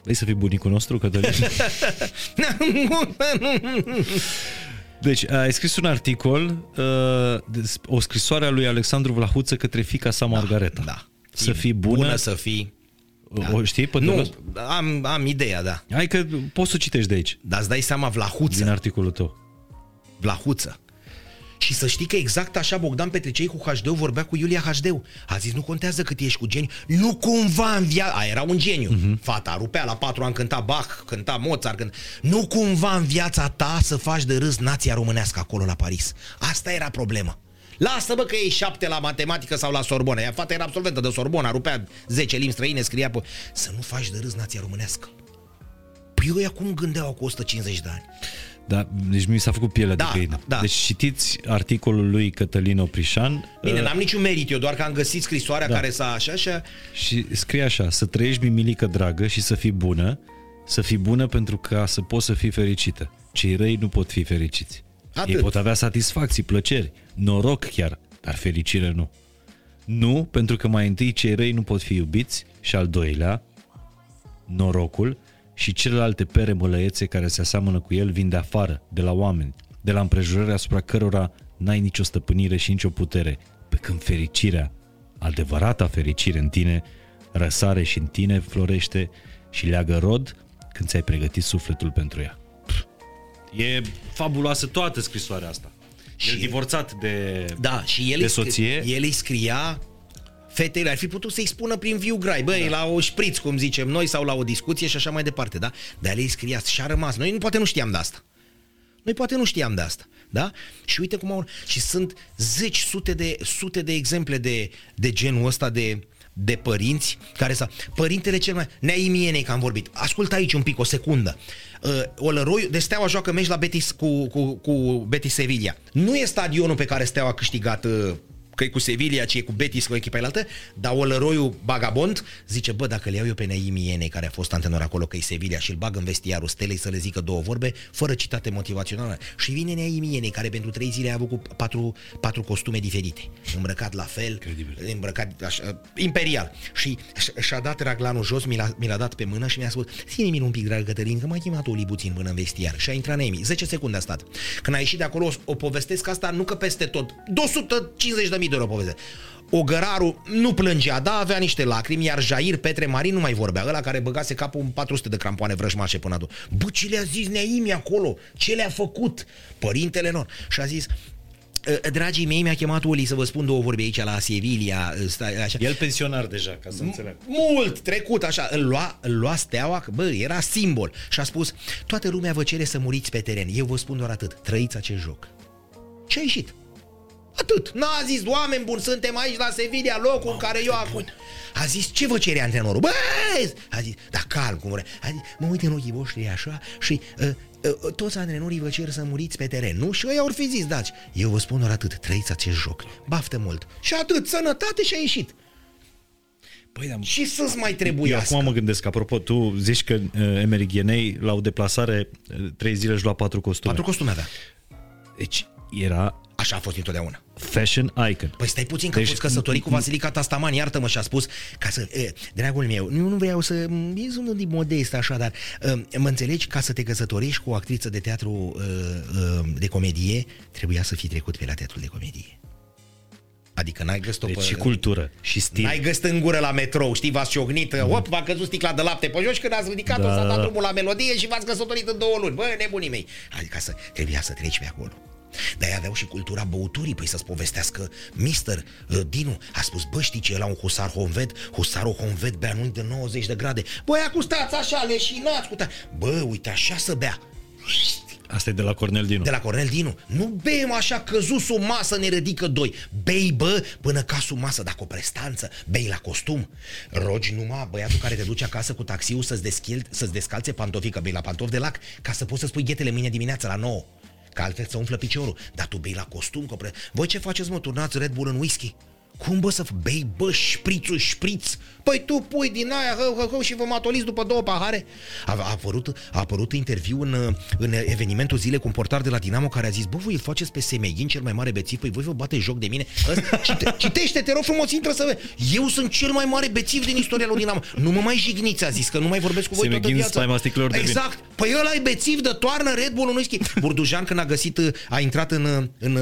B: vrei să fii bunicul nostru, Cătălin? Deci, ai scris un articol, uh, des- o scrisoare a lui Alexandru Vlahuță către fica sa Margareta.
A: Da.
B: Să fii bună,
A: Bună să fii...
B: o știi pe
A: Nu,
B: toți?
A: am, am ideea, da.
B: Hai că poți să o citești de aici,
A: Dar îți dai seama, Vlahuță.
B: din articolul tău.
A: Vlahuță. Și să știi că exact așa Bogdan Petricei cu hd vorbea cu Iulia hd A zis, nu contează cât ești cu geniu, nu cumva în viața... A, era un geniu. Uh-huh. Fata rupea la patru ani, cânta Bach, cânta Mozart, cânta... Nu cumva în viața ta să faci de râs nația românească acolo la Paris. Asta era problema. Lasă bă că e șapte la matematică sau la Sorbona. Ea fata era absolventă de Sorbona, rupea 10 limbi străine, scria pe... Să nu faci de râs nația românească. Păi eu acum gândeau cu 150 de ani.
B: Da, deci mi s-a făcut pielea
A: Da,
B: de câine.
A: da.
B: Deci citiți articolul lui Cătălin Oprișan
A: Bine,
B: uh,
A: n-am niciun merit eu, doar că am găsit scrisoarea da. care s-a așa, așa.
B: și scrie așa, să trăiești mimilică dragă și să fii bună, să fii bună pentru ca să poți să fii fericită. Cei răi nu pot fi fericiți.
A: Atât.
B: Ei pot avea satisfacții, plăceri, noroc chiar, dar fericire nu. Nu, pentru că mai întâi cei răi nu pot fi iubiți și al doilea, norocul și celelalte pere mălăiețe care se aseamănă cu el vin de afară, de la oameni, de la împrejurări asupra cărora n-ai nicio stăpânire și nicio putere, pe când fericirea, adevărata fericire în tine, răsare și în tine florește și leagă rod când ți-ai pregătit sufletul pentru ea. Pff, E fabuloasă toată scrisoarea asta. Și... El divorțat de,
A: Da, și el,
B: de
A: îi,
B: soție.
A: el îi scria fetele, ar fi putut să-i spună prin viu grai, băi, da. la o șpriț, cum zicem noi, sau la o discuție și așa mai departe, da? Dar el îi scria și a rămas. Noi nu, poate nu știam de asta. Noi poate nu știam de asta, da? Și uite cum au... Și sunt zeci, sute de, sute de exemple de, de genul ăsta de, de părinți care să... Părintele cel mai... Neaimienei că am vorbit. Ascultă aici un pic, o secundă. Uh, Olăroiu, de Steaua joacă meci la Betis cu, cu, cu Betis Sevilla. Nu e stadionul pe care Steaua a câștigat uh, că e cu Sevilla, ci e cu Betis, cu echipa altă, dar Olăroiu Bagabond zice, bă, dacă le iau eu pe Naimi Iene, care a fost antrenor acolo, că e Sevilla, și îl bag în vestiarul Stelei să le zică două vorbe, fără citate motivaționale. Și vine Naimi Iene, care pentru trei zile a avut cu patru, patru costume diferite, îmbrăcat la fel,
B: Incredibil.
A: îmbrăcat așa, imperial. Și și- și-a dat raglanul jos, mi l-a, mi l-a dat pe mână și mi-a spus, ține-mi un pic, dragă Cătălin, că m-a chemat Oli puțin până în vestiar. Și a intrat Naimi. 10 secunde a stat. Când a ieșit de acolo, o, o povestesc asta, nu că peste tot. 250 de mii de euro poveste. Ogăraru nu plângea, da, avea niște lacrimi, iar Jair Petre Marin nu mai vorbea, ăla care băgase capul în 400 de crampoane vrăjmașe până atunci. Bă, ce le-a zis Neimi acolo? Ce le-a făcut? Părintele lor. Și a zis, "Ă, Dragii mei, mi-a chemat Oli să vă spun două vorbe aici la Sevilla, stai, așa.
B: El pensionar deja, ca să înțeleg.
A: Mult trecut, așa, îl lua, îl lua steaua, că, bă, era simbol. Și a spus, toată lumea vă cere să muriți pe teren. Eu vă spun doar atât, trăiți acest joc. Și a ieșit. Atât. N-a zis, oameni buni, suntem aici la Sevilla, locul în care eu acum... A zis, ce vă cere antrenorul? Bă! A zis, da calm, cum vrea. A zis, mă uit în ochii voștri așa și uh, uh, toți antrenorii vă cer să muriți pe teren, nu? Și ăia ori fi zis, daci, eu vă spun doar atât, trăiți acest joc. Baftă mult. Și atât, sănătate și a ieșit.
B: Păi, da,
A: Și să-ți mai
B: eu
A: trebuiască.
B: acum mă gândesc, apropo, tu zici că uh, Emery Ghenei la o deplasare uh, trei zile își lua patru costume.
A: Patru costume avea.
B: Deci era
A: Așa a fost întotdeauna.
B: Fashion icon.
A: Păi stai puțin că
B: Deci-
A: deci, fost căsătorit cu Vasilica Tastaman, iartă-mă și a spus ca să, e, dragul meu, eu nu vreau să, e unul din modest așa, dar e, mă înțelegi, ca să te căsătorești cu o actriță de teatru e, e, de comedie, trebuia să fii trecut pe la teatrul de comedie. Adică n-ai găsit-o
B: Deci
A: pe...
B: și cultură, și stil.
A: N-ai găsit în gură la metrou, știi, v-ați ciocnit, mm. op, v-a căzut sticla de lapte pe jos și când ați ridicat-o,
B: Da.
A: s-a dat drumul la melodie și v-ați căsătorit în două luni. Bă, nebunii mei. Adică să, trebuia să treci pe acolo. Dar ei aveau și cultura băuturii, păi să-ți povestească Mister uh, Dinu a spus, bă, știi ce, la un husar honved, husarul honved bea nu de 90 de grade. Băi, acum stați așa, leșinați cu ta. Bă, uite, așa să bea.
B: Asta e de la Cornel Dinu.
A: De la Cornel Dinu. Nu beim așa căzut sub masă, ne ridică doi. Bei, bă, până ca sub masă, dacă o prestanță, bei la costum. Rogi numai băiatul care te duce acasă cu taxiul să-ți, deschil, să-ți descalțe pantofii, că bei la pantofi de lac, ca să poți să spui ghetele mâine dimineața la 9. Că altfel să umflă piciorul. Dar tu bei la costum, că pre... Voi ce faceți, mă, turnați Red Bull în whisky? Cum bă să bei, bă, șprițul, șpriț? Păi tu pui din aia hă, hă, hă, și vă matoliți după două pahare? A, a, apărut, a apărut interviu în, în evenimentul zile cu un portar de la Dinamo care a zis, bă, voi îl faceți pe Semeghin, cel mai mare bețiv, păi voi vă bate joc de mine? Ăsta, cite, citește, te rog frumos, intră să vezi. Eu sunt cel mai mare bețiv din istoria lui Dinamo. Nu mă mai jigniți, a zis, că nu mai vorbesc cu voi toată
B: Semeghin,
A: viața.
B: spaima sticlelor de vin.
A: Exact. Păi ăla e bețiv de toarnă Red Bull în whisky. Burdujan când a găsit, a intrat în, în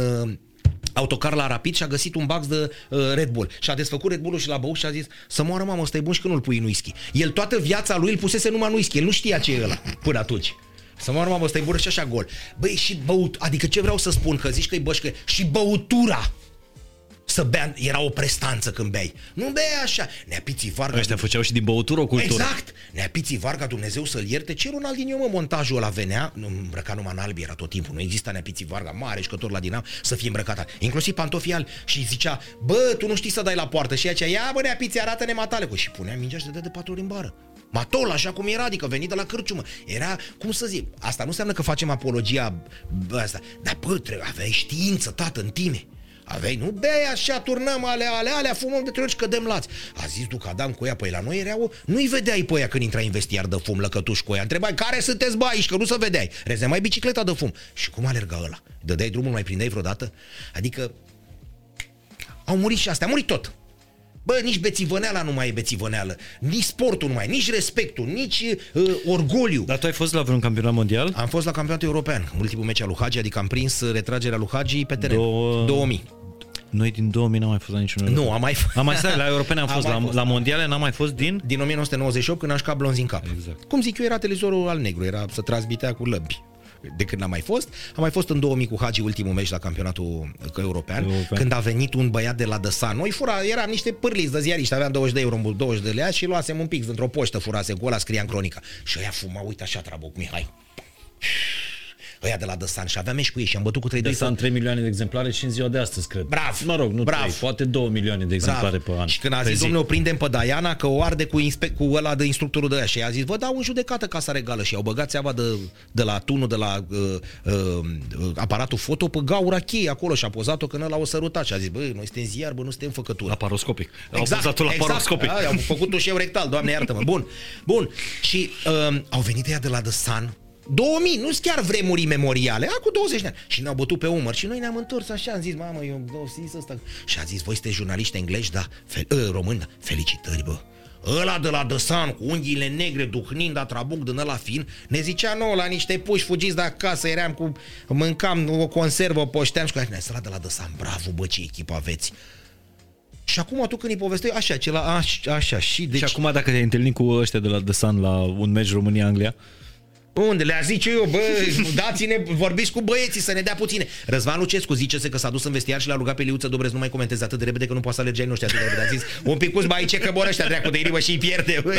A: autocar la Rapid și a găsit un box de uh, Red Bull. Și a desfăcut Red Bull-ul și l-a băut și a zis să moară mamă, ăsta e bun și că nu-l pui în whisky. El toată viața lui îl pusese numai în whisky. El nu știa ce e ăla până atunci. Să moară mamă, ăsta e bun și așa gol. Băi, și băut, adică ce vreau să spun, că zici că e bășcă, și băutura să bea, era o prestanță când bei. Nu bei așa. Neapiții Varga.
B: Ăștia făceau și din băutură o cultură.
A: Exact. Neapiții Varga, Dumnezeu să-l ierte, cer un alt din eu, mă, montajul ăla venea, nu, îmbrăcat numai în alb era tot timpul, nu exista Neapiții Varga, mare jucător la Dinam, să fie îmbrăcat, inclusiv pantofii albi. și zicea, bă, tu nu știi să dai la poartă și aceea, ia bă, Neapiții, arată-ne matale, cu și punea mingea și dădea de patru ori în bară. Matol, așa cum era, adică venit de la cârciumă. Era, cum să zic, asta nu înseamnă că facem apologia bă, asta, dar bă, trebuie, aveai știință, tată, în tine. Aveai, nu bei așa, turnăm alea, alea, alea, fumăm de trei ori și cădem lați. A zis Ducadam cu ea, păi la noi erau, nu-i vedeai pe ea când intra în vestiar de fum, lăcătuși cu ea. Întrebai, care sunteți bă aici, că nu se vedeai. Rezemai bicicleta de fum. Și cum alerga ăla? Dădeai drumul, mai prindeai vreodată? Adică, au murit și astea, a murit tot. Bă, nici bețivăneala nu mai e bețivăneală, nici sportul nu mai e, nici respectul, nici uh, orgoliu.
B: Dar tu ai fost la vreun campionat mondial?
A: Am fost la campionatul european, ultimul meci al lui Hagi, adică am prins retragerea lui Hagi pe teren.
B: Două-
A: 2000.
B: Noi din 2000 n-am mai fost la niciun
A: Nu, am mai fost.
B: Am mai stat la europene, am
A: Am
B: fost,
A: mai
B: la,
A: fost.
B: la mondiale n-am mai fost din...
A: din 1998 când aș ca blonzi în cap.
B: Exact.
A: Cum zic eu, era televizorul al negru, era să transmitea cu lăbi. De când n-am mai fost, am mai fost în 2000 cu Hagi ultimul meci la campionatul european,
B: European.
A: când a venit un băiat de la Dăsan. Noi fura, eram niște pârliți de ziariști, aveam 20 de euro, 20 de lei și luasem un pic într-o poștă furase cu ăla, scria în cronica. Și ăia fuma, uite așa, Trabuc Mihai. Ăia de la Dăsan și aveam meci cu ei și am bătut cu 3 2
B: Deci am 3 milioane de exemplare și în ziua de astăzi, cred.
A: Brav!
B: Mă rog, nu
A: Brav!
B: 3, poate 2 milioane de exemplare
A: Bravo.
B: pe an.
A: Și când a
B: pe
A: zis,
B: zi.
A: domnule, o prindem pe Diana că o arde cu, inspe- cu ăla de instructorul de aia și a zis, vă dau în judecată casa regală și au băgat țeava de, de la tunul, de la uh, uh, uh, aparatul foto pe gaura cheie acolo și a pozat-o când ăla o sărutat și a zis, bă, noi suntem ziar, bă, nu suntem făcătură.
B: Laparoscopic. Au pus-o la paroscopic.
A: Exact. Au făcut-o și eu rectal, doamne iartă-mă. Bun, bun. Și um, au venit ea de la The Sun, 2000, nu sunt chiar vremuri memoriale, acum 20 de ani. Și ne-au bătut pe umăr și noi ne-am întors așa, am zis, mamă, eu zis ăsta. Și a zis, voi sunteți jurnaliști englezi, da, fel, uh, români, da, felicitări, bă. Ăla de la The Sun, cu unghiile negre, duhnind a trabuc din ăla fin, ne zicea nouă la niște puși, fugiți de acasă, eram cu, mâncam o conservă, poșteam și cu aia, ăla de la The Sun, bravo, bă, ce echipă aveți. Și acum tu când îi povesteai, așa, cela, așa, așa, și deci...
B: Și acum dacă te-ai întâlnit cu ăștia de la The Sun la un meci România-Anglia,
A: Unde? Le-a zice eu, bă, dați-ne, vorbiți cu băieții să ne dea puține. Răzvan Lucescu zice că s-a dus în vestiar și l-a rugat pe Liuță Dobrez nu mai comenteze atât de repede că nu poate să alerge ai noștri atât de repede. A zis, un picuț mai aici că mor ăștia dracu de inimă și îi pierde. bă.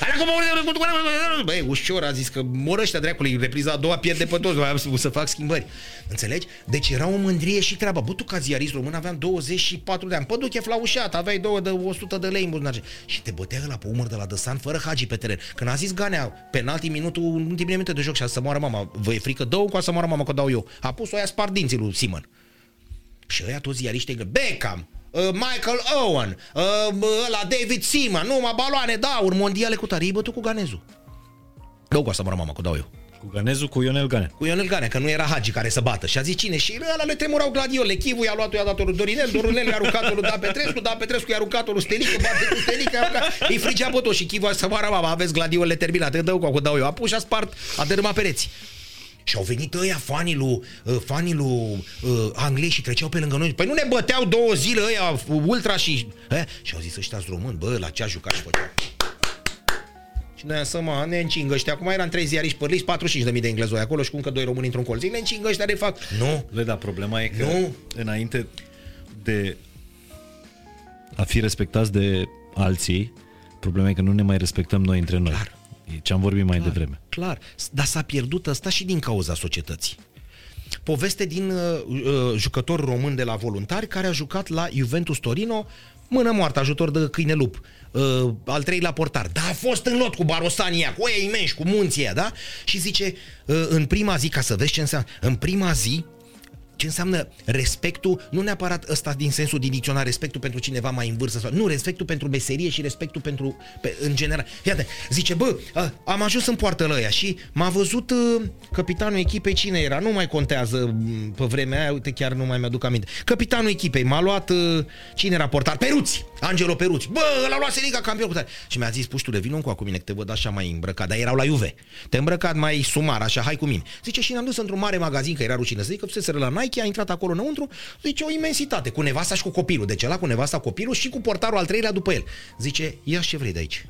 A: Alea cum mor- Băi, ușor a zis că mor ăștia dracului, repriza a doua pierde pe toți, mai am spus să fac schimbări. Înțelegi? Deci era o mândrie și treaba. Bă, tu ca ziarist român aveam 24 de ani. Pă, duche flaușat, aveai două de 100 de lei în buzunar. Și te bătea la pe umăr de la Dăsan fără hagi pe teren. Când a zis Ganea, penalti minutul, ultimele minute de joc și a zis să moară mama. Vă e frică? Dă-o cu să moară mama, că dau eu. A pus-o aia spart dinții lui Simon. Și ăia toți ziariști englezi. Beckham, uh, Michael Owen, uh, ăla David Seaman, numai baloane de aur, mondiale cu tare. Ei bătut cu ganezul. Dă cu să moară mama, că dau eu.
B: Cu Ganezul, cu Ionel Ganea.
A: Cu Ionel Ganea, că nu era Hagi care să bată. Și a zis cine? Și ăla le tremurau gladiole. Chivu i-a luat i-a dat lui Dorinel, Dorinel i-a aruncat lui Da Petrescu, Da Petrescu i-a aruncat lui Stelică, bate cu Stelică, i-a aruncat. Îi frigea pe toți și Chivu a zis, să moară mama, aveți gladiolele terminate, dă cu dau eu. A pus și a spart, a dărâmat pereții. Și au venit ăia, fanii lui, uh, fanii lui uh, Angliei și treceau pe lângă noi. Păi nu ne băteau două zile ăia, ultra și... Eh? Și au zis ăștia români, bă, la ce a jucat și făceau. Și noi să mă, ne încingă ăștia. Acum eram trei ziariști părliți, 45.000 de englezoși acolo și cu încă doi români într-un colț. Zic, Ne încingă ăștia de fapt. Nu,
B: Le da, problema e că
A: Nu.
B: înainte de a fi respectați de alții, problema e că nu ne mai respectăm noi între noi.
A: Clar.
B: E ce am vorbit mai devreme.
A: Clar, dar s-a pierdut ăsta și din cauza societății. Poveste din uh, uh, jucător român de la voluntari care a jucat la Juventus Torino, mână moartă, ajutor de câine lup. Uh, al treilea portar. Da, a fost în lot cu Barosania, cu oia imenși, cu munții aia, da? Și zice, uh, în prima zi, ca să vezi ce înseamnă, în prima zi, ce înseamnă respectul, nu neapărat ăsta din sensul din dicționar, respectul pentru cineva mai în vârstă, sau, nu, respectul pentru meserie și respectul pentru, pe, în general. Iată, zice, bă, a, am ajuns în poartă la ăia și m-a văzut uh, capitanul echipei, cine era, nu mai contează m, pe vremea aia, uite, chiar nu mai mi-aduc aminte. Capitanul echipei, m-a luat, uh, cine era portar? Peruți! Angelo Peruți. Bă, l-a luat Seliga campion cu tare. Și mi-a zis, puștule, vino cu cu mine, că te văd așa mai îmbrăcat, dar erau la Juve. Te îmbrăcat mai sumar, așa, hai cu mine. Zice, și ne-am dus într-un mare magazin, că era rușine să zic, că fuseseră la Nike, a intrat acolo înăuntru, zice, o imensitate, cu nevasta și cu copilul. Deci ăla cu nevasta, copilul și cu portarul al treilea după el. Zice, ia ce vrei de aici.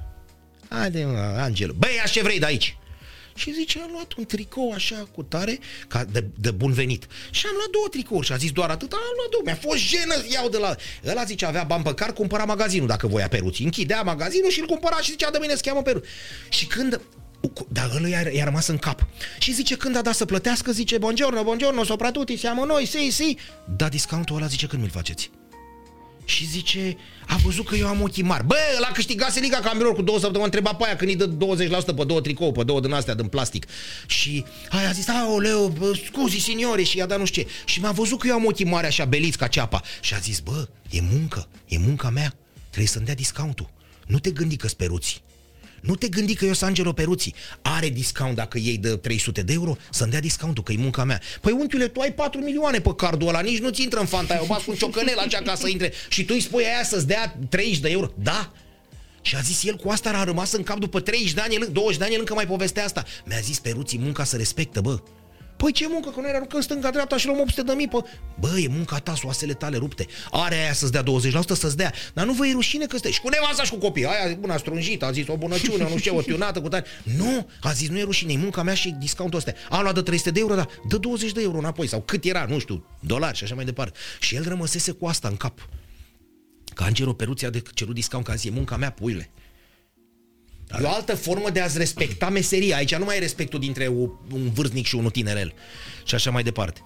A: Haide, mă, Angelo. Băi, ia ce vrei de aici. Și zice, am luat un tricou așa cu tare, ca de, de bun venit. Și am luat două tricouri și a zis doar atât, am luat două. Mi-a fost jenă să iau de la... Ăla zice, avea bani pe car, cumpăra magazinul dacă voia peruții. Închidea magazinul și îl cumpăra și zicea, de mine să cheamă peru. Și când dar ăla i-a, i-a rămas în cap. Și zice, când a dat să plătească, zice, buongiorno, buongiorno, sopra tutti, siamo noi, si, si. Da, discountul ăla zice, când mi-l faceți? Și zice, a văzut că eu am ochii mari. Bă, l-a câștigat Liga Campionilor cu două săptămâni, întreba pe aia când îi dă 20% pe două tricou, pe două din astea din plastic. Și aia a zis, aoleu, bă, scuzi, signore, și i-a dat nu știu ce. Și m-a văzut că eu am ochii mari așa, beliți ca ceapa. Și a zis, bă, e muncă, e munca mea, trebuie să-mi dea discountul. Nu te gândi că speruți. Nu te gândi că eu sunt Angelo Peruții. Are discount dacă iei de 300 de euro? Să-mi dea discountul, că e munca mea. Păi unchiule, tu ai 4 milioane pe cardul ăla, nici nu-ți intră în fanta, eu cu un ciocănel acea ca să intre și tu îi spui aia să-ți dea 30 de euro. Da, și a zis el cu asta a rămas în cap după 30 de ani, 20 de ani, el încă mai povestea asta. Mi-a zis Peruții, munca să respectă, bă. Păi ce muncă, că noi ne aruncăm stânga-dreapta și luăm 800 de mii, pă. Bă, e munca ta, soasele tale rupte. Are aia să-ți dea 20%, să-ți dea. Dar nu vă e rușine că stai. Și cu nevasta și cu copii. Aia, bună, strunjită, a zis o bunăciune, nu știu, o tionată cu tare. Nu, a zis, nu e rușine, e munca mea și discountul ăsta. Am luat de 300 de euro, dar dă 20 de euro înapoi. Sau cât era, nu știu, dolari și așa mai departe. Și el rămăsese cu asta în cap. Că Angelo Peruția de cerut discount, că a zis, e munca mea, puile. E o altă formă de a-ți respecta meseria. Aici nu mai e respectul dintre o- un vârstnic și unul tinerel. Și așa mai departe.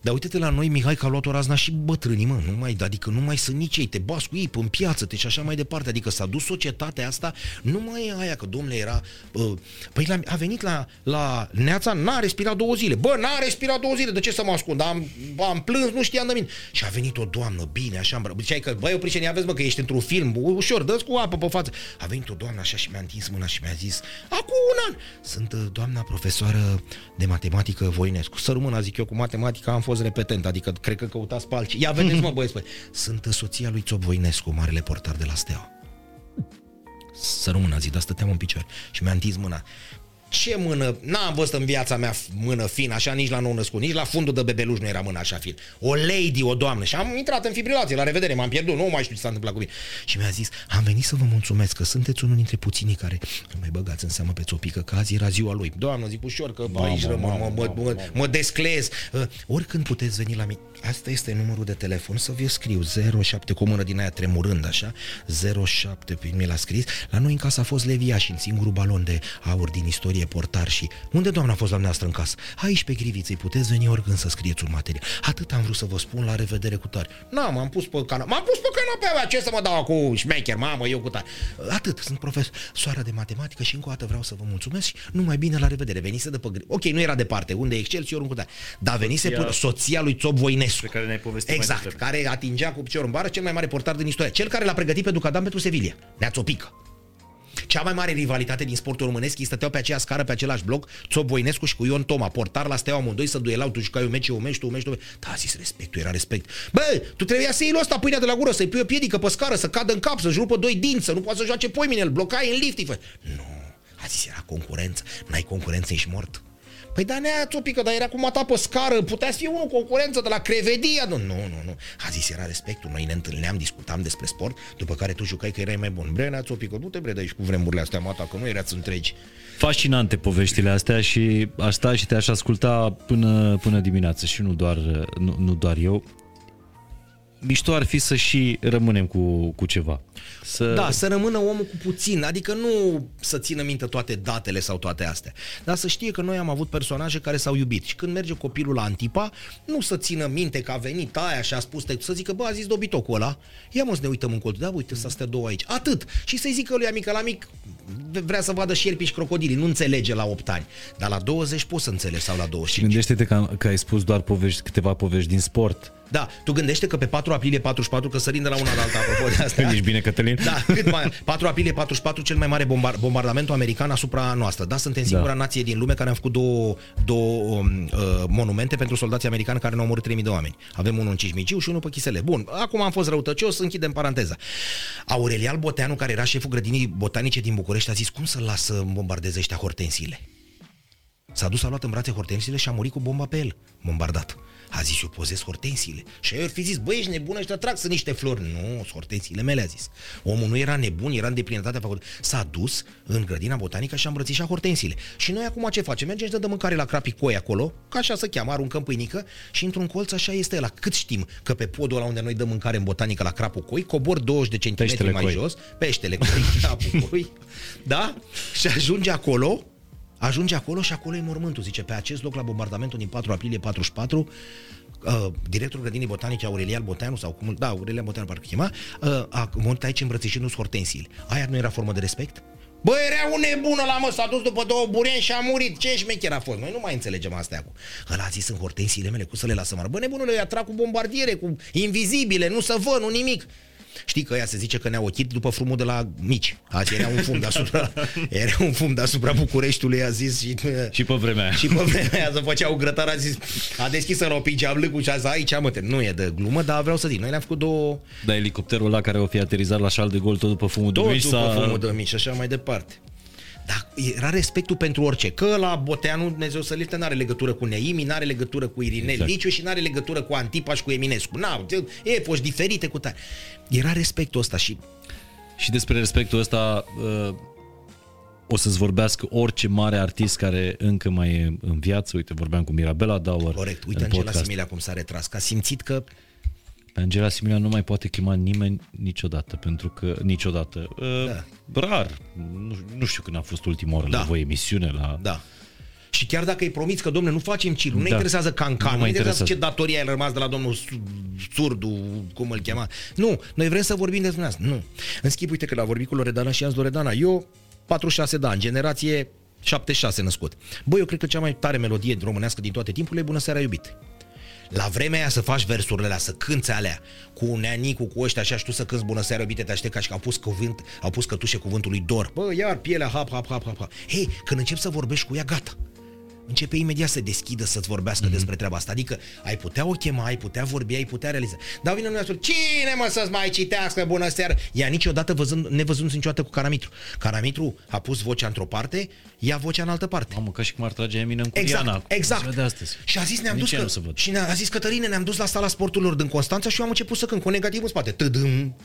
A: Dar uite-te la noi, Mihai, că a luat o razna și bătrânii, mă, nu mai, adică nu mai sunt nici ei, te bați cu ei pe în piață, te și așa mai departe, adică s-a dus societatea asta, nu mai e aia, că domnule era, uh, păi la, a venit la, la Neața, n-a respirat două zile, bă, n-a respirat două zile, de ce să mă ascund, am, am plâns, nu știam de mine, și a venit o doamnă, bine, așa, îmbră- ziceai că, băi, oprișenie, aveți, mă, că ești într-un film, u- ușor, dă cu apă pe față, a venit o doamnă așa și mi-a întins mâna și mi-a zis, acum un an, sunt uh, doamna profesoară de matematică Voinescu, să rămână, zic eu, cu matematica am fost repetent, adică cred că căutați pe alții. Ia vedeți, mă, băieți, băi. Sunt soția lui Țop Voinescu, marele portar de la Steaua. Să rămână, zi, dar stăteam în picioare și mi-a întins mâna. Ce mână? N-am văzut în viața mea mână fină așa, nici la nou născut, nici la fundul de bebeluș nu era mână așa fin. O lady, o doamnă. Și am intrat în fibrilație, la revedere, m-am pierdut, nu mai știu ce s-a întâmplat cu mine. Și mi-a zis, am venit să vă mulțumesc că sunteți unul dintre puținii care nu mai băgați în seamă pe țopică, că azi era ziua lui. Doamnă, zic ușor că mamă, aici rămân, mă, mă, mă, mă desclez. Uh, oricând puteți veni la mine. Asta este numărul de telefon, să vi scriu 07 cu o mână din aia tremurând așa, 07 pe mi l-a scris. La noi în casă a fost Leviaș și în singurul balon de aur din istorie portar și unde doamna a fost la noastră în casă? Aici pe griviței puteți veni oricând să scrieți un material. Atât am vrut să vă spun la revedere cu tare. Na, m-am pus pe canapea. M-am pus pe canapea, ce să mă dau cu șmecher, mamă, eu cu tare. Atât, sunt profesoară de matematică și încă o dată vreau să vă mulțumesc și numai bine la revedere. Venise de pe gri... Ok, nu era departe, unde e Excelsior, încă tare. Dar venise
B: Soția-
A: până soția lui Țop Voinescu.
B: Pe care ne-ai povestit mai
A: Exact,
B: devreme.
A: care atingea cu piciorul în bară cel mai mare portar din istorie. Cel care l-a pregătit pe Ducadam pentru Sevilla. Nea Țopică. Cea mai mare rivalitate din sportul românesc, ei stăteau pe aceeași scară, pe același bloc, Țop Voinescu și cu Ion Toma, portar la Steaua amândoi să duelau, tu jucai un meci, eu un meci, tu un meci, tu un meci. Da, a zis respectul, era respect. Bă, tu trebuia să iei lui ăsta pâinea de la gură, să-i pui o piedică pe scară, să cadă în cap, să-și rupă doi dinți, să nu poată să joace poimine, îl blocai în lift. îi fă- Nu, a zis, era concurență, n-ai concurență, ești mort. Păi da, nea, țopică, dar era cu mata pe scară, putea să fie unul concurență de la Crevedia. Nu, nu, nu, nu. A zis, era respectul. Noi ne întâlneam, discutam despre sport, după care tu jucai că erai mai bun. Bre, nea, țopică, du te bre de aici cu vremurile astea, mata, că nu erați întregi.
B: Fascinante poveștile astea și aș sta și te-aș asculta până, până dimineață și nu doar, nu, nu doar eu. Mișto ar fi să și rămânem cu, cu ceva. Să...
A: Da, să rămână omul cu puțin, adică nu să țină minte toate datele sau toate astea, dar să știe că noi am avut personaje care s-au iubit și când merge copilul la Antipa, nu să țină minte că a venit aia și a spus, să zică, bă, a zis dobitocul ăla, ia mă să ne uităm în colț, da, uite, să astea două aici, atât. Și să-i zică lui amică la mic, vrea să vadă șerpi și crocodili, nu înțelege la 8 ani, dar la 20 poți să înțelegi sau la 25.
B: Gândește-te că, că ai spus doar povești, câteva povești din sport.
A: Da, tu gândește că pe 4 aprilie 44, că sărim de la una la alta, apropo de asta.
B: Ești bine, Cătălin?
A: Da, cât mai, 4 aprilie 44, cel mai mare bombar, bombardament american asupra noastră. Da, suntem singura da. nație din lume care am făcut două, două um, uh, monumente pentru soldații americani care ne-au omorât 3000 de oameni. Avem unul în Cismigiu și unul pe Chisele. Bun, acum am fost răutăcios, închidem paranteza. Aurelial Boteanu, care era șeful grădinii botanice din București, a zis cum să lasă bombardeze ăștia hortensiile. S-a dus, a luat în brațe hortensiile și a murit cu bomba pe el, bombardat. A zis, eu pozez hortensiile. Și eu fi zis, băi, ești nebună, ăștia trag să niște flori. Nu, sunt hortensiile mele, a zis. Omul nu era nebun, era în deplinătatea făcută. S-a dus în grădina botanică și a îmbrățișat hortensiile. Și noi acum ce facem? Mergem și dăm mâncare la crapicoi acolo, ca așa să cheamă, aruncăm pâinică și într-un colț așa este la Cât știm că pe podul ăla unde noi dăm mâncare în botanică la crapul coi, cobor 20 de centimetri
B: Peștele
A: mai
B: coi.
A: jos, peștele coi, crapul coi, da? Și ajunge acolo, Ajunge acolo și acolo e mormântul, zice, pe acest loc la bombardamentul din 4 aprilie 44, uh, directorul grădinii botanice Aurelian Boteanu sau cum, da, Aurelian Boteanu parcă chema, uh, a murit aici îmbrățișându-ți hortensiile. Aia nu era formă de respect? Bă, era un nebun la mă, s-a dus după două burieni și a murit. Ce șmecher a fost? Noi nu mai înțelegem astea acum. Ăla a zis în hortensiile mele, cum să le lasă mare? Bă, nebunule, îi atrag cu bombardiere, cu invizibile, nu să văd, nu nimic. Știi că ea se zice că ne-a ochit după frumul de la mici. Azi era un fum deasupra, era un fum deasupra Bucureștiului, a zis și...
B: Și pe vremea aia.
A: Și pe vremea aia să făceau grătar, a zis, a deschis în ropii geablâcul și a zis, aici mă, te- nu e de glumă, dar vreau să zic, noi le-am făcut două,
B: Dar elicopterul ăla care o fi aterizat la Charles de Gaulle tot după fumul de
A: două
B: mici
A: după
B: s-a...
A: fumul de mici și așa mai departe. Dar era respectul pentru orice. Că la Boteanu, Dumnezeu să lilte, n-are legătură cu Neimi, n-are legătură cu Irinel
B: Exact.
A: exact. Liciu și n-are legătură cu Antipa și cu Eminescu. N-au, e fost diferite cu tare. Era respectul ăsta și
B: Și despre respectul ăsta uh, o să-ți vorbească orice mare artist care încă mai e în viață. Uite, vorbeam cu Mirabela Dauer
A: corect. Uite
B: în
A: Angela
B: podcast.
A: Similia cum s-a retras, că a simțit că
B: Pe Angela Similia nu mai poate chema nimeni niciodată, pentru că niciodată. Uh, da. Rar. Nu, nu știu când a fost ultima oară
A: Da.
B: la voi emisiune. La...
A: Da. Și chiar dacă îi promiți că, domne, nu facem cil, nu ne
B: Da.
A: interesează cancan,
B: Nu
A: nu
B: mă
A: ne interesează ce
B: interesează.
A: datorie ai rămas de la domnul Su- Surdu, cum îl chema. Nu, noi vrem să vorbim despre asta. Nu. În schimb, uite că l-a vorbit cu Loredana și i-am zis, Loredana, eu 46 de ani, generație 76 născut. Băi, eu cred că cea mai tare melodie românească din toate timpurile e Bună seara, iubite. La vremea aia să faci versurile alea, să cânți alea cu neanicu, cu ăștia așa și tu să cânți bună seara, iubite, te aștept ca și că au pus, cuvânt, au pus cătușe cuvântului dor. Bă, iar pielea, hap, hap, hap, hap, hap. Hei, când începi să vorbești cu ea, gata. Începe imediat să deschidă, să-ți vorbească mm-hmm. despre treaba asta. Adică ai putea o chema, ai putea vorbi, ai putea realiza. Dar vine lumea și spune, cine mă să-ți mai citească bună seară? Ea niciodată văzând, nevăzând niciodată cu Caramitru. Caramitru a pus vocea într-o parte, ia vocea în altă parte.
B: Mamă, ca și cum ar trage Eminem cu
A: Exact,
B: Rihanna.
A: exact.
B: Ziua de astăzi.
A: Și a zis, ne-am
B: Nici
A: dus
B: eu
A: că,
B: nu să văd.
A: și ne-a a zis Cătăline, ne-am dus la sala sporturilor din Constanța și eu am început să cânt cu negativ în spate. Tădâm,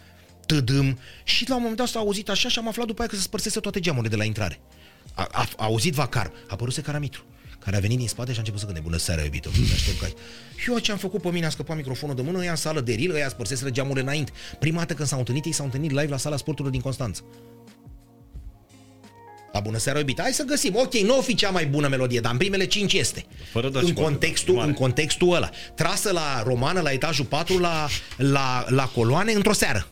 A: tădâm. Și la un moment dat s-a auzit așa și am aflat după aia că se spărsese toate geamurile de la intrare. A, a, a auzit vacar, a apăruse Caramitru care a venit din spate și a început să cânte Bună seara, iubito, te aștept ca aici." Și eu ce am făcut pe mine, a scăpat microfonul de mână, ea în sală de ril, ăia spărseseră geamurile înainte. Prima dată când s-au întâlnit, ei s-au întâlnit live la sala sporturilor din Constanța. La bună seara, iubito. Hai să găsim. Ok, nu o fi cea mai bună melodie, dar în primele cinci este.
B: Fără doar
A: în
B: și poate.
A: contextul,
B: Mare.
A: în contextul ăla. Trasă la romană, la etajul 4, la, la, la coloane, într-o seară.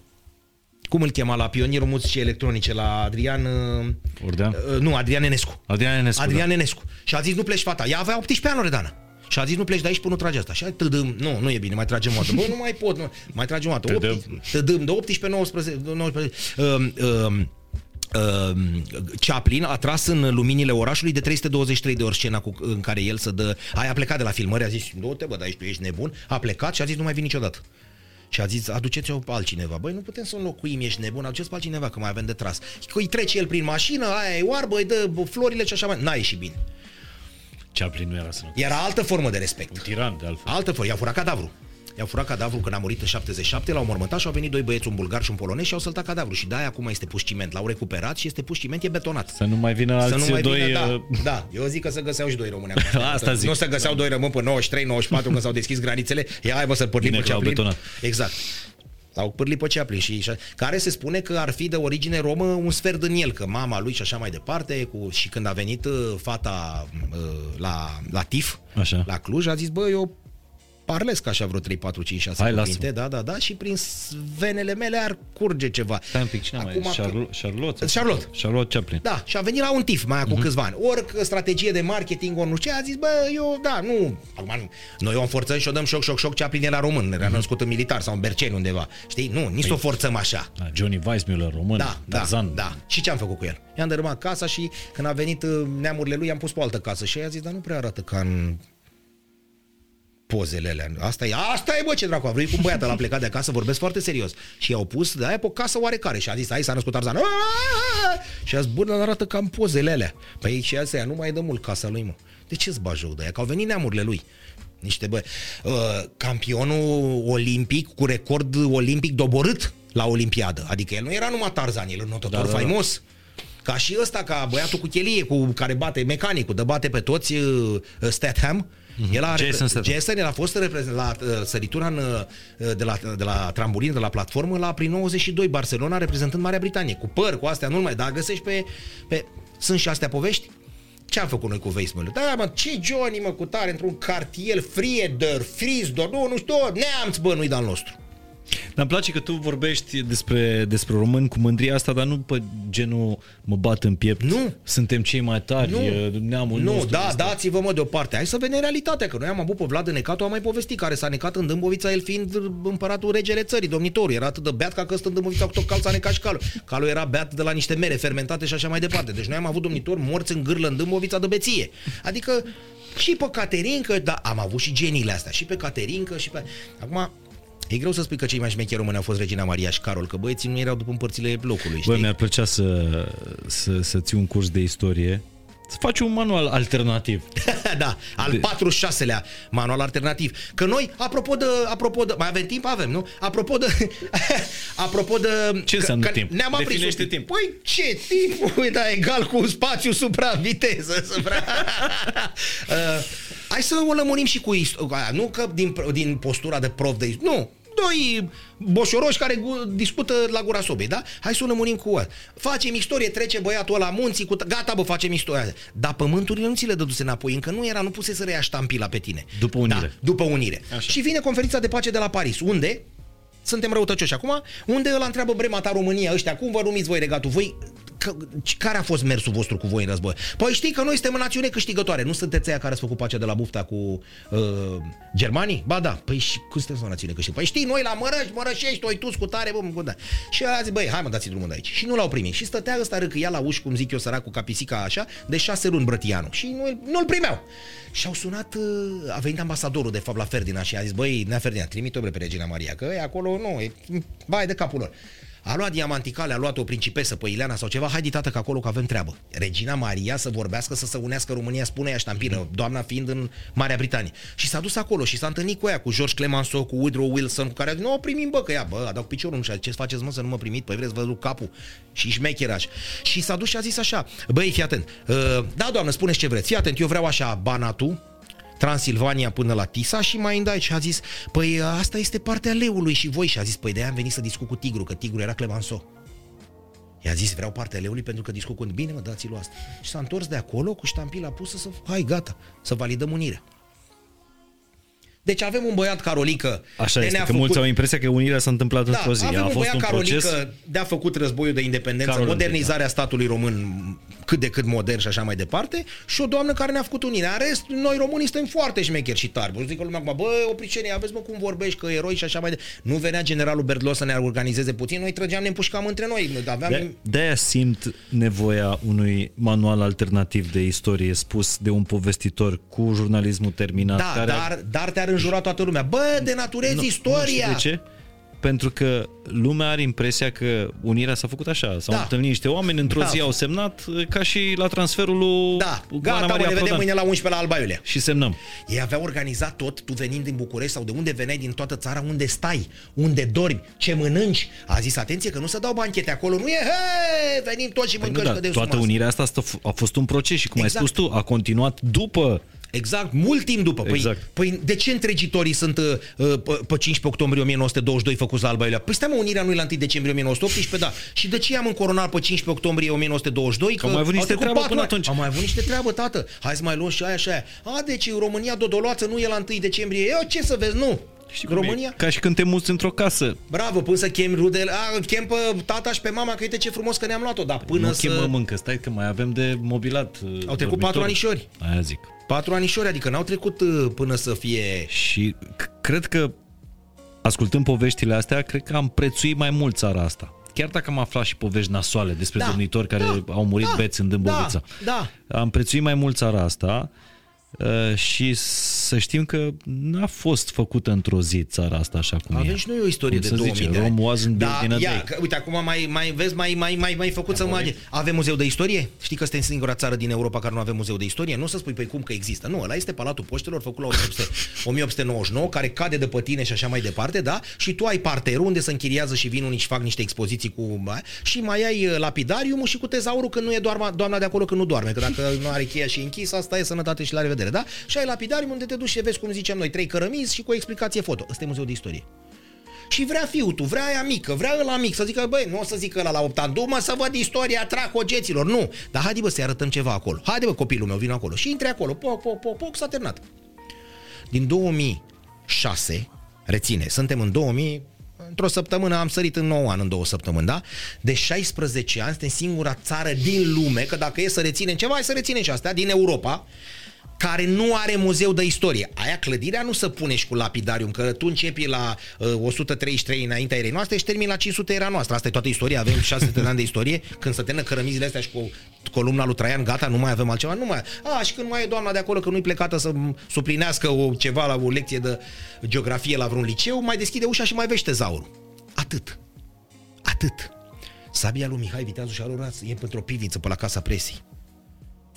A: Cum îl chema la pionierul muzicii electronice, la Adrian... uh,
B: Ordean?
A: uh, nu, Adrian Enescu.
B: Adrian Enescu,
A: Adrian
B: da.
A: Enescu. Și a zis, nu pleci fata. Ea avea 18 ani, Loredana. Și a zis, nu pleci de aici până nu trage asta. Și a tădâm, nu, nu e bine, mai tragem o dată. Bă, nu mai pot, nu, mai tragem o dată.
B: Tădâm.
A: 18 Tădâm, de 18, 19, 19 um, um, um, Chaplin a tras în luminile orașului de 323 de ori scena cu, în care el să dă... Aia a plecat de la filmări, a zis, nu te bă, dar tu ești nebun. A plecat și a zis, nu mai vin niciodată. Și a zis, aduceți-o pe altcineva. Băi, nu putem să înlocuim, ești nebun, aduceți pe altcineva, că mai avem de tras. Că îi trece el prin mașină, aia e oarbă, îi dă florile și așa mai... N-a ieșit bine.
B: Chaplin nu era sănătos.
A: Era altă formă de respect.
B: Un tiran, de altfel.
A: Altă formă. I-a furat cadavru. I-au furat cadavru când a murit în 77, l-au mormântat și au venit doi băieți, un bulgar și un polonez și au săltat cadavru. Și de-aia acum este pus ciment. L-au recuperat și este pus ciment, e betonat.
B: Să nu mai vină alți
A: Să nu mai
B: doi...
A: vină, da,
B: uh,
A: da, eu zic că să găseau și doi români acum.
B: Asta zic.
A: Nu să găseau doi români pe 93, 94 când s-au deschis granițele. Ia hai mă să părlim
B: Bine
A: pe
B: că au
A: Chaplin.
B: betonat.
A: Exact. Au pârlit pe Chaplin și, și care se spune că ar fi de origine romă un sfert din el, că mama lui și așa mai departe, cu, și când a venit uh, fata uh, la, la TIF,
B: Așa.
A: la Cluj, a zis, bă, eu parlesc așa vreo 3, 4, 5, 6
B: Hai,
A: cuvinte, da, da, da, și prin s- venele mele ar curge ceva.
B: Stai un pic, cine mai e?
A: Acum că-
B: Charlotte? Charlotte?
A: Charlotte.
B: Charlotte Chaplin.
A: Da, și a venit la un TIF mai
B: Mhm.
A: acum uh-huh. câțiva ani. Ori că strategie de marketing, ori nu știu ce, a zis, bă, eu, da, nu, acum nu. Noi o înforțăm și o dăm șoc, șoc, șoc, Chaplin era român,
B: Mhm.
A: era născut în militar sau în Berceni undeva. Știi? Nu, nici să o forțăm așa.
B: Da, Johnny Weissmuller, român,
A: Da, da,
B: Tarzan.
A: da. Și ce am făcut cu el? I-am dărâmat casa și când a venit uh, neamurile lui, i-am pus pe o altă casă și i-a zis, dar nu prea arată ca în pozele alea. Asta e, asta e, bă, ce dracu, a vrut cu un băiat, l-a plecat de acasă, vorbesc foarte serios. Și i-au pus de aia pe o casă oarecare și a zis, ai s-a născut Tarzan. Aaaa! Și a zis, bă, dar arată ca în pozele alea. Păi și asta nu mai e de mult casa lui, mă. De ce-ți bagi joc de aia? Că au venit neamurile lui. Niște bă, uh, campionul olimpic cu record olimpic doborât la Olimpiadă. Adică el nu era numai Tarzan, el un notător
B: Da, da, da.
A: faimos. Ca și ăsta, ca băiatul cu chelie, cu care bate mecanicul, dă bate pe toți uh, Statham. El a,
B: Mhm. Jason Statham.
A: Jason el a fost reprezent- la uh, săritura în, uh, de, la, de la trambulină, de la platformă, la prin 92 Barcelona, reprezentând Marea Britanie. Cu păr, cu astea, nu mai, dar găsești pe, pe... Sunt și astea povești? Ce am făcut noi cu Weissmuller? Da, mă, ce Johnny, mă, cu tare, într-un cartier, Frieder, Frisdor, nu, nu știu, neamț, bă, nu-i de-al nostru.
B: Dar îmi place că tu vorbești despre, despre români cu mândria asta, dar nu pe genul mă bat în piept.
A: Nu.
B: Suntem cei mai tari,
A: Nu.
B: e neamul
A: Nu,
B: nostru.
A: da,
B: ăsta.
A: dați-vă mă deoparte. Hai să vedem realitatea, că noi am avut pe Vlad Necatul, am mai povestit, care s-a necat în Dâmbovița, el fiind împăratul regele țării, domnitorul. Era atât de beat ca că stă în Dâmbovița cu tot cal s-a necat și calul. Calul era beat de la niște mere fermentate și așa mai departe. Deci noi am avut domnitori morți în gârlă în Dâmbovița de beție. Adică și pe Caterincă, da, am avut și geniile astea, și pe Caterincă, și pe... Acum, E greu să spui că cei mai șmecheri români au fost Regina Maria și Carol, că băieții nu erau după împărțile locului, știi?
B: Bă, mi-ar plăcea să, să, să ții un curs de istorie, să faci un manual alternativ.
A: da, al 46-lea manual alternativ. Că noi, apropo de, apropo de, mai avem timp? Avem, nu? Apropo de, apropo de...
B: Ce
A: că-
B: înseamnă
A: că
B: timp?
A: Ne-am aprins
B: Definește
A: un pic.
B: timp.
A: Păi ce timp? Păi da, egal cu spațiu supra-viteză. Supra... uh, hai să o lămurim și cu istoria. Nu că din, din postura de prof de istorie. Nu, doi boșoroși care gu- discută la gura sobei, da? Hai să o lămurim cu ăla. Facem istorie, trece băiatul ăla munții, cu... gata bă, facem istoria. Dar pământurile nu ți le dăduse înapoi, încă nu era, nu puse să reia ștampila pe tine.
B: După unire.
A: Da, după unire.
B: Așa.
A: Și vine conferința de pace de la Paris, unde suntem răutăcioși acum, unde îl întreabă Brema ta România, ăștia, cum vă numiți voi regatul? Voi, că, care a fost mersul vostru cu voi în război? Păi știi că noi suntem o națiune câștigătoare, nu sunteți aia care ați făcut pacea de la Bufta cu uh, germanii? Ba da, păi și cum sunteți o națiune câștigătoare? Păi știi, noi la Mărăști, Mărășești, oi tu cu tare, bă, bă, da. Și a zis, băi, hai mă, dați drumul de aici. Și nu l-au primit. Și stătea ăsta râcâia la uși, cum zic eu, săracul, ca pisica așa, de șase luni brătianu. Și nu, nu-l primeau. Și au sunat, uh, a venit ambasadorul de fapt la Ferdinand și a zis, băi, Nea Ferdinand, trimite-o bre pe Regina Maria, că e acolo, nu, e bai de capul lor. A luat diamanticale, a luat o principesă pe Ileana sau ceva, hai tată că acolo că avem treabă. Regina Maria să vorbească, să se unească România, spune ea ștampilă, doamna fiind în Marea Britanie. Și s-a dus acolo și s-a întâlnit cu ea, cu George Clemenceau, cu Woodrow Wilson, cu care a zis, nu o primim, bă, că ea, bă, a dat cu piciorul, nu știu, ce faceți, mă, să nu mă primit, păi vreți să vă duc capul. Și șmecheraș. Și s-a dus și a zis așa, băi, fii atent, uh, da, doamnă, spuneți ce vreți, fii atent, eu vreau așa, Banatu, Transilvania până la Tisa și mai îndai și a zis, păi asta este partea leului și voi și a zis, păi de am venit să discut cu tigru, că tigru era Clemenceau. I-a zis, vreau partea leului pentru că discut cu... Bine, mă, dați-l asta. Și s-a întors de acolo cu ștampila pusă să... Hai, gata, să validăm unirea. Deci avem un băiat Carolică.
B: Așa
A: de
B: este,
A: ne-a
B: că mulți au impresia că unirea s-a întâmplat
A: da,
B: într-o zi.
A: avem
B: A
A: un
B: fost
A: băiat
B: un
A: Carolică
B: proces.
A: de-a făcut războiul de independență,
B: Carol
A: modernizarea
B: I,
A: statului român cât de cât modern și așa mai departe, și o doamnă care ne-a făcut unirea. În rest, noi românii suntem foarte șmecheri și tari. Bă, zic că lumea acum, bă, opricenie, aveți mă cum vorbești, că eroi și așa mai departe. Nu venea generalul Berdlos să ne organizeze puțin, noi trăgeam, ne împușcam între noi. Aveam...
B: De, de-aia simt nevoia unui manual alternativ de istorie spus de un povestitor cu jurnalismul terminat.
A: Da,
B: care
A: dar, dar te-ar înjura toată lumea. Bă, denaturezi
B: Nu-
A: istoria!
B: Nu știu de ce. Pentru că lumea are impresia că unirea s-a făcut așa. S-au
A: Da.
B: întâlnit niște oameni, într-o
A: Da.
B: zi au semnat, ca și la transferul lui
A: Da,
B: Ana
A: gata, mă,
B: Maria
A: ne vedem
B: Prodan.
A: mâine la 11 la Alba Iulia.
B: Și semnăm.
A: Ei aveau organizat tot, tu venind din București sau de unde veneai din toată țara, unde stai, unde dormi, ce mănânci. A zis, atenție că nu se dau banchete acolo, nu e, hei, venim toți și
B: Păi nu,
A: mâncăm
B: dar
A: de
B: toată unirea asta stă- a fost un proces și cum
A: Exact.
B: ai spus tu, a continuat după
A: Exact, mult timp după. Păi,
B: Exact.
A: păi de ce întregitorii sunt uh, uh, pe, pe 15 octombrie 1922 făcuți la Alba Iulia? Păi stai mă, unirea nu e la 1 decembrie 1918, da. Și de ce i-am încoronat pe 15 octombrie 1922? Că
B: au mai avut niște
A: trecut
B: treabă
A: patru
B: până
A: ani.
B: atunci.
A: Au mai avut niște treabă, tată. Hai să mai luăm și aia și aia. A, deci România dodoloață nu e la 1 decembrie. Eu ce să vezi, nu.
B: Știi cum
A: România?
B: E? Ca și când te muți într-o casă.
A: Bravo, până să chem rudele, a, chem pe tata și pe mama, că uite ce frumos că ne-am luat-o, dar până
B: nu
A: să...
B: chemăm încă, stai că mai avem de mobilat.
A: Au trecut patru anișori.
B: Aia zic.
A: Patru anișori, adică n-au trecut uh, până să fie...
B: Și c- cred că, ascultând poveștile astea, cred că am prețuit mai mult țara asta. Chiar dacă am aflat și povești nasoale despre
A: Da,
B: domnitori care
A: da,
B: au murit
A: da,
B: beți în Dâmbovița.
A: da,
B: Am prețuit mai mult țara asta. uh, și să știm că n-a fost făcută într-o zi țara asta așa cum
A: Avem
B: e.
A: și noi o istorie
B: Cum
A: de
B: se
A: 2000
B: zice,
A: de ani.
B: Rome wasn't built
A: da,
B: in a
A: ia,
B: day.
A: că, uite, acum mai, mai vezi, mai, mai, mai, mai făcut să mă Avem muzeu de istorie? Știi că suntem singura țară din Europa care nu avem muzeu de istorie? Nu o să spui, păi cum că există? Nu, ăla este Palatul Poștelor, făcut la 1800 1899, care cade de pe tine și așa mai departe, da? Și tu ai parterul unde se închiriază și vin unii și fac niște expoziții cu... Și mai ai uh, lapidariumul și cu tezaurul că nu e doar doamna de acolo că nu doarme, că dacă nu are cheia și e închis, asta e sănătate și la revedere, da? Și ai lapidarium unde te duci și vezi, cum zicem noi, trei cărămizi și cu o explicație foto. Ăsta e muzeul de istorie. Și vrea fiul tu, vrea aia mică, vrea ăla mic, să zică, băi, nu o să zică ăla la 8 ani, du-mă să văd istoria tracogeților, nu. Dar haide bă să-i arătăm ceva acolo. Haide bă copilul meu, vin acolo. Și intre acolo, poc, poc, poc, poc, s-a terminat. Din 2006, reține, suntem în 2000, într-o săptămână am sărit în 9 ani, în două săptămâni, da? De 16 ani suntem singura țară din lume, că dacă e să reținem ceva, hai să reținem și astea, din Europa, care nu are muzeu de istorie. Aia clădirea nu se pune și cu lapidarium, că tu începi la uh, 133 înaintea erei noastre și termini la 500 era noastră. Asta e toată istoria, avem 600 de ani de istorie. Când se termină cărămizile astea și cu columna lui Traian, gata, nu mai avem altceva, nu mai. A, și când mai e doamna de acolo că nu-i plecată să suplinească o, ceva la o lecție de geografie la vreun liceu, mai deschide ușa și mai vește tezaurul. Atât. Atât. Sabia lui Mihai Viteazu și Aloraț e pentru o pivniță pe la Casa Presii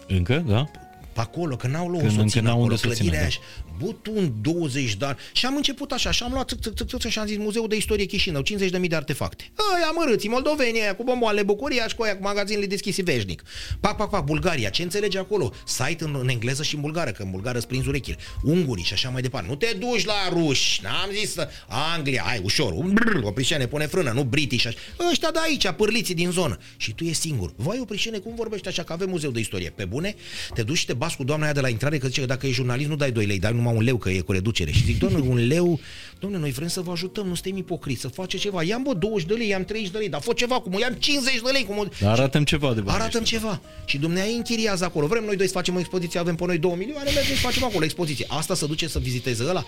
B: Încă, da?
A: Pe acolo, că n-au loc
B: Când
A: să o
B: încă
A: țină
B: n-au
A: acolo,
B: unde să o țină,
A: clădirea
B: da.
A: aia. Butun 20 de ani. Și am început așa, și am luat țâc, țâc, țâc, țâc, și am zis Muzeul de Istorie Chișinău, 50.000 de artefacte. Aia mărâții, moldoveni, aia cu bomboale, Bucuria și cu aia cu magazinele deschise veșnic. Pac, pac, pac, Bulgaria, ce înțelege acolo? Site în, în engleză și în bulgară, că în bulgară îți prinzi urechile. Ungurii și așa mai departe. Nu te duci la ruși, n-am zis să... Anglia, ai ușor, brr, oprișene, pune frână, nu british. Așa. Ăștia de aici, pârliții din zonă. Și tu e singur. Vai, oprișene, cum vorbești așa, că avem muzeu de istorie. Pe bune, te duci și te bați cu doamna aia de la intrare, că zice că dacă e jurnalist nu dai 2 lei, dai numai un leu, că e cu reducere. Și zic, doamne, un leu, doamne, noi vrem să vă ajutăm, nu suntem ipocriți, să face ceva. Ia-mi bă 20 de lei, i-am 30 de lei, dar fă ceva cum, i-am 50 de lei. Cum...
B: Dar arată ceva de bani.
A: Arată-mi
B: ăștia.
A: ceva. Și dumneavoastră închiriază acolo. Vrem noi doi să facem o expoziție, avem pe noi 2 milioane, mergem să facem acolo expoziție. Asta să duce să viziteze ăla?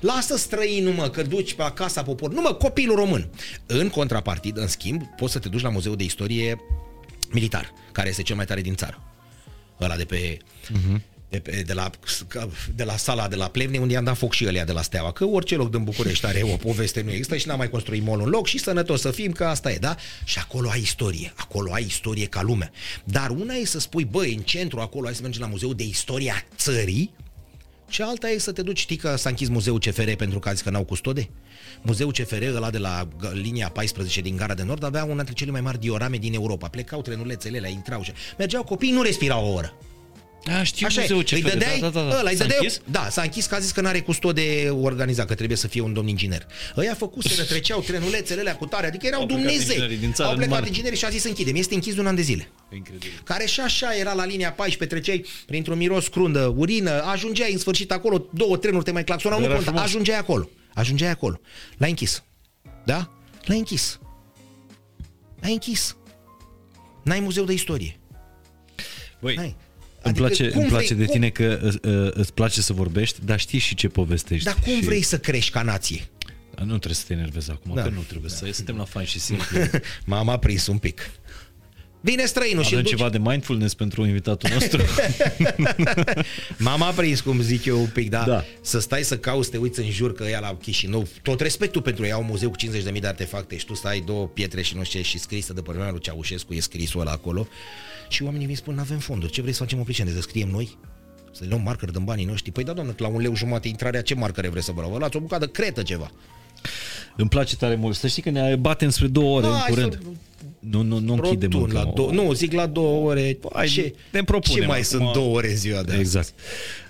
A: Lasă străinul, mă, că duci pe la Casa Popor. Nu, mă, copilul român. În contrapartidă, în schimb, poți să te duci la Muzeul de Istorie Militar, care este cel mai tare din țară. Ăla de pe... Uh-huh. De, pe, de, la, de la sala de la Plevne, unde i-am dat foc și ălea de la Steaua, că orice loc din București are o poveste, nu există și n-am mai construit mall un loc și sănătos să fim, că asta e, da? Și acolo ai istorie, acolo ai istorie ca lumea. Dar una e să spui, băi, în centru acolo, hai să mergem la Muzeul de Istoria Țării, și alta e să te duci, știi că s-a închis muzeul CFR pentru că a zis că n-au custode? Muzeul CFR, ăla de la g- linia 14 din Gara de Nord, avea una dintre cele mai mari diorame din Europa. Plecau trenulețele alea, intrau și... Mergeau copii, nu respirau o oră.
B: A, știu
A: Așa
B: muzeul
A: e.
B: ce
A: Îi dădeai,
B: da, da, da.
A: ăla, îi
B: S-a
A: dădeai,
B: închis?
A: Da, s-a închis că a zis că n-are custode organizat, că trebuie să fie un domn inginer. Ăia făcuseră, treceau trenulețele alea cu tare, adică erau
B: Au plecat
A: Dumnezei.
B: inginerii din țară,
A: Au plecat
B: numai-
A: inginerii și a zis închidem. Este închis de un an de zile
B: Incredibil.
A: care și așa era la linia 14, treceai printr-un miros crundă, urină, ajungeai în sfârșit acolo, două trenuri te mai claxonau, nu
B: Era
A: conta,
B: frumos.
A: ajungeai acolo, ajungeai acolo. L-ai închis. Da? L-ai închis. L-ai închis. N-ai muzeu de istorie.
B: Băi,
A: N-ai.
B: îmi
A: Adică
B: place,
A: cum
B: îmi place
A: vrei-
B: de tine că uh, uh, îți place să vorbești, dar știi și ce povestești.
A: Dar cum
B: și...
A: vrei să crești ca nație?
B: Nu trebuie să te enervezi acum,
A: Da.
B: că nu trebuie să... Suntem la fain și simplu.
A: M-am aprins un pic. Vine străinul și
B: Avem
A: duci.
B: ceva de mindfulness pentru invitatul nostru.
A: M-am aprins, cum zic eu un pic, da?
B: Da.
A: Să stai să cauți, te uiți în jur că ea la Chișinău, tot respectul pentru ei, au un muzeu cu 50.000 de artefacte și tu stai două pietre și nu știu ce și scrisă de părmea lui Ceaușescu, e scrisul ăla acolo și oamenii vin spun, nu avem fonduri, ce vrei să facem o pricene, să scriem noi? Să le luăm marker din banii noștri? Păi da, doamnă, la un leu jumate intrarea, ce marcare vreți să vă luau? Vă luați o bucată cretă ceva.
B: Îmi place tare mult. Să știi că ne batem spre două ore
A: Hai
B: în
A: să-
B: curând. Nu, nu, nu închidem
A: Rotund,
B: încă.
A: la două, nu, zic la două ore.
B: Hai,
A: ce,
B: ne propunem
A: ce mai
B: acum.
A: sunt două ore în ziua de azi?
B: Exact.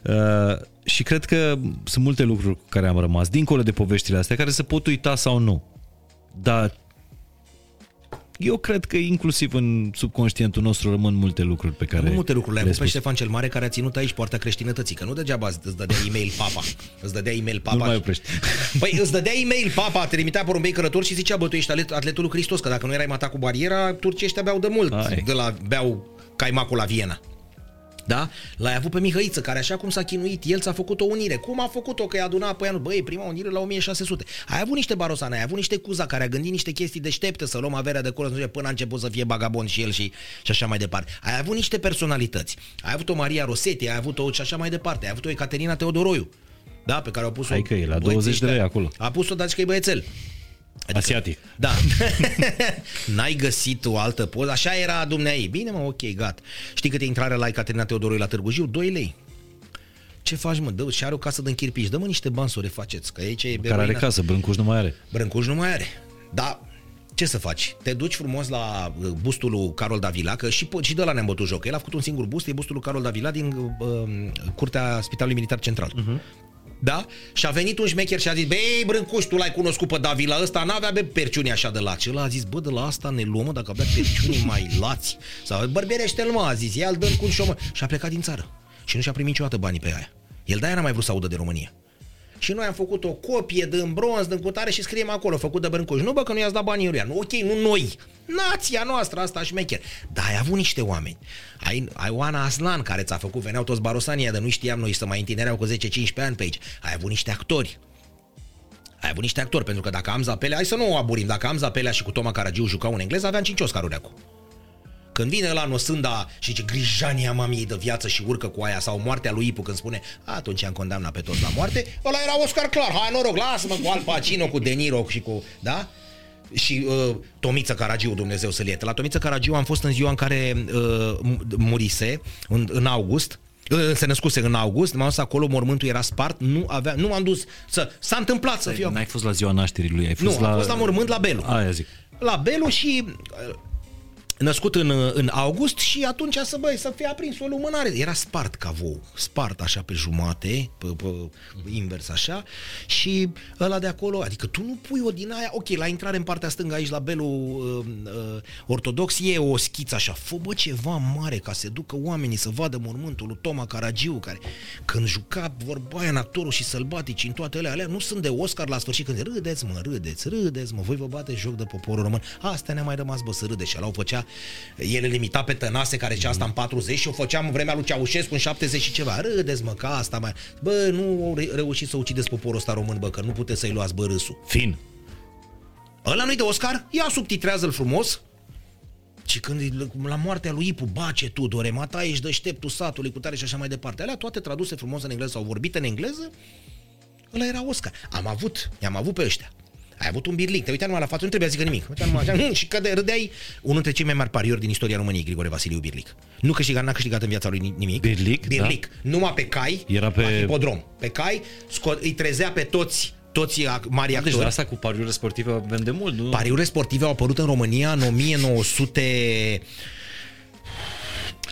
B: Uh, și cred că sunt multe lucruri cu care am rămas, dincolo de poveștile astea, care se pot uita sau nu. Dar eu cred că inclusiv în subconștientul nostru rămân multe lucruri pe care
A: Nu multe lucruri. Le-ai
B: le
A: avut pe
B: spus.
A: Ștefan cel Mare care a ținut aici poarta creștinătății. Că nu degeaba îți dădea e-mail papa. Îți dădea e-mail papa.
B: Nu mai oprești.
A: Păi îți dădea e-mail papa, te trimitea porumbei călători și zicea, bă, tu ești atlet, atletul lui Hristos, că dacă nu erai matat cu bariera, turcii ăștia beau de mult.
B: Hai.
A: De la, beau caimacul la Viena. Da? L-ai avut pe Mihăiță, care așa cum s-a chinuit, el ți-a făcut o unire. Cum a făcut-o? Că i-a adunat pe anul. Băi, prima unire la 1600. Ai avut niște barosane, ai avut niște cuza care a gândit niște chestii deștepte să luăm averea de acolo, să nu știu, până a început să fie bagabond și el și, și așa mai departe. Ai avut niște personalități. Ai avut o Maria Rosetti, ai avut o și așa mai departe. Ai avut o Ecaterina Teodoroiu. Da, pe care au pus-o
B: Hai că e la
A: băieții
B: 20 de lei
A: ăștia.
B: acolo.
A: A pus-o, dați că e băiețel.
B: Asiatic.
A: Da. N-ai găsit o altă poză. Așa era dumneai. Bine, mă, ok, gata. Știi cât e intrarea la Ecaterina Teodoroi la Târgu Jiu? 2 lei. Ce faci, mă? Dă, și are o casă de închirpici. Dă-mă niște bani să o refaceți, că aici e
B: Care are
A: eroina.
B: casă, Brâncuș nu mai are.
A: Brâncuș nu mai are. Da, ce să faci? Te duci frumos la uh, bustul lui Carol Davila, că și, po- și de la ne-am bătut joc. El a făcut un singur bust, e bustul lui Carol Davila din uh, curtea Spitalului Militar Central. Uh-huh. Da? Și a venit un șmecher și a zis, băi, Brâncuș, tu l-ai cunoscut pe Davila ăsta, n-avea be perciuni așa de lați. Ăla a zis, bă, de la asta ne luăm, mă, dacă avea perciuni mai lați. Sau bărbierește-l, mă, a zis, ia-l dă cu un șomă. Și a plecat din țară. Și nu și-a primit niciodată banii pe aia. El de-aia n-a mai vrut să audă de România. Și noi am făcut o copie din bronz, din cutare și scriem acolo, făcut de Brâncuș. Nu bă că nu i-ați dat banii lui. Nu, ok, nu noi. Nația noastră, asta șmecher. Dar ai avut niște oameni. Ai, ai Oana Aslan, care ți-a făcut, veneau toți barosanii, dar nu știam noi să mai întinereau cu 10-15 ani pe aici. Ai avut niște actori. Ai avut niște actori, pentru că dacă Amza Pelea, hai să nu o aburim, dacă Amza Pelea și cu Toma Caragiu jucau în engleză, aveam 5 Oscaruri acum. Când vine la Nosânda și zice grijania mamiei de viață și urcă cu aia sau moartea lui Ipu când spune atunci am condamnat pe toți la moarte, ăla era Oscar clar, hai noroc, lasă-mă cu Al Pacino, cu De Niro și cu, da? Și uh, Tomiță Caragiu, Dumnezeu să-l ierte. La Tomiță Caragiu am fost în ziua în care uh, murise, în, în august, uh, se născuse în august, m-am dus acolo, mormântul era spart, nu avea, nu m-am dus să, s-a întâmplat să fiu
B: N-ai fost la ziua nașterii lui, ai fost
A: nu,
B: la...
A: am fost la mormânt la Belu.
B: Aia zic.
A: La Belu și uh, născut în, în august și atunci să băi, să fie aprins o lumânare. Era spart cavou, spart așa pe jumate, pe, pe, pe invers așa și ăla de acolo, adică tu nu pui o din aia, ok, la intrare în partea stângă aici la Belu uh, uh, ortodox e o schiță așa, fă bă ceva mare ca să ducă oamenii să vadă mormântul lui Toma Caragiu, care când juca vorba aia în actorul și sălbatici în toate alea, alea nu sunt de Oscar la sfârșit când râdeți mă, râdeți, râdeți mă, voi vă bate joc de poporul român. Astea ne-a mai rămas bă să râde și ăla o făcea, el îl limita pe Tănase care zicea asta în 40 și o făceam în vremea lui Ceaușescu în 70 și ceva. Râdeți mă, că asta mai... Bă, nu au re- reușit să ucideți poporul ăsta român, bă, că nu puteți să-i luați bă râsul.
B: Fin.
A: Ăla nu-i de Oscar? Ia subtitrează-l frumos. Și când e la moartea lui Ipu, bace Tudore, mata ești deșteptul satului, cu tare și așa mai departe. Alea toate traduse frumos în engleză sau vorbite în engleză, ăla era Oscar. Am avut, i-am avut pe ăștia. Ai avut un birlic, te uiteai numai la față, nu trebuia să zică nimic. Uiteai numai așa, și că de râdeai unul dintre cei mai mari pariori din istoria României, Grigore Vasiliu Birlic. Nu câștiga, n-a câștigat în viața lui ni- nimic.
B: Birlic,
A: Birlic. Numai pe cai,
B: Era pe-
A: la hipodrom. Pe cai, sco- îi trezea pe toți toți ac- mari
B: Deci
A: actori.
B: de asta cu pariurile sportive avem de mult, nu?
A: Pariurile sportive au apărut în România în 1900...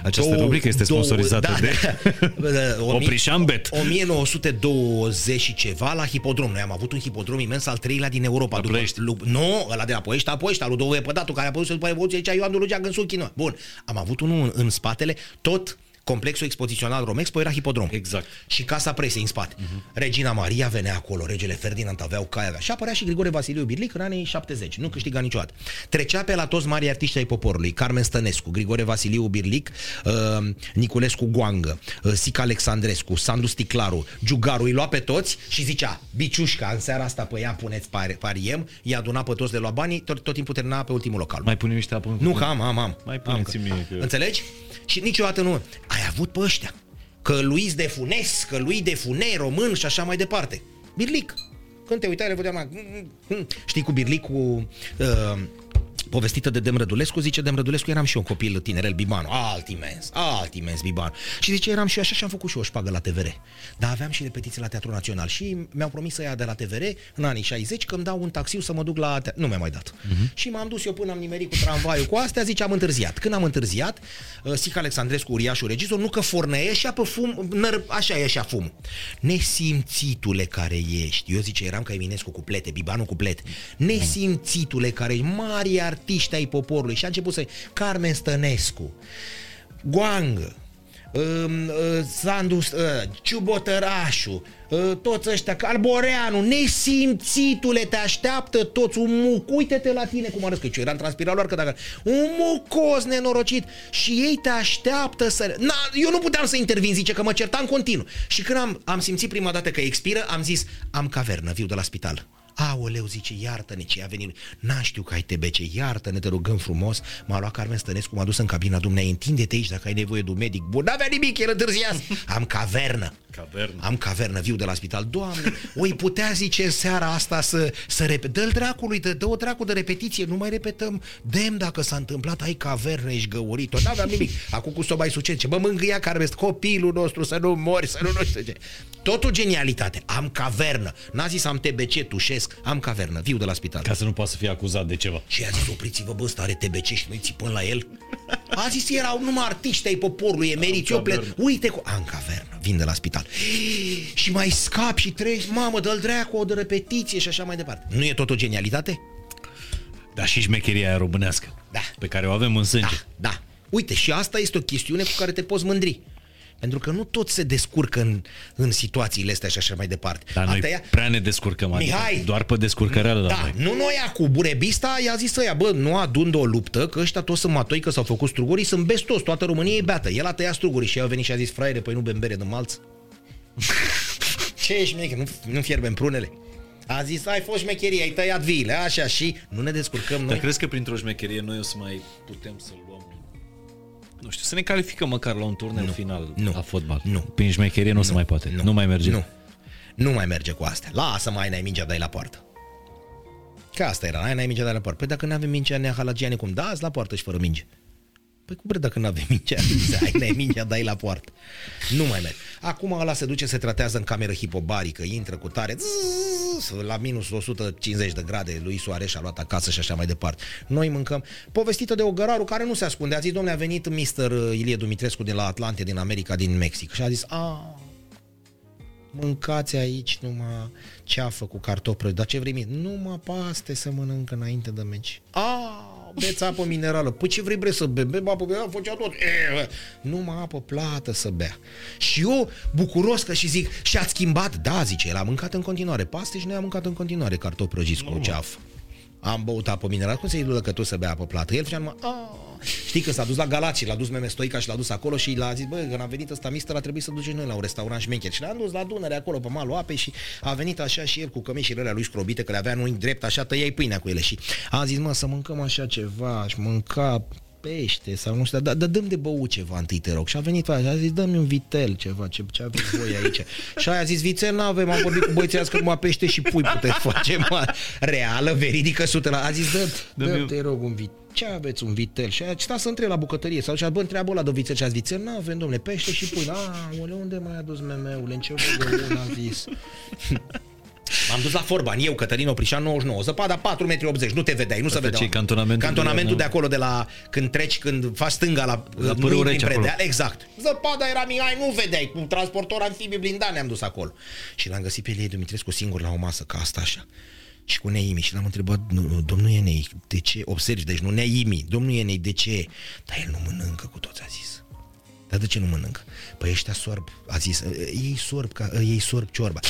B: Această
A: două-
B: rubrică este
A: două-
B: sponsorizată
A: da,
B: de
A: da, da, o mie-
B: Oprișan Bet.
A: 1920 și ceva la hipodrom. Noi am avut un hipodrom imens al treilea din Europa.
B: La
A: după,
B: Ploiești.
A: lu, nu, ăla de la Poiești, a Poiești, al lui Dove Pădatu, care a apărut după Revoluție, zicea Ioan Dulugea Gânsuchi. Nu. Bun, am avut unul în, în spatele, tot complexul expozițional Romexpo era hipodrom.
B: Exact.
A: Și casa presei în spate. Uh-huh. Regina Maria venea acolo, regele Ferdinand aveau cai, avea. Și apărea și Grigore Vasiliu Birlic în anii 70. Nu câștiga niciodată. Trecea pe la toți mari artiști ai poporului. Carmen Stănescu, Grigore Vasiliu Birlic, uh, Niculescu Goangă, uh, Sica Alexandrescu, Sandu Sticlaru, Giugaru, îi lua pe toți și zicea Biciușca, în seara asta pe ea puneți pari, pariem, i-a adunat pe toți de la banii, tot, tot timpul termina pe ultimul local.
B: Mai punem niște apă în
A: Nu,
B: cuptor?
A: că am, am, am.
B: Mai
A: am,
B: puneți-mi
A: că-
B: mie că-
A: Înțelegi? Și niciodată nu. Ai avut pe ăștia. Că Luis de Funes, că lui de Fune, român și așa mai departe. Birlic. Când te uitai, le vedeam la... Știi, cu Birlicul... Uh, povestită de Dem Rădulescu, zice Dem Rădulescu, eram și eu un copil tinerel Bibanu, alt imens, alt imens Bibanu. Și zice, eram și eu așa și am făcut și eu o șpagă la TVR. Dar aveam și repetiții la Teatrul Național și mi-au promis să ia de la TVR în anii 60 că îmi dau un taxiu să mă duc la... Te- nu mi-a mai dat. Uh-huh. Și m-am dus eu până am nimerit cu tramvaiul cu astea, zice, am întârziat. Când am întârziat, uh, Sica Alexandrescu, uriașul regizor, nu că fornăie și pe fum, năr, așa ieșea fum. Nesimțitule care ești, eu zice, eram ca Eminescu cu plete, Bibanu cu plete. Nesimțitule care ești, mari artiști ai poporului. Și a început să Carmen Stănescu, Goangă, um, uh, Sandu, uh, Ciubotărașu, uh, toți ăștia, Carboreanu, nesimțitule, te așteaptă toți, un muc, uite-te la tine cum arăți, că eu eram transpiraloar, că dacă, un mucos nenorocit și ei te așteaptă să... Na, eu nu puteam să intervin, zice, că mă certam continuu. Și când am, am simțit prima dată că expiră, am zis, am cavernă, viu de la spital. Aoleu, zice, iartă-ne ce a venit. N-a știu că ai TBC, iartă-ne, te rugăm frumos. M-a luat Carmen Stănescu, m-a dus în cabina dumnei, întinde-te aici dacă ai nevoie de un medic bun. N-avea nimic, el întârziat. Am cavernă.
B: Cavernă.
A: Am cavernă, viu de la spital. Doamne, oi putea, zice, seara asta să, să repet. Dă-l dracului, dă, dă o dracu de repetiție, nu mai repetăm. Dem dacă s-a întâmplat, ai cavernă, ești găurit. N-aveam nimic. Acum cu soba succes, ce bă, mângâia Carmen, copilul nostru să nu mori, să nu nu știu ce. Totul genialitate. Am cavernă. N-a zis am TBC, tușesc, am cavernă, viu de la spital.
B: Ca să nu poată să fie acuzat de ceva.
A: Și a zis, opriți-vă, bă, ăsta are TBC și noi țipăm la el. A zis, erau numai artiști ai poporului, emeriți, eu plec.
B: cavernă.
A: Uite, cu... am cavernă, vin de la spital. Și mai scap și treci, mamă, dă-l dracu, o de repetiție și așa mai departe. Nu e tot o genialitate?
B: Dar și șmecheria aia românească.
A: Da.
B: Pe care o avem în sânge.
A: Da, da. Uite, și asta este o chestiune cu care te poți mândri. Pentru că nu tot se descurcă în, în situațiile astea și așa mai departe.
B: Dar noi
A: Asta e-
B: prea ne descurcăm. Adică
A: Mihai!
B: doar pe descurcăreală la
A: Da,
B: noi.
A: nu noi cu Burebista i-a zis ăia, bă, nu adun de o luptă, că ăștia toți sunt matoi, că s-au făcut strugurii, sunt bestos, toată România e beată. El a tăiat strugurii și el a venit și a zis, fraiere, păi nu bem bere de malț? Ce ești, șmecher? Nu, nu fierbem prunele? A zis, ai fost șmecherie, ai tăiat viile, așa și nu ne descurcăm
B: Dar
A: noi.
B: crezi că printr-o șmecherie noi o să mai putem să luăm nu știu, să ne calificăm măcar la un turneu final
A: Nu.
B: la fotbal.
A: Nu.
B: Prin șmecherie nu, se mai poate. Nu, nu mai merge.
A: Nu. Nu mai merge cu astea. Lasă mai n-ai mingea, dai la poartă. Că asta era, ai n-ai mingea, dai la poartă. Păi dacă n-avem mingea, ne halagiane cum? Dați la poartă și fără minge. Păi cum bre dacă nu avem mingea? Ai n-ai mingea, dai la poartă. Nu mai merge. Acum ăla se duce, se tratează în cameră hipobarică, intră cu tare, zzz, la minus 150 de grade, lui Soares a luat acasă și așa mai departe. Noi mâncăm. Povestită de Ogăraru care nu se ascunde. A zis, domnule, a venit Mr. Ilie Dumitrescu de la Atlante, din America, din Mexic. Și a zis, a, mâncați aici numai ceafă cu cartofi prăjiți. Dar ce vrei mie? Numai paste să mănâncă înainte de meci. A, beți apă minerală. Păi ce vrei bre să bem? Bem apă minerală, făcea tot. E, numai apă plată să bea. Și eu, bucuros că și zic, și ați schimbat? Da, zice, el a mâncat în continuare paste și noi am mâncat în continuare cartofi prăjiți cu ceafă. Am băut apă minerală, cum să-i că tu să bea apă plată? El făcea numai, a, Știi că s-a dus la Galați, l-a dus Meme Stoica și l-a dus acolo și l-a zis, bă, când a venit ăsta mister, a trebuit să ducem noi la un restaurant șmecher. Și l-am dus la Dunăre acolo pe malul apei și a venit așa și el cu cămeșile alea lui scrobite, că le avea în unii drept, așa tăiai pâinea cu ele și a zis, mă, să mâncăm așa ceva, aș mânca pește sau nu știu, dar da, dăm de băut ceva întâi, te rog. Și a venit așa, a zis, dă-mi un vitel ceva, ce, ce aveți voi aici. și aia a zis, vițel n-avem, am vorbit cu băieții azi că numai pește și pui puteți face, mă. Reală, veridică, sută la... A zis, dă, dă,
B: Dă-mi-
A: te rog, un vitel. Ce aveți un vitel? Și a stat să întreb la bucătărie sau și a bă, întreabă ăla de vițel și a zis, vițel, nu avem, domnule, pește și pui. A, oale, unde mai adus memeule? În ce vă a zis? M-am dus la Forban, eu, Cătălin Oprișan, 99, zăpada 4,80 m, nu te vedeai, nu se
B: Asta
A: vedea.
B: ce-i cantonamentul
A: cantonamentul
B: de
A: de,
B: la-
A: acolo, de la, când treci, când faci stânga la,
B: La
A: nu
B: Pârâu
A: intri
B: Rece
A: în
B: acolo.
A: predeal, exact. Zăpada era Mihai, nu vedeai, cu transportor amfibii blindat ne-am dus acolo. Și l-am găsit pe Elie Dumitrescu singur la o masă, ca asta așa. Și cu Neimi și l-am întrebat, "Nu, domnul Enei, de ce? Observi, deci nu Neimi, domnul Enei, de ce? Dar el nu mănâncă cu toți, a zis. Dar de ce nu mănâncă? Păi ăștia sorb, a zis, "Ă, ei sorb, ca, ă, ei sorb ciorba.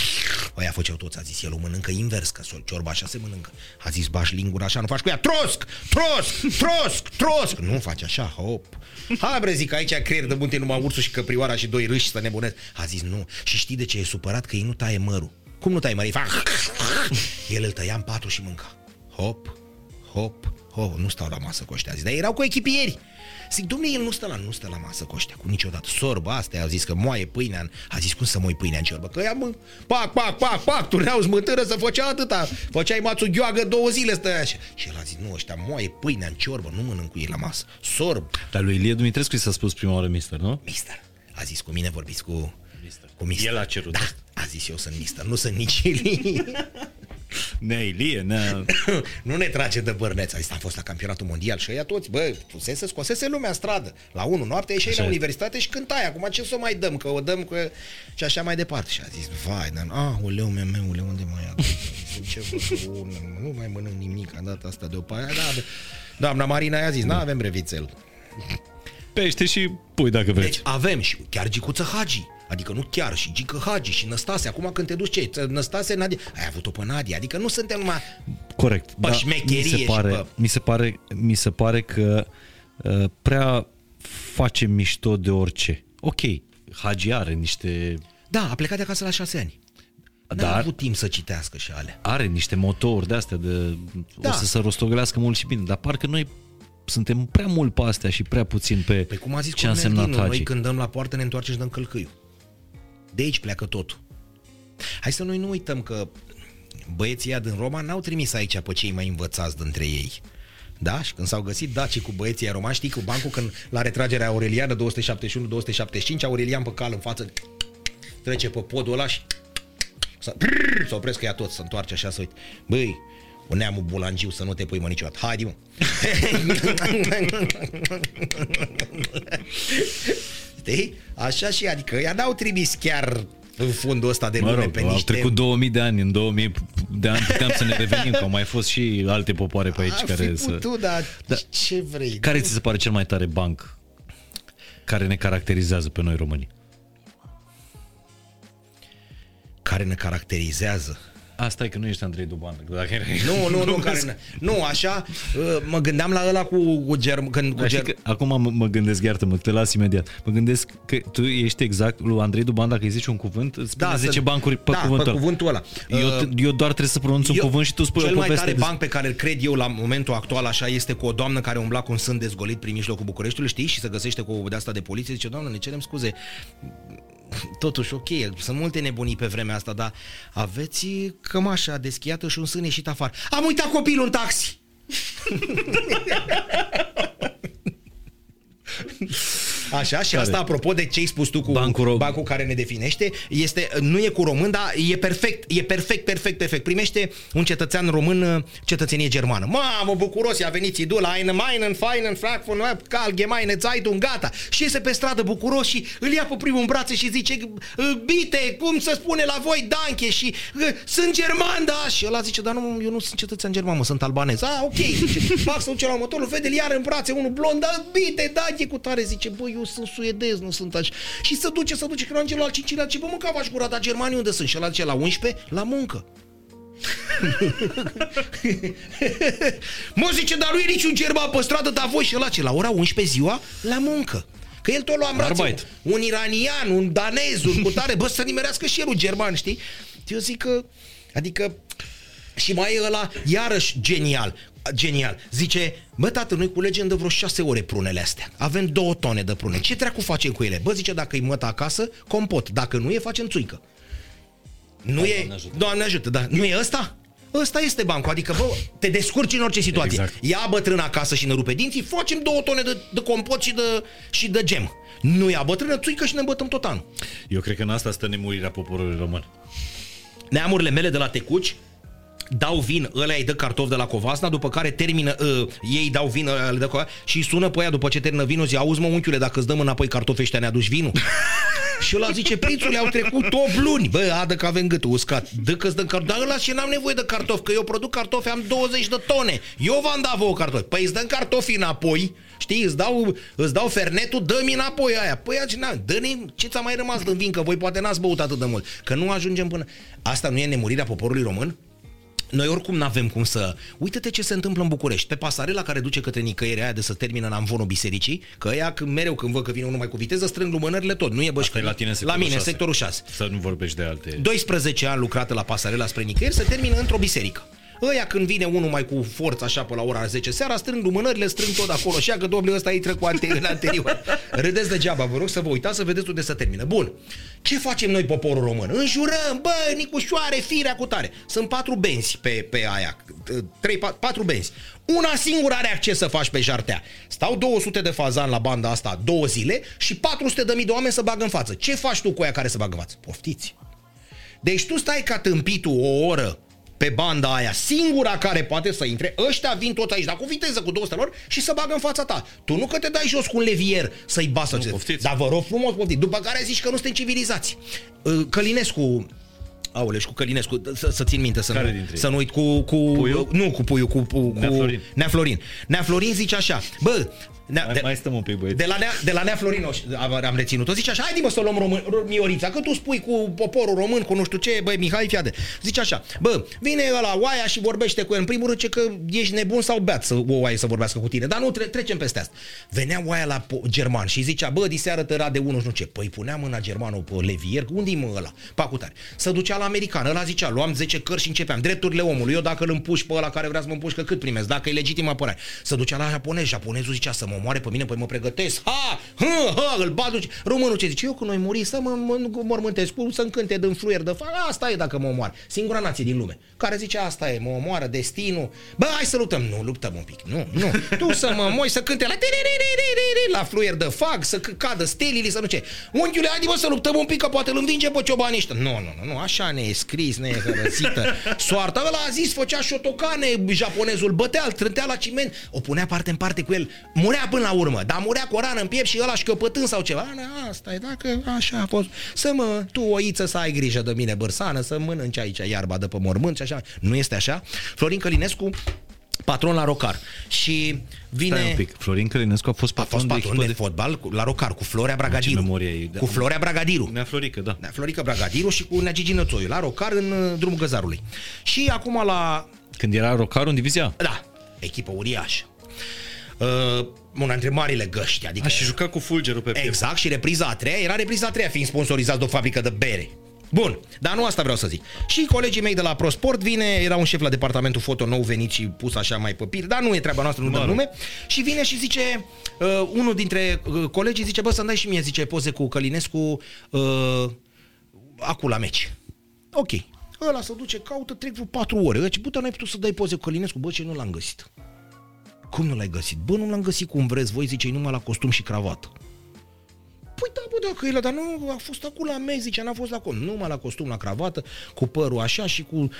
A: Oia făceau toți, a zis, el o mănâncă invers, că sorb ciorba așa se mănâncă. A zis, bași lingura așa, nu faci cu ea, trosc, trosc, trosc, trosc. Nu faci așa, hop. Hai bre, zic, aici creier de munte numai ursul și căprioara și doi râși să nebunesc. A zis, nu. Și știi de ce e supărat? Că ei nu taie mărul. Cum nu tai mărit? Fac. El îl tăia în patru și mânca. Hop, hop, hop. Nu stau la masă cu ăștia. Zic, dar erau cu echipieri. Zic, domnule, el nu stă la, nu stă la masă cu ăștia, cu niciodată. Sorbă, astea, a zis că moaie pâinea, în, a zis cum să moi pâinea în ciorbă, că ea, mă, pac, pac, pac, pac, turneau smântână să făcea atâta, făceai mațul gheoagă două zile, stă așa. Și el a zis, nu, ăștia moaie pâinea în ciorbă, nu mănânc cu ei la masă. Sorb,
B: Dar lui Ilie Dumitrescu i s-a spus prima oară mister, nu?
A: mister. A zis, cu mine vorbiți cu... Cu mister.
B: El a cerut
A: Da,
B: asta.
A: a zis, eu sunt mister, nu sunt nici Ilie.
B: Nea Ilie, nea...
A: nu ne trage de bărneț. Asta am fost la campionatul mondial și ăia toți, bă, fusese, scosese lumea în stradă. La 1 noapte ieșeai
B: Așa
A: la
B: e.
A: universitate și cântai. Acum ce să o mai dăm? Că o dăm că... Și așa mai departe. Și a zis, vai, dar... Ah, uleu, memeule, unde mai am? Ce bă, nu mai mănânc nimic. Am dat asta de o paia. Da, da. Doamna Marina i-a zis, n-avem brevițel.
B: Pește și pui dacă vreți.
A: Deci avem și chiar Gicuță Hagi. Adică nu chiar, și Gică Hagi și Năstase. Acum când te duci ce? Năstase, Nadia. Ai avut-o pe Nadia. Adică nu suntem numai...
B: Corect.
A: Pe șmecherie
B: mi se
A: și
B: pare,
A: pe-
B: mi se pare, mi se pare că uh, prea face mișto de orice. Ok, Hagi are niște
A: Da, a plecat de acasă la șase ani. N-a
B: Dar-
A: avut timp să citească și alea.
B: are niște motouri de astea de
A: Da.
B: o să se rostogolească mult și bine, dar parcă noi suntem prea mult pe astea și prea puțin pe
A: Păi cum a zis
B: ce a
A: Cornel
B: însemnat
A: Dinu,
B: Hagi.
A: noi când dăm la poartă ne întoarcem și dăm călcâiul. De aici pleacă totul. Hai să noi nu uităm că băieții ăia din Roma n-au trimis aici pe cei mai învățați dintre ei. Da? Și când s-au găsit dacii cu băieții aia romani, știi, cu bancul când la retragerea Aureliană 271-275, Aurelian pe cal în față trece pe podul ăla și să, să opresc ea tot, să întoarce așa să uite. Băi, un neamul bulangiu să nu te pui mă niciodată. Haide mă! Știi? Așa și adică ea n-au trimis chiar în fundul ăsta de
B: Mă
A: lume
B: rog,
A: pe
B: au
A: niște...
B: trecut 2000 de ani, în 2000 de ani puteam să ne revenim, că au mai fost și alte popoare pe aici
A: Ar
B: care
A: fi
B: să...
A: putut, dar
B: Da.
A: ce vrei?
B: Care ți se pare cel mai tare banc care ne caracterizează pe noi românii?
A: Care ne caracterizează?
B: Asta e că nu ești Andrei Duban. Dacă erai...
A: Nu, nu, nu, care ne... Nu, așa, uh, mă gândeam la ăla cu, cu germ... Când, cu
B: Dar știi
A: ger...
B: că, acum mă, mă gândesc, iartă-mă, te las imediat. Mă gândesc că tu ești exact lui Andrei Duban, dacă îi zici un cuvânt, îți spune 10
A: să-
B: bancuri pe
A: da,
B: cuvântul
A: pe
B: ăla.
A: cuvântul ăla.
B: Eu,
A: Uh,
B: eu doar trebuie să pronunț un
A: Eu-
B: cuvânt și tu spui
A: Cel
B: o
A: mai
B: poveste.
A: tare
B: de-
A: banc pe care îl cred eu la momentul actual așa este cu o doamnă care umbla cu un sân dezgolit prin mijlocul Bucureștiului, știi? Și se găsește cu o de asta de poliție, zice, doamnă, ne cerem scuze. Totuși, ok, sunt multe nebunii pe vremea asta, dar aveți cămașa deschiată și un sân ieșit afară. Am uitat copilul în taxi! Așa, și asta apropo de ce ai spus tu cu
B: Bancul ro-
A: bancul care ne definește, este, nu e cu român, dar e perfect, e perfect, perfect, perfect. Primește un cetățean român uh, cetățenie germană. Mamă, bucuros, a venit țidul, eine meinen, feinen, Frankfurt, allgemeine Zeitung, gata. Și iese pe stradă bucuros și îl ia pe primul în brațe și zice, "Uh, bite, cum să spune la voi, danke, și uh, sunt german, da. Și ăla zice, dar nu, eu nu sunt cetățean german, mă, sunt albanez. Ah, ok, zice, fac să duce la următorul, vede iar în brațe unul blond, da, bite, danke, cu tare, zice, bă, eu sunt suedez, nu sunt așa. Și se duce, se duce, când ajunge la al cincilea, zice, bă, mânca v-aș gura, dar germanii unde sunt? Și ăla zice, la 11, la muncă. mă zice, dar nu e niciun german pe stradă, dar voi și ăla ce, la ora 11 ziua, la muncă. Că el tot lua în brațe
B: Arbeit.
A: un iranian, un danez, un cutare, bă, să nimerească și el un german, știi? Eu zic că, adică, și mai e ăla, iarăși genial, genial. Zice, bă, tată, noi culegem de vreo șase ore prunele astea. Avem două tone de prune. Ce treacu facem cu ele? Bă, zice, dacă îi măta acasă, compot. Dacă nu e, facem țuică. Nu e...
B: Doamne ajută.
A: Doamne ajută, da. Nu e ăsta? Ăsta este bancul, adică bă, te descurci în orice situație.
B: Exact.
A: Ia bătrân acasă și ne rupe dinții, facem două tone de, de compot și de, și de gem. Nu ia bătrână, țuică și ne îmbătăm tot anul.
B: Eu cred că în asta stă nemurirea poporului român.
A: neamurile mele de la Tecuci dau vin, ăla îi dă cartofi de la Covasna, după care termină, uh, ei dau vin, ăla le dă co- și sună pe ea după ce termină vinul, zi, auzi mă unchiule, dacă îți dăm înapoi cartofi ăștia, ne aduci vinul? și ăla zice, prințule, au trecut 8 luni. Bă, adă că avem gâtul uscat. Dă că-ți dăm cartofi. Dar ăla și n-am nevoie de cartofi, că eu produc cartofi, am 20 de tone. Eu v-am dat vouă cartofi. Păi îți dăm cartofi înapoi, știi, îți dau, îți dau fernetul, dă-mi înapoi aia. Păi aia, na, dă-ne ce ți-a mai rămas din vin, că voi poate n-ați băut atât de mult. Că nu ajungem până... Asta nu e nemurirea poporului român? Noi oricum nu avem cum să... Uite-te ce se întâmplă în București. Pe pasarela care duce către nicăieri aia de să termină în amvonul bisericii, că ea când, mereu când văd că vine unul mai cu viteză, strâng lumânările tot. Nu e bășcă.
B: e la tine în
A: La
B: sectorul
A: mine, în
B: șase.
A: sectorul 6.
B: Să nu vorbești de alte...
A: 12 ani lucrată la pasarela spre nicăieri, se termină într-o biserică. Ăia când vine unul mai cu forță așa pe la ora 10 seara, strâng lumânările, strâng tot acolo și ia că domnule ăsta intră cu ante- în anterior. Râdeți degeaba, vă rog să vă uitați să vedeți unde se termină. Bun. Ce facem noi poporul român? Înjurăm, bă, Nicușoare, firea cu tare. Sunt patru benzi pe, pe aia, trei, pat- patru benzi. Una singură are acces să faci pe jartea. Stau 200 de fazani la banda asta două zile și 400 de mii de oameni să bagă în față. Ce faci tu cu aia care să bagă în față? Poftiți. Deci tu stai ca tâmpitul o oră pe banda aia, singura care poate să intre, ăștia vin tot aici, dar cu viteză, cu 200 lor și să bagă în fața ta. Tu nu că te dai jos cu un levier să-i basă.
B: Nu, poftiți.
A: Dar vă rog frumos, poftiți. După care zici că nu suntem civilizați. Uh, Călinescu Aole, și cu Călinescu, să, să țin minte, să
B: Care
A: nu,
B: dintre ei?
A: să nu uit cu, cu
B: Puiu?
A: nu cu Puiu, cu, cu, cu
B: Nea Florin.
A: Nea Florin. Nea Florin zice așa, bă, Nea,
B: Mai, mai stăm un pic, băieți.
A: de la, Nea, de la Nea Florino am, am reținut-o. Zice așa, hai mă să luăm român, ro- Miorița, că tu spui cu poporul român, cu nu știu ce, băi, Mihai, fiade. Zice așa, bă, vine la oaia și vorbește cu el. În primul rând, ce că ești nebun sau beat să o oaie să vorbească cu tine. Dar nu, tre- trecem peste asta. Venea oaia la po- german și zicea, bă, diseară tăra de unul, nu știu ce. Păi punea mâna germanul pe levier, unde-i mă ăla? Pacu tare. Să ducea la american, ăla zicea, luam 10 cărți și începeam. Drepturile omului, eu dacă îl împuși pe ăla care vrea să mă împuși, că cât primesc, dacă e legitim apărare. Să ducea la japonez, japonezul zicea să mă moare pe mine, păi mă pregătesc. Ha! Ha! Ha! Îl bat, duce. Românul ce zice? Eu când noi muri să mă, mă mormântesc, cu să-mi cânte din fluier de fac. Asta e dacă mă omoară. Singura nație din lume. Care zice asta e, mă omoară destinul. Bă, hai să luptăm. Nu, luptăm un pic. Nu, nu. Tu să mă moi, să cânte la la fluier de fag, să c- cadă stelile, să nu ce. Unchiule, hai mă să luptăm un pic, că poate îl învinge pe ciobanii ăștia. Nu, nu, nu, nu, așa ne e scris, ne e hărățită. Soarta ăla a zis, făcea șotocane, japonezul bătea, îl trântea la ciment, o punea parte în parte cu el, murea până la urmă, dar murea cu o rană în piept și ăla șchiopătând sau ceva. Na, asta e, dacă așa a fost. Să mă, tu oiță să ai grijă de mine, bărsană, să mănânci aici iarba de pe mormânt și așa. Nu este așa? Florin Călinescu, patron la Rocar. Și vine...
B: Stai un pic. Florin Călinescu a fost
A: A
B: patron
A: fost
B: de
A: patron
B: echipă
A: de,
B: de...
A: fotbal cu- la Rocar, cu Florea Bragadiru.
B: memorie ai, da.
A: Cu Florea Bragadiru.
B: Nea Florică, da.
A: Da, Florica Bragadiru și cu Nea Gigi Nățoiu, la Rocar în uh, drumul Găzarului. Și acum la...
B: Când era Rocarul în divizia.
A: Da, echipă uriașă. Uh, una dintre marile găști, adică...
B: A, și juca cu fulgerul pe piept.
A: Exact, și repriza a treia era repriza a treia, fiind sponsorizați de o fabrică de bere. Bun, dar nu asta vreau să zic. Și colegii mei de la ProSport vine, era un șef la departamentul foto nou venit și pus așa mai pe pir, dar nu e treaba noastră, nu dăm
B: Mă rog.
A: nume. Și vine și zice, uh, unul dintre uh, colegii zice, bă, să-mi dai și mie, zice, poze cu Călinescu uh, acum la meci. Ok. Ăla se duce, caută, trec vreo patru ore. Deci, bă, dar n-ai putut să dai poze cu Călinescu? Bă, ce nu l-am găsit. Cum nu l-ai găsit? Bă, nu l-am găsit cum vreți voi, zice, numai la costum și cravată. Păi da, bă, dacă el, dar nu, a fost acolo la meci, zice, n-a fost la costum. Numai la costum, la cravată, cu părul așa și cu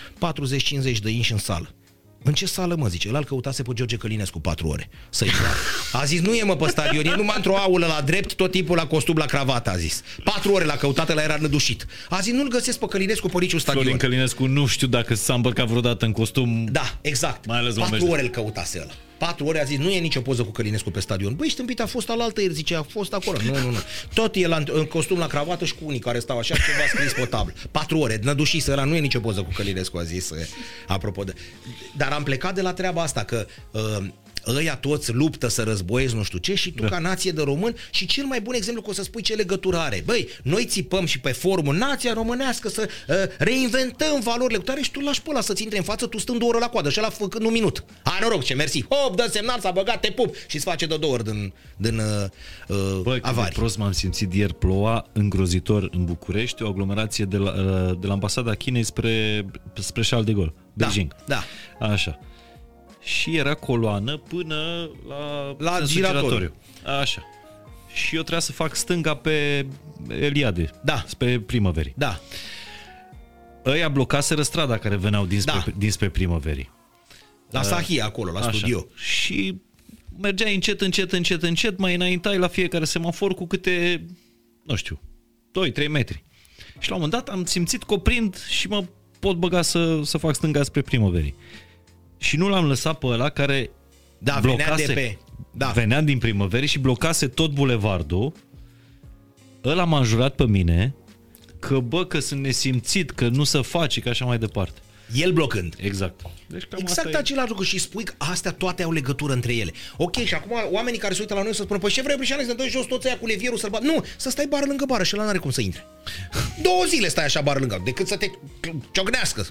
A: 40-50 de inși în sală. În ce sală, mă, zice? El îl căutase pe George Călinescu patru ore. Să-i dea. A zis, nu e, mă, pe stadion, e numai într-o aulă la drept, tot timpul la costum, la cravată, a zis. Patru ore l-a căutat, la era nădușit. A zis, nu-l găsesc pe Călinescu pe niciun stadion.
B: Florin Călinescu nu știu dacă s-a îmbrăcat vreodată în costum.
A: Da, exact.
B: Mai ales la
A: Patru
B: meci.
A: ore îl căutase ăla. Patru ore a zis, nu e nicio poză cu Călinescu pe stadion. Băi, știmpit, a fost alaltă ieri, zice, a fost acolo. Nu, nu, nu. Tot e la, în costum la cravată și cu unii care stau așa, ceva scris pe tablă. Patru ore, nădușise ăla, nu e nicio poză cu Călinescu, a zis, eh, apropo de... Dar am plecat de la treaba asta, că uh, ăia toți luptă să războiezi nu știu ce și tu da. ca nație de român și cel mai bun exemplu că o să spui ce legătură are. Băi, noi țipăm și pe forumul nația românească să uh, reinventăm valorile cu tare și tu lași pe ăla să-ți intre în față, tu stând o oră la coadă și ăla făcând un minut. Hai noroc, ce mersi. Hop, dă semnal, s-a băgat, te pup și îți face de două ori din, din uh, uh,
B: Bă, cât de
A: avarii.
B: prost m-am simțit ieri, ploua îngrozitor în București, o aglomerație de la, uh, de la ambasada Chinei spre, spre Charles de Gaulle,
A: Da,
B: Beijing.
A: da.
B: Așa. Și era coloană până la,
A: La
B: sensul
A: giratoriu.
B: Așa. Și eu trebuia să fac stânga pe Eliade,
A: Da.
B: spre primăverii.
A: Da,
B: Ăia blocaseră strada care veneau dinspre,
A: Da.
B: dinspre primăverii.
A: la Sahia acolo, la studio.
B: Și mergeai încet, încet, încet, încet, mai înaintai la fiecare semafor cu câte, nu știu, 2-3 metri. Și la un moment dat am simțit că oprind și mă pot băga să, să fac stânga spre primăverii. Și nu l-am lăsat pe ăla care
A: Da, venea
B: blocase,
A: de pe... Da.
B: venea din primăverii și blocase tot bulevardul. Ăla m-a jurat pe mine că bă, că sunt nesimțit, că nu se face, că așa mai departe.
A: El blocând.
B: Exact. Deci cam
A: Exact
B: asta e.
A: același lucru și spui că astea toate au legătură între ele. Ok, și acum oamenii care se uită la noi să spună, păi ce vrei, Brișane, să dă jos toți aia cu levierul să-l bat. Nu, să stai bară lângă bară și ăla n-are cum să intre. Două zile stai așa bară lângă, decât să te ciocnească.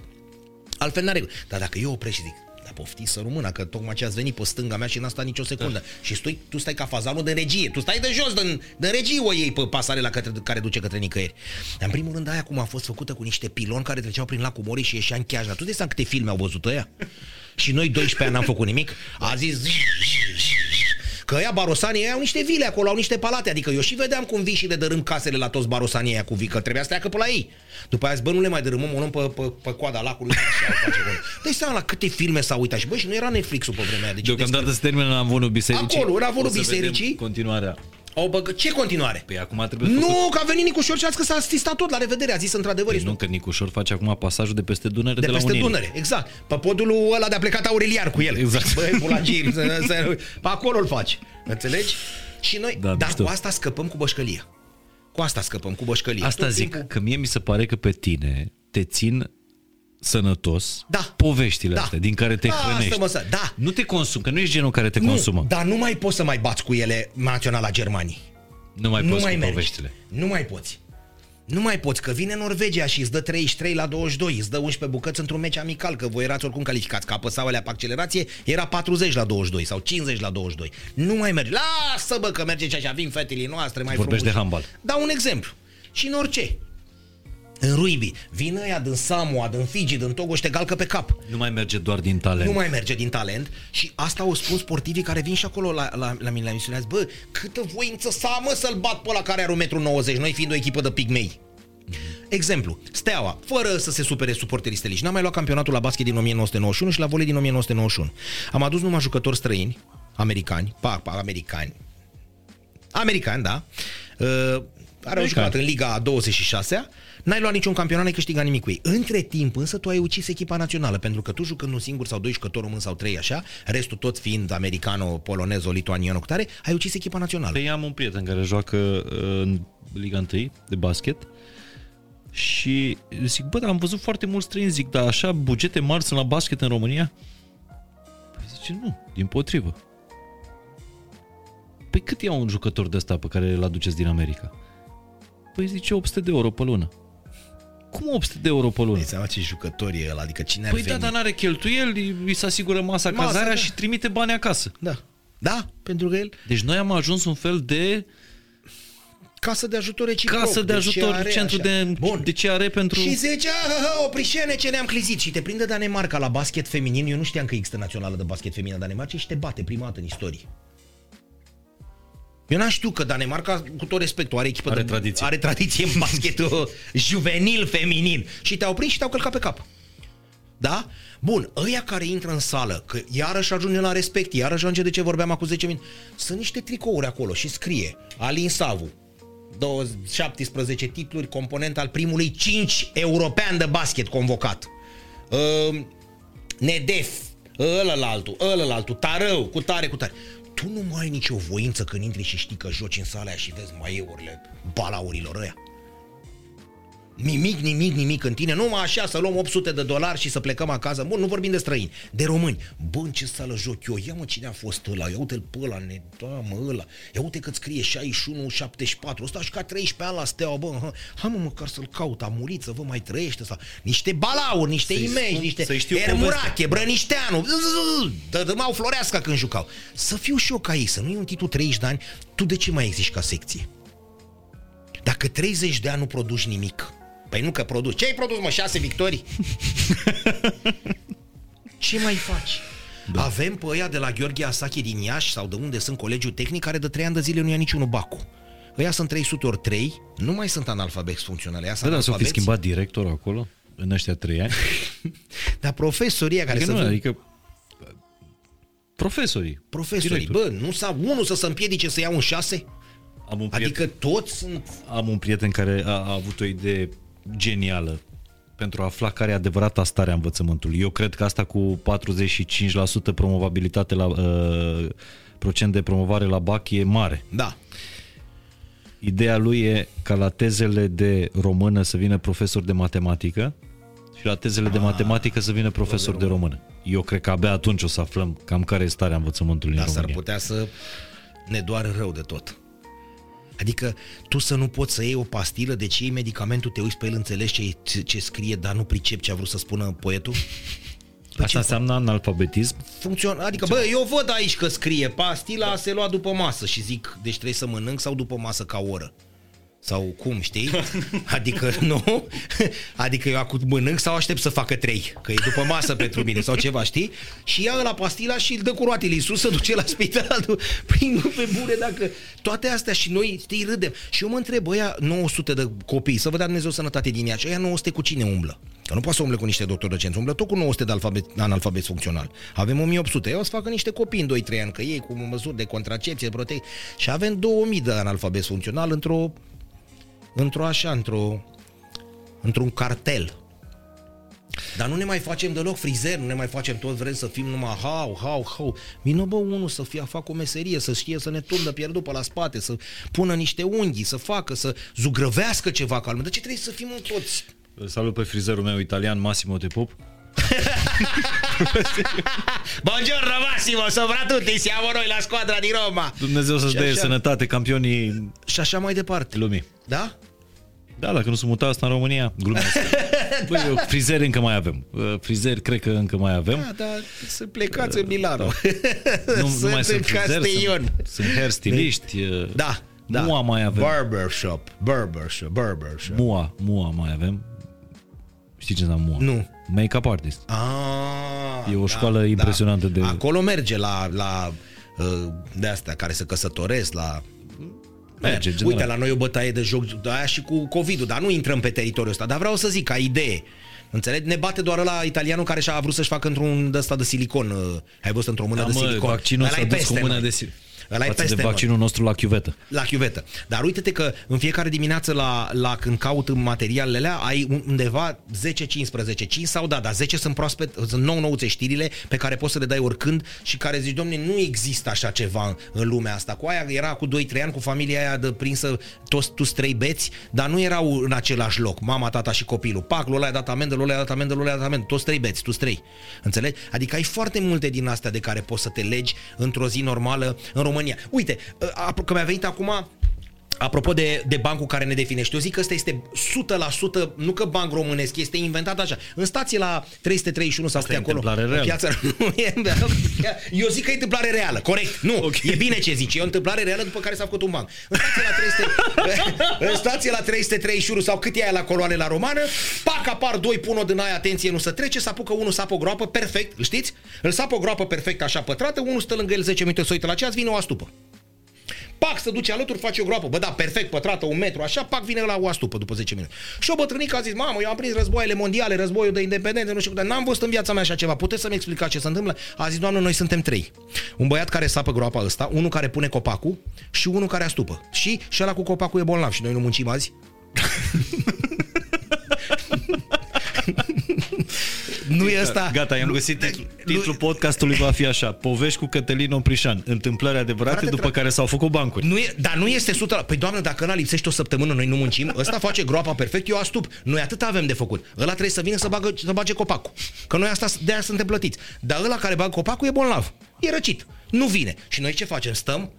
A: Altfel n-are cum. Dar dacă eu opresc și zic, da poftiți să rămână, că tocmai ce ați venit pe stânga mea și n-a stat nicio secundă. Da. Și stui, tu stai ca fazanul de regie, tu stai de jos, din, din regie o iei pe pasarela către, care duce către nicăieri. Dar în primul rând aia cum a fost făcută cu niște piloni care treceau prin lacul Mori și ieșea în cheajna. Tu de seama câte filme au văzut ăia? Și noi 12 ani n-am făcut nimic. A zis Că ăia barosanii ăia au niște vile acolo, au niște palate Adică eu și vedeam cum vii și le dărâm casele la toți barosanii ăia cu vii Că trebuia să treacă pe la ei După aia zic, bă, nu le mai dărâmăm, o luăm pe, pe, pe coada lacului și așa o face acolo. Deci seama la câte filme s-au uitat Și bă, și nu era Netflix-ul pe vremea aia deci
B: Deocamdată se termină la avonul bisericii.
A: Acolo, în avonul
B: O să vedem
A: bisericii.
B: Continuarea.
A: Au băgă... Ce continuare?
B: Păi acum trebuie făcut...
A: Nu, că a venit Nicușor și a zis că s-a asistat tot, la revedere, a zis într-adevăr.
B: Păi
A: este
B: nu, că Nicușor face acum pasajul de peste Dunăre
A: de
B: de, la
A: peste
B: Unirii.
A: Dunăre, exact. Pe podul ăla de-a plecat Aureliar cu el.
B: Exact.
A: Băi, bulagiri, să- să- pe acolo îl faci. Înțelegi? Și noi,
B: Da,
A: da, dar
B: mișto.
A: cu asta scăpăm cu bășcălia. Cu asta scăpăm cu bășcălia.
B: Asta
A: Tot
B: zic,
A: timpul-
B: că mie mi se pare că pe tine te țin sănătos
A: Da.
B: poveștile
A: Da.
B: astea din care te
A: Da, asta
B: hrănești.
A: mă să- da.
B: Nu te consumi, că nu ești genul care te
A: nu,
B: consumă.
A: dar nu mai poți să mai bați cu ele naționala Germanii.
B: Nu mai
A: nu
B: poți
A: mai
B: cu
A: mergi.
B: poveștile.
A: Nu mai poți. Nu mai poți, că vine Norvegia și îți dă 33 la 22, îți dă 11 bucăți într-un meci amical, că voi erați oricum calificați, că apăsau alea pe accelerație, era 40 la 22 sau 50 la 22. Nu mai merge. Lasă bă că merge și așa, vin fetele noastre mai
B: Vorbești de
A: frumuși.
B: handbal.
A: Dau un exemplu. Și în orice. În rugby, vin ăia din Samoa, din Fiji, din Togo și te galcă pe cap.
B: Nu mai merge doar din talent.
A: Nu mai merge din talent și asta au spus sportivii care vin și acolo la, la, la mine la emisiune. Azi, bă, câtă voință să am mă să-l bat pe ăla care are 1,90 m, noi fiind o echipă de pigmei. Exemplu, Steaua, fără să se supere suporterii stelici, n-a mai luat campionatul la basket din 1991 și la volei din 1991. Am adus numai jucători străini, americani, pa, pa, americani, americani, da, uh, care au jucat în Liga a 26-a, n-ai luat niciun campionat, n-ai câștigat nimic cu ei. Între timp, însă, tu ai ucis echipa națională, pentru că tu jucând un singur sau doi jucători români sau trei așa, restul tot fiind americano, polonezo, lituaniano, cu tare, ai ucis echipa națională.
B: Pe am un prieten care joacă uh, în Liga 1 de basket și zic, bă, dar am văzut foarte mulți străini, zic, dar așa bugete mari sunt la basket în România? Păi zice, nu, din potrivă. Păi cât ia un jucător de ăsta pe care îl aduceți din America? Păi zice 800 de euro pe lună. Cum 800 de euro pe lună?
A: Dai seama ce jucători e ăla, adică cine ar
B: Păi
A: veni?
B: da, dar n-are cheltuieli, îi se asigură masa,
A: Masa,
B: cazarea
A: da.
B: și trimite bani acasă.
A: Da. Da, pentru că el
B: Deci noi am ajuns un fel de
A: casă de ajutor reciproc.
B: casă de ajutor,
A: CR,
B: centru
A: așa.
B: de,
A: Bun.
B: de CR pentru...
A: Și zice, "Ah, oprișene ce ne-am clizit Și te prinde Danemarca la basket feminin Eu nu știam că există națională de basket feminin în Danemarca Și te bate prima dată în istorie eu n-am știut că Danemarca, cu tot respectul, are echipă
B: Are
A: de,
B: tradiție.
A: are tradiție în basketul juvenil feminin. Și te-au prins și te-au călcat pe cap. Da? Bun, ăia care intră în sală, că iarăși ajunge la respect, iarăși ajunge de ce vorbeam acum 10 minute, sunt niște tricouri acolo și scrie Alin Savu, 20, 17 titluri, component al primului 5 european de basket convocat. Uh, Nedef, ălălaltul, ălălaltul, Tarău, cu tare, cu tare. Tu nu mai ai nicio voință când intri și știi că joci în sala aia și vezi maieurile balaurilor ăia. Nimic, nimic, nimic în tine. Numai așa să luăm 800 de dolari și să plecăm acasă. Bun, nu vorbim de străini, de români. Bă, în ce sală joc eu? Ia mă cine a fost ăla, ia uite-l pe ăla, ne, da, mă, ăla. Ia uite că scrie 61, 74. Ăsta a jucat 13 ani la Steaua, bă. Ha. Hai mă, măcar să-l caut, a murit, să vă mai trăiește. Sau... Niște balauri, niște
B: Să-i
A: imagi,
B: spun-
A: niște
B: să-i știu
A: Ermurache, Brănișteanu, Dădămau Floreasca când jucau. Să fiu și eu ca ei, să nu iei un titlu 30 de ani, tu de ce mai existi ca secție? Dacă 30 de ani nu produci nimic, păi nu că produci. Ce ai produs, mă, șase victorii? Ce mai faci? Da. Avem pe ăia de la Gheorghe Asache din Iași sau de unde sunt colegiul tehnic care de 3 ani de zile nu ia niciunul Bacu. Ăia sunt 300 ori 3, nu mai sunt analfabeți funcționale. Ăia sunt
B: Da, da, s-a fi
A: analfabeți.
B: schimbat directorul acolo în ăștia trei ani.
A: Dar profesorii ăia care
B: Adică
A: să
B: nu,
A: vin-
B: adică profesorii.
A: Profesorii,
B: directori.
A: bă, nu s-a unul să se împiedice să ia un 6?
B: Am un prieten,
A: Adică toți sunt...
B: am un prieten care a, a avut o idee genială pentru a afla care e adevărata stare a învățământului. Eu cred că asta cu 45% promovabilitate la uh, procent de promovare la BAC e mare.
A: Da.
B: Ideea lui e ca la tezele de română să vină profesor de matematică și la tezele de matematică să vină profesor de română. Eu cred că abia atunci o să aflăm cam care e starea învățământului
A: Dar
B: în
A: s-ar
B: România.
A: putea să ne doară rău de tot. Adică tu să nu poți să iei o pastilă, deci iei medicamentul, te uiți pe el, înțelegi ce, ce, ce scrie, dar nu pricep ce a vrut să spună poetul? Păi
B: Asta
A: ce
B: înseamnă analfabetism?
A: funcționează. Adică, bă, eu văd aici că scrie pastila se lua după masă și zic, deci trebuie să mănânc sau după masă ca oră. Sau cum, știi? Adică nu? Adică eu acum mănânc sau aștept să facă trei, că e după masă pentru mine sau ceva, știi? Și ia la pastila și îl dă cu roatele Iisus să duce la spital. Păi nu pe bune dacă toate astea și noi, știi, râdem. Și eu mă întreb, ăia 900 de copii, să vă dea Dumnezeu sănătate din ea, și ăia 900 cu cine umblă? Că nu poate să umble cu niște doctori docenți, umblă tot cu 900 de alfabet, analfabet funcțional. Avem 1800, ei o să facă niște copii în 2-3 ani, că ei cu măsuri de contracepție, de protecție. Și avem 2000 de analfabet funcțional într-o într-o așa, într-o, într-un cartel. Dar nu ne mai facem deloc frizer, nu ne mai facem tot vrem să fim numai hau, hau, hau. Vină bă unul să fie, facă o meserie, să știe să ne tundă pierdut pe la spate, să pună niște unghii, să facă, să zugrăvească ceva calm. De ce trebuie să fim toți?
B: Îl Salut pe frizerul meu italian, Massimo Te Pup.
A: Buongiorno Massimo, soprattutto siamo noi la squadra di Roma.
B: Dumnezeu să-ți
A: Și
B: dea
A: așa.
B: sănătate, campionii
A: Și așa mai departe.
B: lumii.
A: Da?
B: Da, dacă nu sunt mutat asta în România, glumesc. Băi, eu, frizeri încă mai avem. Uh, Frizeri cred că încă mai avem.
A: Da, dar să plecați în Milano.
B: Nu, nu mai
A: în
B: sunt frizeri,
A: Castellion.
B: sunt, sunt hairstyliști. uh,
A: Da, da.
B: Mua mai avem.
A: Barbershop, barbershop, barbershop.
B: Mua, mua mai avem. Știi ce înseamnă mua?
A: Nu.
B: Make-up artist.
A: Ah,
B: E o școală impresionantă de-
A: Acolo merge la, la uh, de astea care se căsătoresc, la...
B: Merge,
A: Uite,
B: general.
A: la noi o bătaie de joc de aia și cu COVID-ul, dar nu intrăm pe teritoriul ăsta. Dar vreau să zic, ca idee, Înțelegi? Ne bate doar la italianul care și-a vrut să-și facă într-un de ăsta de silicon. uh, Ai văzut într-o mână
B: Da,
A: de
B: mă,
A: silicon.
B: vaccinul
A: Ăla
B: s-a
A: e
B: dus
A: peste
B: cu mâna
A: noi.
B: de sil.
A: Ăla e
B: Față
A: peste
B: de
A: noi.
B: vaccinul nostru la chiuvetă.
A: La chiuvetă. Dar uite-te că în fiecare dimineață la, la când caut în materialele alea ai undeva 10-15. 5 sau da, dar 10 sunt proaspet, sunt nou nouțe știrile pe care poți să le dai oricând și care zici, domne, nu există așa ceva în lumea asta. Cu aia era cu 2-3 ani cu familia aia de prinsă toți tu trei beți, dar nu erau în același loc. Mama, tata și copilul. Pac, ăla a dat amendă, ăla a dat amendă, ăla a dat amendă. Toți trei beți, tu trei. Înțelegi? Adică ai foarte multe din astea de care poți să te legi într-o zi normală în România. Uite, ă, că mi-a venit acum Apropo de, de bancul care ne definește, eu zic că ăsta este 100%, nu că banc românesc, este inventat așa. În stație la 331 sau
B: Asta e
A: câte acolo,
B: întâmplare
A: în
B: reală.
A: piața, nu, e, eu zic că e întâmplare reală, corect. Nu, okay. e bine ce zici, e o întâmplare reală după care s-a făcut un banc. În stație la 300, în stație la 331 sau cât e aia la coloane la romană, pac, apar doi, pun o din aia, atenție, nu se trece, să apucă unul, sapă o groapă, perfect, îl știți? Îl sapă o groapă perfect așa pătrată, unul stă lângă el 10 minute, să uită la ceas, vine o astupă. Pac, să duce alături, face o groapă. Bă, da, perfect, pătrată, un metru, așa, pac, vine la o astupă după 10 minute. Și o bătrânică a zis, mamă, eu am prins războaiele mondiale, războiul de independență, nu știu, dar n-am văzut în viața mea așa ceva. Puteți să-mi explicați ce se întâmplă? A zis, doamnă, noi suntem trei. Un băiat care sapă groapa ăsta, unul care pune copacul și unul care astupă. Și, și ăla cu copacul e bolnav și noi nu muncim azi. nu e ăsta.
B: Gata, i-am găsit titlu, titlul podcastului va fi așa. Povești cu Cătălin Oprișan. Întâmplări adevărate
A: Frate,
B: după
A: tra-
B: care s-au făcut bancuri.
A: Nu e, dar nu este 100%. Păi doamnă, dacă ăla lipsește o săptămână, noi nu muncim, ăsta face groapa perfect, eu astup. Noi atât avem de făcut. Ăla trebuie să vină să, bagă, să bage copacul. Că noi asta, de aia suntem plătiți. Dar ăla care bagă copacul e bolnav. E răcit. Nu vine. Și noi ce facem? Stăm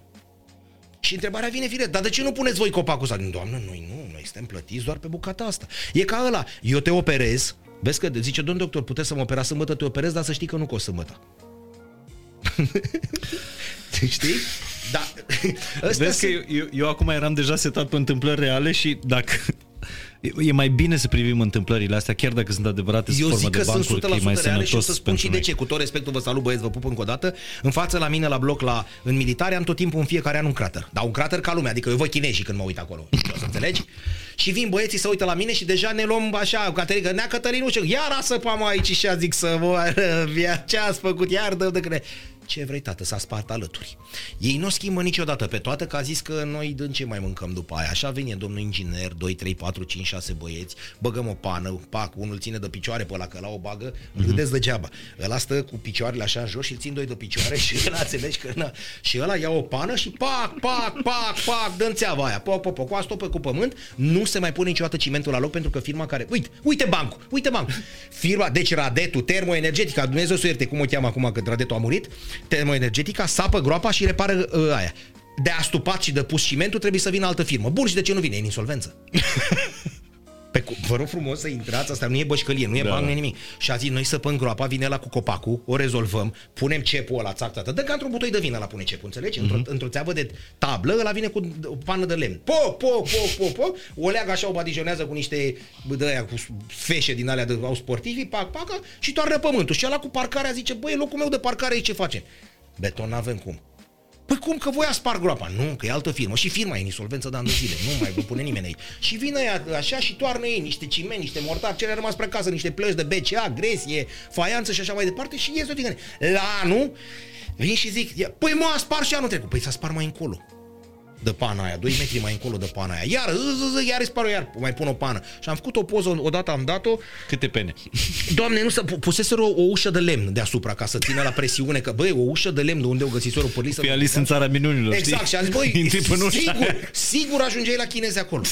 A: și întrebarea vine fire, dar de ce nu puneți voi copacul ăsta? Doamnă, noi nu, noi suntem plătiți doar pe bucata asta. E ca ăla, eu te operez, vezi că zice, domn doctor, puteți să mă operați sâmbătă, te operez, dar să știi că nu cost sâmbătă. Știi? Da. Ăsta
B: Vezi că eu, eu, eu acum eram deja setat pe întâmplări reale și dacă... E mai bine să privim întâmplările astea, chiar dacă sunt adevărate sub
A: Eu
B: formă
A: zic că
B: de bancuri,
A: sunt 100%
B: că e mai
A: reale și o
B: sănătos
A: să spun
B: pentru
A: și de
B: noi.
A: ce. Cu tot respectul vă salut băieți, vă pup încă o dată. În față la mine la bloc la, în militare am tot timpul în fiecare an un crater. Dar un crater ca lumea, adică eu văd chinezii când mă uit acolo. O să înțelegi? Și vin băieții să uită la mine și deja ne luăm așa, Caterin, că nea Cătălin, ce, iar a săpam aici și a zic să vă ce ați făcut, iar dă de crede. Ce vrei, tată, s-a spart alături. Ei nu o schimbă niciodată pe toate, că a zis că noi din ce mai mâncăm după aia. Așa vine domnul inginer, 2, 3, 4, 5, 6 băieți, băgăm o pană, pac, unul ține de picioare pe ăla, că la o bagă, mm-hmm. râdeți degeaba. Ăla stă cu picioarele așa în jos și îl țin doi de picioare și ăla înțelegi că na. Și ăla ia o pană și pac, pac, pac, pac, dă țeava aia, poc, poc, poc, cu asta pe cu pământ, nu se mai pune niciodată cimentul la loc pentru că firma care, uite, uite bancul, uite bancul. firma, deci Radetul, termoenergetica, Dumnezeu să o ierte, cum o cheamă acum că Radetul a murit, termoenergetica, sapă groapa și repară uh, aia. De astupat și de pus cimentul trebuie să vină altă firmă. Bun, și de ce nu vine? E în insolvență. Pe, cu- vă rog frumos să intrați, asta nu e bășcălie, nu e
B: Da.
A: da. banc, nu e nimic. Și a zis, noi săpăm groapa, vine la cu copacul, o rezolvăm, punem cepul ăla, țac, țac, dă ca într-un butoi de vină la pune cepul, înțelegi?
B: Mhm.
A: Într-o, într-o țeavă de tablă, ăla vine cu o pană de lemn. Po, po, po, po, po, o leagă așa, o badijonează cu niște bă, de aia, cu feșe din alea de au sportivi, pac, pac, și toarnă pământul. Și ăla cu parcarea zice, băi, e locul meu de parcare, aici ce facem? Beton n-avem cum. Păi cum că voi spar groapa? Nu, că e altă firmă. Și firma e în insolvență de ani de zile. Nu mai vă pune nimeni aici. Și vine ea așa și toarnă ei niște ciment, niște mortar, ce le-a rămas spre casă, niște plăci de BCA, gresie, faianță și așa mai departe și ies o tigăne. La anul vin și zic, ia, păi mă, a spart și anul trecut. Păi s-a spart mai încolo de pana aia, 2 metri mai încolo de pana aia. Iar, zi, zi, iar îți spar iar mai pun o pană. Și am făcut o poză, odată am dat-o,
B: Câte pene?
A: Doamne, nu să pu- puseseră o, o ușă de lemn deasupra ca să țină la presiune, că băi, o ușă de lemn de unde o găsiseră o părlisă.
B: Fii Alice în țara minunilor,
A: Exact,
B: știi?
A: și am zis, băi,
B: Intri până ușa
A: sigur,
B: aia.
A: sigur ajungeai la chinezi acolo.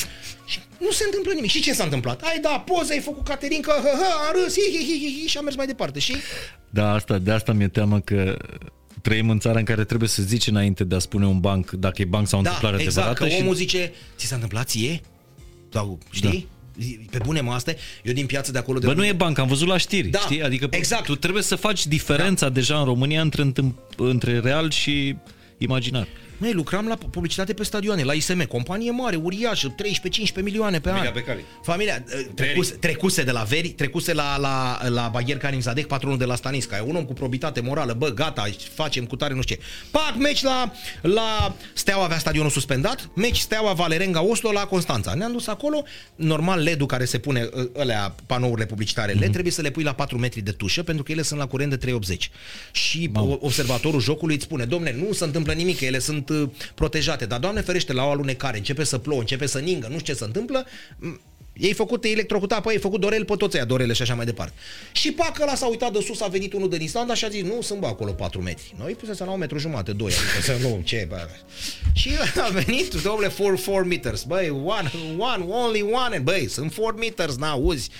A: Și nu se întâmplă nimic. Și ce s-a întâmplat? Ai da poză, ai făcut Caterinca, hă, hă, a râs, hi, hi, hi, hi, hi, și a mers mai departe. Și
B: Da, asta, de asta mi-e teamă că trăim în țara în care trebuie să zici înainte de a spune un banc dacă e banc sau
A: da,
B: întâmplare
A: exact,
B: adevărată.
A: că
B: și
A: omul zice, ți s-a întâmplat ție? Sau, știi? Pe bune mă asta, eu din piață de acolo de
B: Bă, nu e banc, am văzut la știri,
A: Da,
B: știi? Adică
A: exact.
B: tu trebuie să faci diferența da. deja în România între, întâm- între real și imaginar.
A: Noi lucram la publicitate pe stadioane, la ISM, companie mare, uriașă, 13-15 milioane pe
C: Familia
A: an.
C: Becali.
A: Familia, eh, trecuse, trecuse de la Veri, trecuse la, la, la Bagher Karim Zadek, patronul de la Stanisca. E un om cu probitate morală, bă, gata, facem cu tare, nu știu ce. Pac, meci la, la Steaua avea stadionul suspendat, meci Steaua Valerenga Oslo la Constanța. Ne-am dus acolo, normal LED-ul care se pune, eh, alea, panourile publicitare LED, trebuie să le pui la 4 metri de tușă, pentru că ele sunt la curent de 380. Și o- observatorul jocului îți spune, domne, nu se întâmplă nimic, că ele sunt uh, protejate, dar doamne ferește, la o alunecare, începe să plouă, începe să ningă, nu știu ce se întâmplă, m, ei făcut electrocutat, păi ei făcut dorel pe toți aia, dorele și așa mai departe. Și pac ăla s-a uitat de sus, a venit unul din Islanda și a zis, nu, sunt bă acolo 4 metri. Noi pusesem la un metru jumate, 2, adică să nu, ce, bă. Și a venit, domnule, 4, 4 meters, băi, one, one, only one, and, băi, sunt 4 meters, n-auzi.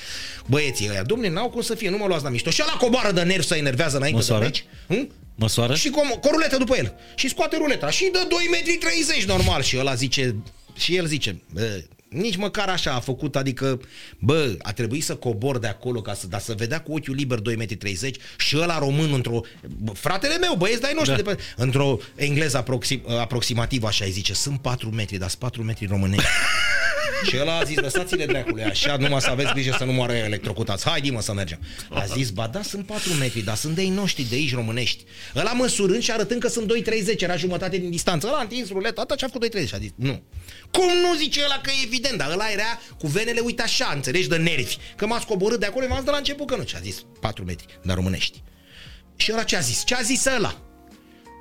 A: Băieții ăia, domne, n-au cum să fie, nu mă luați la mișto. Și ăla coboară de nervi să enervează înainte
B: Măsoară?
A: de meci. Hm?
B: Măsoară?
A: Și com- cu o ruletă după el. Și scoate ruleta. Și dă 2 metri 30 normal. Și ăla zice, și el zice, bă, nici măcar așa a făcut, adică, bă, a trebuit să cobor de acolo ca să, dar să vedea cu ochiul liber 2 metri 30 și ăla român într-o, bă, fratele meu, băieți de-ai noștri,
B: Da.
A: da. de pe, într-o engleză aproxim, aproximativ așa, îi zice, sunt 4 metri, dar sunt 4 metri românești. Și ăla a zis, lăsați-le dracule, așa, numai să aveți grijă să nu moară electrocutați. Hai, mă, să mergem. A zis, ba da, sunt 4 metri, dar sunt de ei noștri, de aici românești. Ăla măsurând și arătând că sunt 2,30, era jumătate din distanță. Ăla a întins ruleta, atât și a făcut 2,30 și a zis, nu. Cum nu zice ăla că e evident, dar ăla era cu venele, uite așa, înțelegi, de nervi. Că m-ați coborât de acolo, m-ați de la început că nu. Și a zis, 4 metri, dar românești. Și ăla ce a zis? Ce a zis ăla?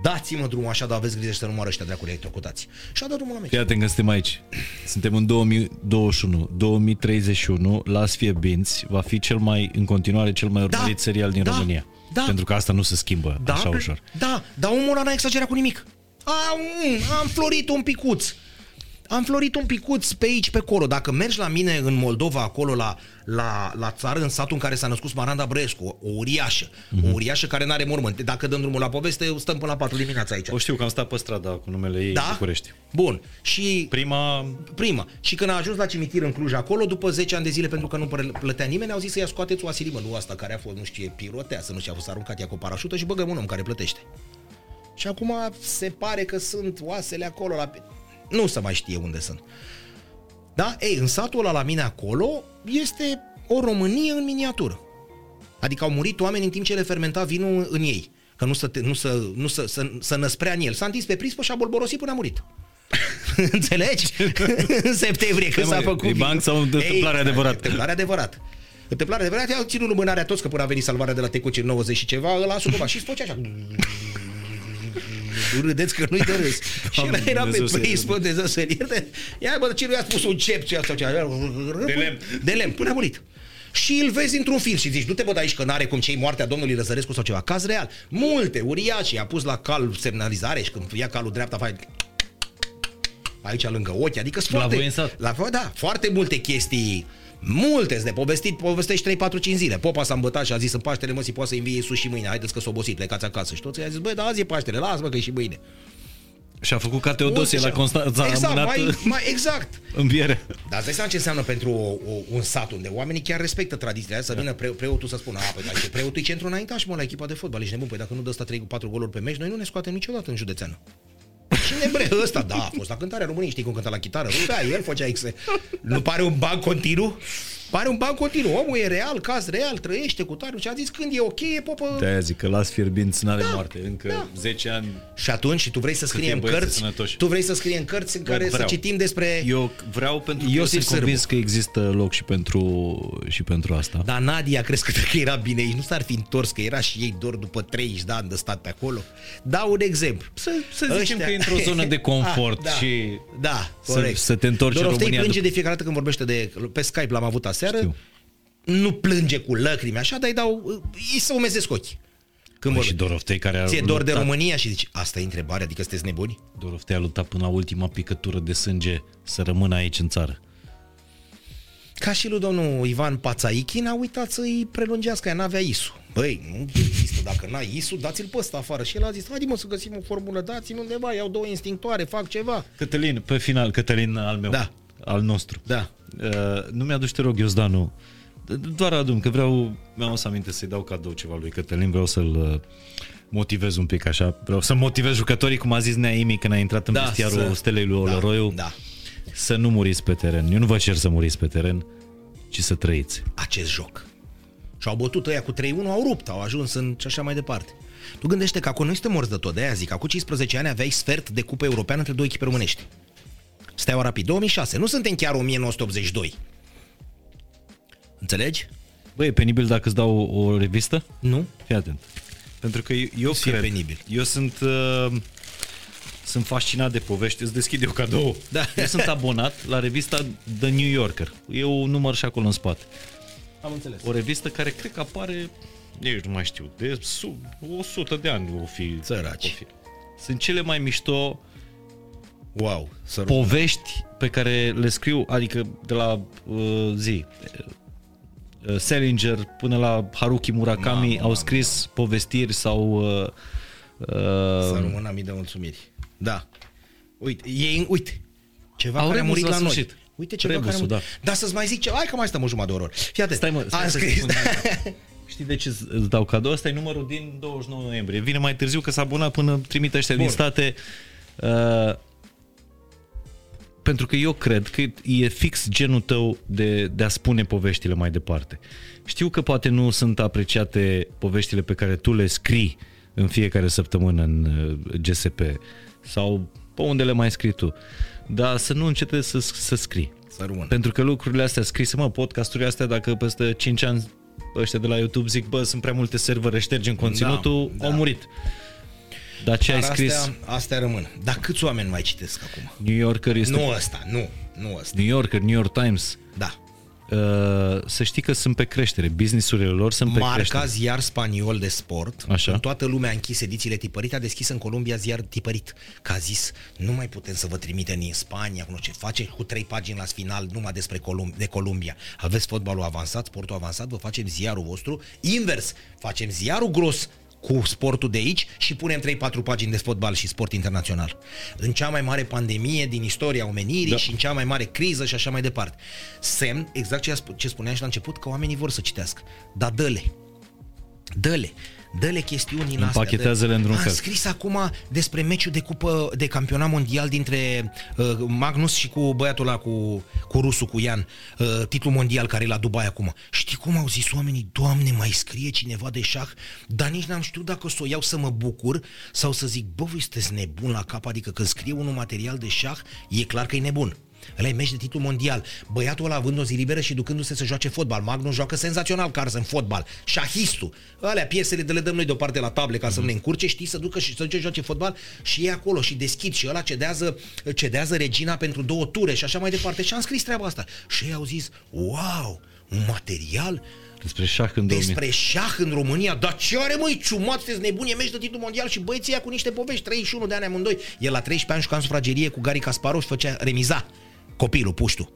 A: Dați-mă drumul așa, dar aveți grijă să nu moară ăștia dracule electrocutați. Și a dat drumul la meci.
B: Fii atent că suntem aici. Suntem în 2021. 2031, Las Fie Binți va fi cel mai, în continuare, cel mai urmărit serial din
A: da,
B: România.
A: da.
B: Pentru că asta nu se schimbă
A: Da,
B: așa ușor.
A: Da, dar omul ăla n-a exagerat cu nimic. A, mm, am florit un picuț. Am florit un picuț pe aici, pe acolo. Dacă mergi la mine în Moldova, acolo la, la, la țară, în satul în care s-a născut Maranda Brescu, o, o uriașă,
B: Mhm.
A: o uriașă care n-are mormânt. Dacă dăm drumul la poveste, stăm până la 4 dimineața aici.
B: O știu că am stat pe strada cu numele ei
A: da?
B: în București.
A: Bun. Și
B: Prima...
A: prima. Și când a ajuns la cimitir în Cluj acolo, după 10 ani de zile, pentru că nu păre- plătea nimeni, au zis să-i scoateți o asilimă, nu asta care a fost, nu știu, ce, pirotea, să nu știu, a fost aruncat ea cu o parașută și băgăm un om care plătește. Și acum se pare că sunt oasele acolo la... Nu se mai știe unde sunt. Da? Ei, în satul ăla la mine acolo este o Românie în miniatură. Adică au murit oameni în timp ce le fermenta vinul în ei. Că nu să, te, nu să, nu să, să, să năsprea în el. S-a întins pe prispă și a bolborosit până a murit. Înțelegi? în septembrie când
B: Ce
A: s-a
B: mai-
A: făcut
B: e banc sau întâmplare adevărată?
A: Întâmplare adevărată. Întâmplare adevărată, au ținut lumânarea toți, că până a venit salvarea de la Tecuci în 90 și ceva, ăla a sucubat și făcea așa. Râdeți că nu-i de râs. Și
B: Doamne,
A: ăla era pe
B: Dumnezeu să
A: prispă, de să ierte. Ia bă, cine i-a spus un cep ce sau ceva? De
C: lemn.
A: De lemn, până a murit. Și îl vezi într-un film și zici, du-te bă de aici că n-are cum cei moartea domnului Răzărescu sau ceva. Caz real. Multe, uriașe, a pus la cal semnalizare și când ia calul dreapta, face aici lângă ochi, adică sunt
B: La
A: foarte,
B: voi în sat?
A: La, voi, da, foarte multe chestii Multe de povestit, povestești 3, 4, 5 zile. Popa s-a îmbătat și a zis în Paștele, mă, si poate să învie Iisus și mâine. Haideți că s-a obosit, plecați acasă. Și toți i-a zis, băi, dar azi e Paștele, lasă-mă că e și mâine.
B: Și a făcut ca Teodosie la Constanța,
A: exact,
B: a amânat
A: mai, mai, exact.
B: înviere.
A: Dar îți dai seama ce înseamnă pentru o, o, un sat unde oamenii chiar respectă tradițiile astea, să vină pre, preotul să spună, a, păi, dar preotul e centru înaintaș, mă, la echipa de fotbal, ești nebun, păi dacă nu dă ăsta 3-4 goluri pe meci, noi nu ne scoatem niciodată în județeană. Cine bre, ăsta, da, a fost la cântarea României, știi cum cânta la chitară, rupea, el făcea exe. Nu pare un ban continuu? Pare un ban continuu. Omul e real, caz real, trăiește cu tare și a zis când e ok, e popă...
B: De-aia zic că las fierbinți n-are
A: Da,
B: moarte. Încă
A: da.
B: 10 ani
A: Și atunci și tu vrei să scrie
B: timp
A: în
B: băieții
A: cărți,
B: sănătoși.
A: tu vrei să scrie în cărți în care să
B: vreau.
A: citim despre...
B: Eu vreau pentru că eu
A: Iosif
B: sunt
A: Sârbu.
B: convins că există loc și pentru, și pentru asta.
A: Dar Nadia, crezi că, că era bine aici? Nu s-ar fi întors, că era și ei doar după 30 de ani de stat pe acolo? Dau un exemplu.
B: Să, să zicem că e într-o zonă de confort
A: Ah, da,
B: și
A: da,
B: să-
A: corect.
B: să te întorci în
A: Doroftei
B: România
A: plânge
B: după-
A: de fiecare dată când vorbește de... Pe Skype l-am avut aseară.
B: Știu.
A: Nu plânge cu lacrimi așa, dar îi dau... Îi se umezesc ochii. Când
B: Bă, și
A: vorbește.
B: Doroftei care a
A: Ție dor de
B: luptat-
A: România și zici, asta e întrebarea, adică sunteți nebuni?
B: Doroftei a luptat până la ultima picătură de sânge să rămână aici în țară.
A: Ca și lui domnul Ivan Pațaichi n-a uitat să-i prelungească, ea n-avea ISU. Băi, nu există, dacă n-ai ISU, dați-l pe ăsta afară. Și el a zis, haide mă să găsim o formulă, dați-l undeva, iau două instinctoare, fac ceva.
B: Cătălin, pe final, Cătălin al meu,
A: Da.
B: al nostru.
A: Da.
B: Uh, nu mi-aduci, te rog, Iozdanu, doar adun, că vreau, mi-am să aminte să-i dau cadou ceva lui Cătălin, vreau să-l uh, motivez un pic așa, vreau să motivez jucătorii, cum a zis Neaimi când a intrat în
A: Da,
B: vestiarul
A: să-
B: stelei lui
A: Da,
B: Oloroiu,
A: da.
B: să nu muriți pe teren. Eu nu vă cer să muriți pe teren, ci să trăiți.
A: Acest joc. Și au bătut ăia cu 3-1, au rupt, au ajuns în și așa mai departe. Tu gândește că acum noi suntem morți de tot, de aia zic, acum 15 ani aveai sfert de cupă europeană între două echipe românești. Steaua Rapid, 2006, nu suntem chiar 1982. Înțelegi?
B: Băi, e penibil dacă îți dau o revistă?
A: Nu?
B: Fii atent. Pentru că eu, eu
A: fie
B: cred,
A: penibil.
B: eu sunt uh, sunt fascinat de povești, îți deschid eu cadou.
A: Da.
B: Eu sunt abonat la revista The New Yorker. E un număr și acolo în spate.
A: Am înțeles.
B: O revistă care cred că apare, nici nu mai știu, de sub 100 de ani o fi.
A: Săraci.
B: o fi. Sunt cele mai mișto
A: Wow, să
B: povești pe care le scriu, adică de la uh, zi, uh, Salinger până la Haruki Murakami
A: Mamă,
B: au
A: mamă,
B: scris povestiri sau uh,
A: Să
B: uh,
A: rămână mii de mulțumiri. Da. Uite, e, uite, ceva
B: Au
A: care a
B: Rebus
A: murit
B: la
A: la, noi.
B: sfârșit.
A: Uite ceva
B: Rebusul,
A: care a murit.
B: da.
A: Dar să-ți mai zic ceva, hai că mai stăm o jumătate de oră. Fii atent.
B: Stai mă, stai
A: Am
B: să
A: scris.
B: spun. Știi de ce îți îți dau cadou? Ăsta e numărul din 29 noiembrie. Vine mai târziu că s-a abonat până trimite ăștia din
A: Bun.
B: state. Uh, pentru că eu cred că e fix genul tău de, de a spune poveștile mai departe. Știu că poate nu sunt apreciate poveștile pe care tu le scrii în fiecare săptămână în uh, GSP sau pe unde le mai scrii tu, dar să nu încetezi să, să scrii.
A: Să rămână.
B: Pentru că lucrurile astea scrise, mă, podcasturile astea, dacă peste 5 ani ăștia de la YouTube zic, bă, sunt prea multe servere, ștergem conținutul,
A: da.
B: au murit. Dar ce ai
A: Dar
B: scris?
A: Astea, astea rămân. Dar câți oameni mai citesc acum?
B: New Yorker este...
A: Nu ăsta, nu, nu ăsta.
B: New Yorker, New York Times.
A: Da.
B: Uh, să știi că sunt pe creștere. Businessurile lor sunt pe
A: Marca
B: creștere.
A: ziar spaniol de sport.
B: Așa.
A: În toată lumea a închis edițiile tipărite, a deschis în Columbia ziar tipărit. Că a zis, nu mai putem să vă trimitem în Spania, cu nu ce face cu trei pagini la final numai despre Colum- de Columbia. Aveți fotbalul avansat, sportul avansat, vă facem ziarul vostru. Invers, facem ziarul gros cu sportul de aici și punem 3-4 pagini de fotbal și sport internațional. În cea mai mare pandemie din istoria omenirii da. și în cea mai mare criză și așa mai departe. Semn, exact ce, a sp- ce spuneam și la început, că oamenii vor să citească. Dar dă-le. Dă-le. Dă-le chestiunile astea.
B: Împachetează-le
A: dă-
B: într-un
A: Am
B: fel.
A: scris acum despre meciul de cupă de campionat mondial dintre uh, Magnus și cu băiatul ăla, cu, cu rusul, cu Ian, uh, titlul mondial care e la Dubai acum. Știi cum au zis oamenii, Doamne, mai scrie cineva de șah? Dar nici n-am știut dacă să o iau să mă bucur sau să zic, bă, voi sunteți nebun la cap, adică când scrie unul material de șah, e clar că e nebun. Ăla e meci de titlu mondial. Băiatul ăla având o zi liberă și ducându-se să joace fotbal. Magnus joacă senzațional Carlsen fotbal. Șahistul. Alea piesele de le dăm noi deoparte la table ca să nu ne încurce, știi, să ducă și să duce joace fotbal și e acolo și deschid și ăla cedează, cedează regina pentru două ture și așa mai departe. Și am scris treaba asta. Și ei au zis, wow, un material
B: Despre șah în 2000.
A: despre șah în România. Dar ce are, măi, ciumat, sunteți nebuni, e meci de titlu mondial și băieții ăia cu niște povești, 31 de ani amândoi. El la 13 ani juca în sufragerie cu Gari Kasparov și făcea remiza copilul, puștu.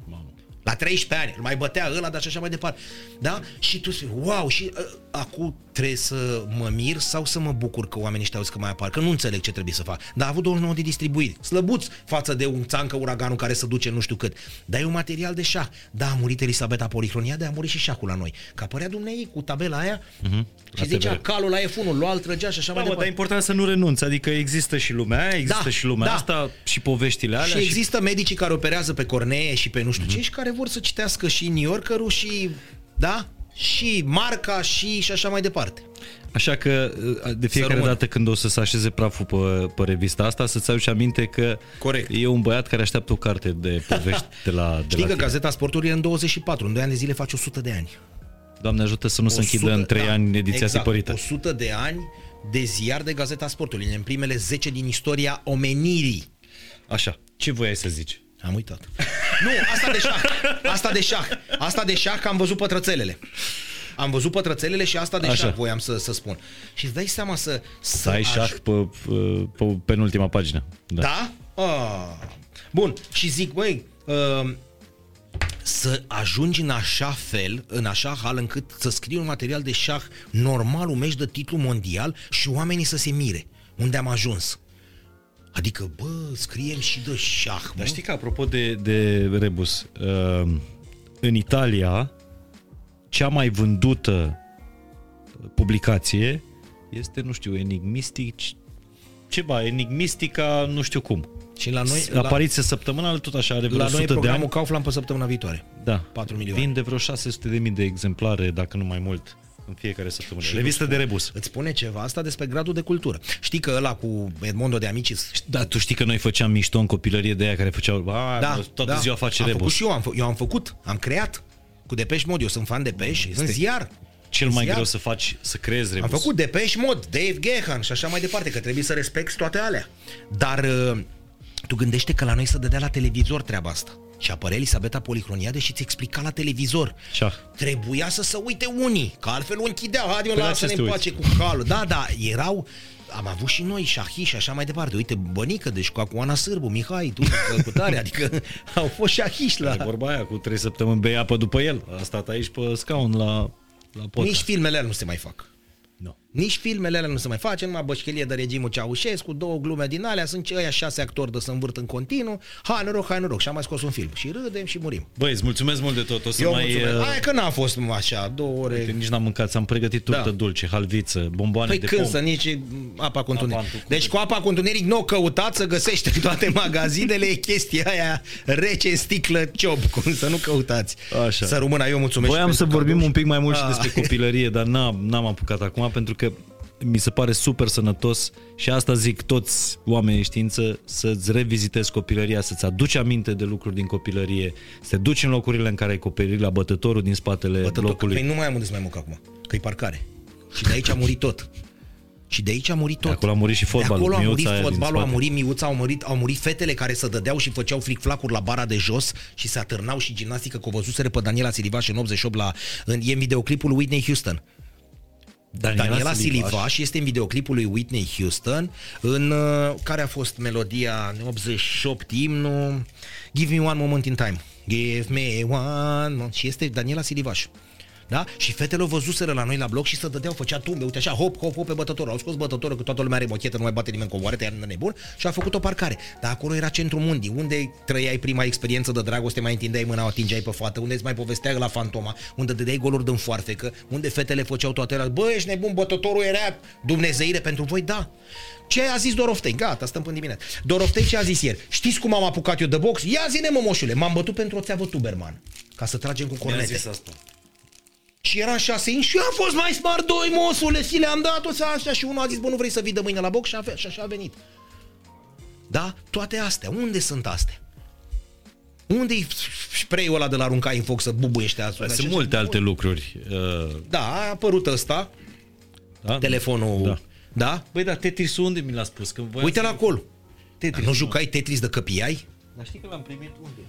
A: La 13 ani, îl mai bătea ăla, dar și așa mai departe. Da? Și tu spui, wow, și uh, acum trebuie să mă mir sau să mă bucur că oamenii ăștia auzi că mai apar, că nu înțeleg ce trebuie să fac. Dar a avut 29 de distribuiri, slăbuți față de un țancă uraganul care se duce nu știu cât. Dar e un material de șah. Da, a murit Elisabeta Policronia, a murit și șahul la noi. Că apărea dumnei cu tabela aia uh-huh. și
B: La
A: zicea
B: TVR.
A: calul la F1, lua, îl trăgea și așa
B: Da,
A: mai
B: mă, dar
A: departe.
B: e important să nu renunți, adică există și lumea aia, există
A: Da,
B: și lumea
A: da.
B: asta și poveștile alea.
A: Și există medicii care operează pe cornee și pe nu
B: Mhm.
A: știu ce și care vor să citească și New Yorker-ul și, da, și marca și, și așa mai departe.
B: Așa că de fiecare
A: rămână.
B: dată când o să se așeze praful pe, pe revista asta, să-ți aduci aminte că
A: Corect.
B: e un băiat care așteaptă o carte de povești de la, de
A: Știi
B: la
A: că
B: tine.
A: Gazeta Sportului e în 24, în 2 ani de zile faci 100 de ani.
B: Doamne ajută să nu se
A: 100
B: închidă în 3
A: da,
B: ani ediția
A: exact,
B: tipărită.
A: 100 de ani de ziar de Gazeta Sportului, în primele 10 din istoria omenirii.
B: Așa, ce voiai să zici?
A: Am uitat. nu, asta de șah. Asta de șah. Asta de șah că am văzut pătrățelele. Am văzut pătrățelele și asta de
B: Așa.
A: șah voiam să, să spun. Și îți dai seama să...
B: Să ai
A: aj-
B: șah pe, pe penultima pagină. Da.
A: Da? Ah. Bun, și zic, băi, uh, să ajungi în așa fel, în așa hal încât să scrii un material de șah normal, un meci de titlu mondial și oamenii să se mire. Unde am ajuns? Adică, bă, scriem și de șah, mă.
B: Dar știi că, apropo de, de Rebus, uh, în Italia, cea mai vândută publicație este, nu știu, enigmistic, ceva, enigmistica, nu știu cum.
A: Și la noi, la,
B: Apariție săptămânală, tot așa, are vreo
A: la
B: 100
A: noi
B: de
A: programul
B: ani.
A: Kaufland pe săptămâna viitoare.
B: Da.
A: 4 milioane.
B: Vinde vreo 600 de mii de exemplare, dacă nu mai mult, în fiecare săptămână.
A: Și
B: Revistă
A: îți
B: de
A: spune-
B: Rebus.
A: Îți spune ceva asta despre gradul de cultură. Știi că ăla cu Edmondo de Amicis
B: Da, tu știi că noi făceam mișto în copilărie de aia care făceau, a,
A: da,
B: toată
A: da.
B: ziua face
A: am făcut
B: Rebus.
A: și eu, am, fă, eu am făcut, am creat cu Depeș Mod, eu sunt fan de Depeș, în ziar.
B: Cel
A: În
B: mai
A: ziar.
B: greu să faci, să creezi Rebus.
A: Am făcut Depeș Mod, Dave Gehan și așa mai departe, că trebuie să respecti toate alea. Dar uh, tu gândește că la noi se dădea la televizor treaba asta. Și apărea Elisabeta Policroniade și ți explica la televizor.
B: Șah.
A: Trebuia să se uite unii, că altfel o închideau. Haide,
B: Păi la
A: lasă-ne
B: ce să
A: în
B: te
A: pace cu calul. Da, da, erau am avut și noi șahi și așa mai departe. Uite, Bănică, deci cu Oana Sârbu, Mihai, tu, cu tare, adică au fost șahiști la...
B: E vorba aia, cu trei săptămâni bei apă după el. A stat aici pe scaun la, la podcast.
A: Nici filmele alea nu se mai fac.
B: Nu.
A: Nici filmele alea nu se mai face, numai bășchelie de regimul Ceaușescu, două glume din alea, sunt cei șase actori de să învârt în continuu, hai noroc, hai noroc, și am mai scos un film. Și râdem și murim.
B: Băi, îți mulțumesc mult de tot. O să
A: Eu
B: mai...
A: mulțumesc.
B: uh,
A: Hai că n-a fost așa, două ore.
B: Că nici n-am mâncat, ți-am pregătit turtă
A: Da.
B: dulce, halviță, bomboane
A: Păi
B: de
A: când
B: pom.
A: să nici apa cu întuneric.
B: Apa cu-
A: Deci cu apa cu întuneric nu o căutați să găsește în toate magazinele e chestia aia rece în sticlă ciop, cum să nu căutați.
B: Așa.
A: Să rămână eu mulțumesc.
B: Voiam
A: și
B: să
A: pentru
B: vorbim
A: cadou
B: un pic mai mult și
A: Ah.
B: despre copilărie, dar n-am, n-am apucat acum pentru că mi se pare super sănătos și asta zic toți oamenii de știință, să-ți revizitezi copilăria, să-ți aduci aminte de lucruri din copilărie, să te duci în locurile în care ai copilărit, la bătătorul din spatele
A: Bătător,
B: blocului.
A: Păi nu mai am unde să mai mânc acum, că e parcare. Și de aici a murit tot. Și de aici a murit tot.
B: De acolo a murit și fotbalul,
A: De acolo a
B: miuța
A: murit
B: aia din
A: fotbalul, a
B: spate.
A: murit miuța, au murit, au murit fetele care se dădeau și făceau flicflacuri la bara de jos și se atârnau și gimnastică, că o văzuseră pe Daniela Silivaș în 88 la, în, e în videoclipul lui Whitney Houston.
B: Daniela,
A: Daniela
B: Silivaș.
A: Silivaș este în videoclipul lui Whitney Houston în uh, care a fost melodia în 88 imnul Give me one moment in time. Give me one moment. Și este Daniela Silivaș da? Și fetele o văzuseră la noi la bloc și se dădeau, făcea tumbe, uite așa, hop, hop, hop pe bătător. Au scos bătătorul, că toată lumea are mochetă, nu mai bate nimeni cu oare, te nebun, și a făcut o parcare. Dar acolo era centrul mundii, unde trăiai prima experiență de dragoste, mai întindeai mâna, o atingeai pe fată, unde îți mai povestea la fantoma, unde dădeai goluri din foarfecă, unde fetele făceau toate alea. Bă, ești nebun, bătătorul era Dumnezeire pentru voi, da. Ce a zis Doroftei? Gata, stăm până dimineață. Doroftei ce a zis ieri? Știți cum am apucat eu de box? Ia zine, mămoșule, m-am bătut pentru o țeavă Tuberman. Ca să tragem cu
B: Mi-a
A: cornete.
B: zis asta.
A: Și eram șase inși și eu am fost mai smart doi, mosule, și le-am dat o așa și unul a zis, bă, nu vrei să vii de mâine la box și, a, și așa a venit. Da? Toate astea, unde sunt astea? Unde-i spray-ul ăla de la aruncai în foc să bubuiește asupra?
B: Sunt
A: Și-
B: multe alte lucruri. Uh,
A: Da, a apărut ăsta,
B: da?
A: telefonul,
B: Da.
A: da? da?
B: Băi, dar Tetris unde mi l-a spus? Când voiam
A: Uite
B: să-
A: la acolo.
B: Tetris,
A: Dar nu jucai Tetris de căpiai?
B: Dar știi că l-am primit unde?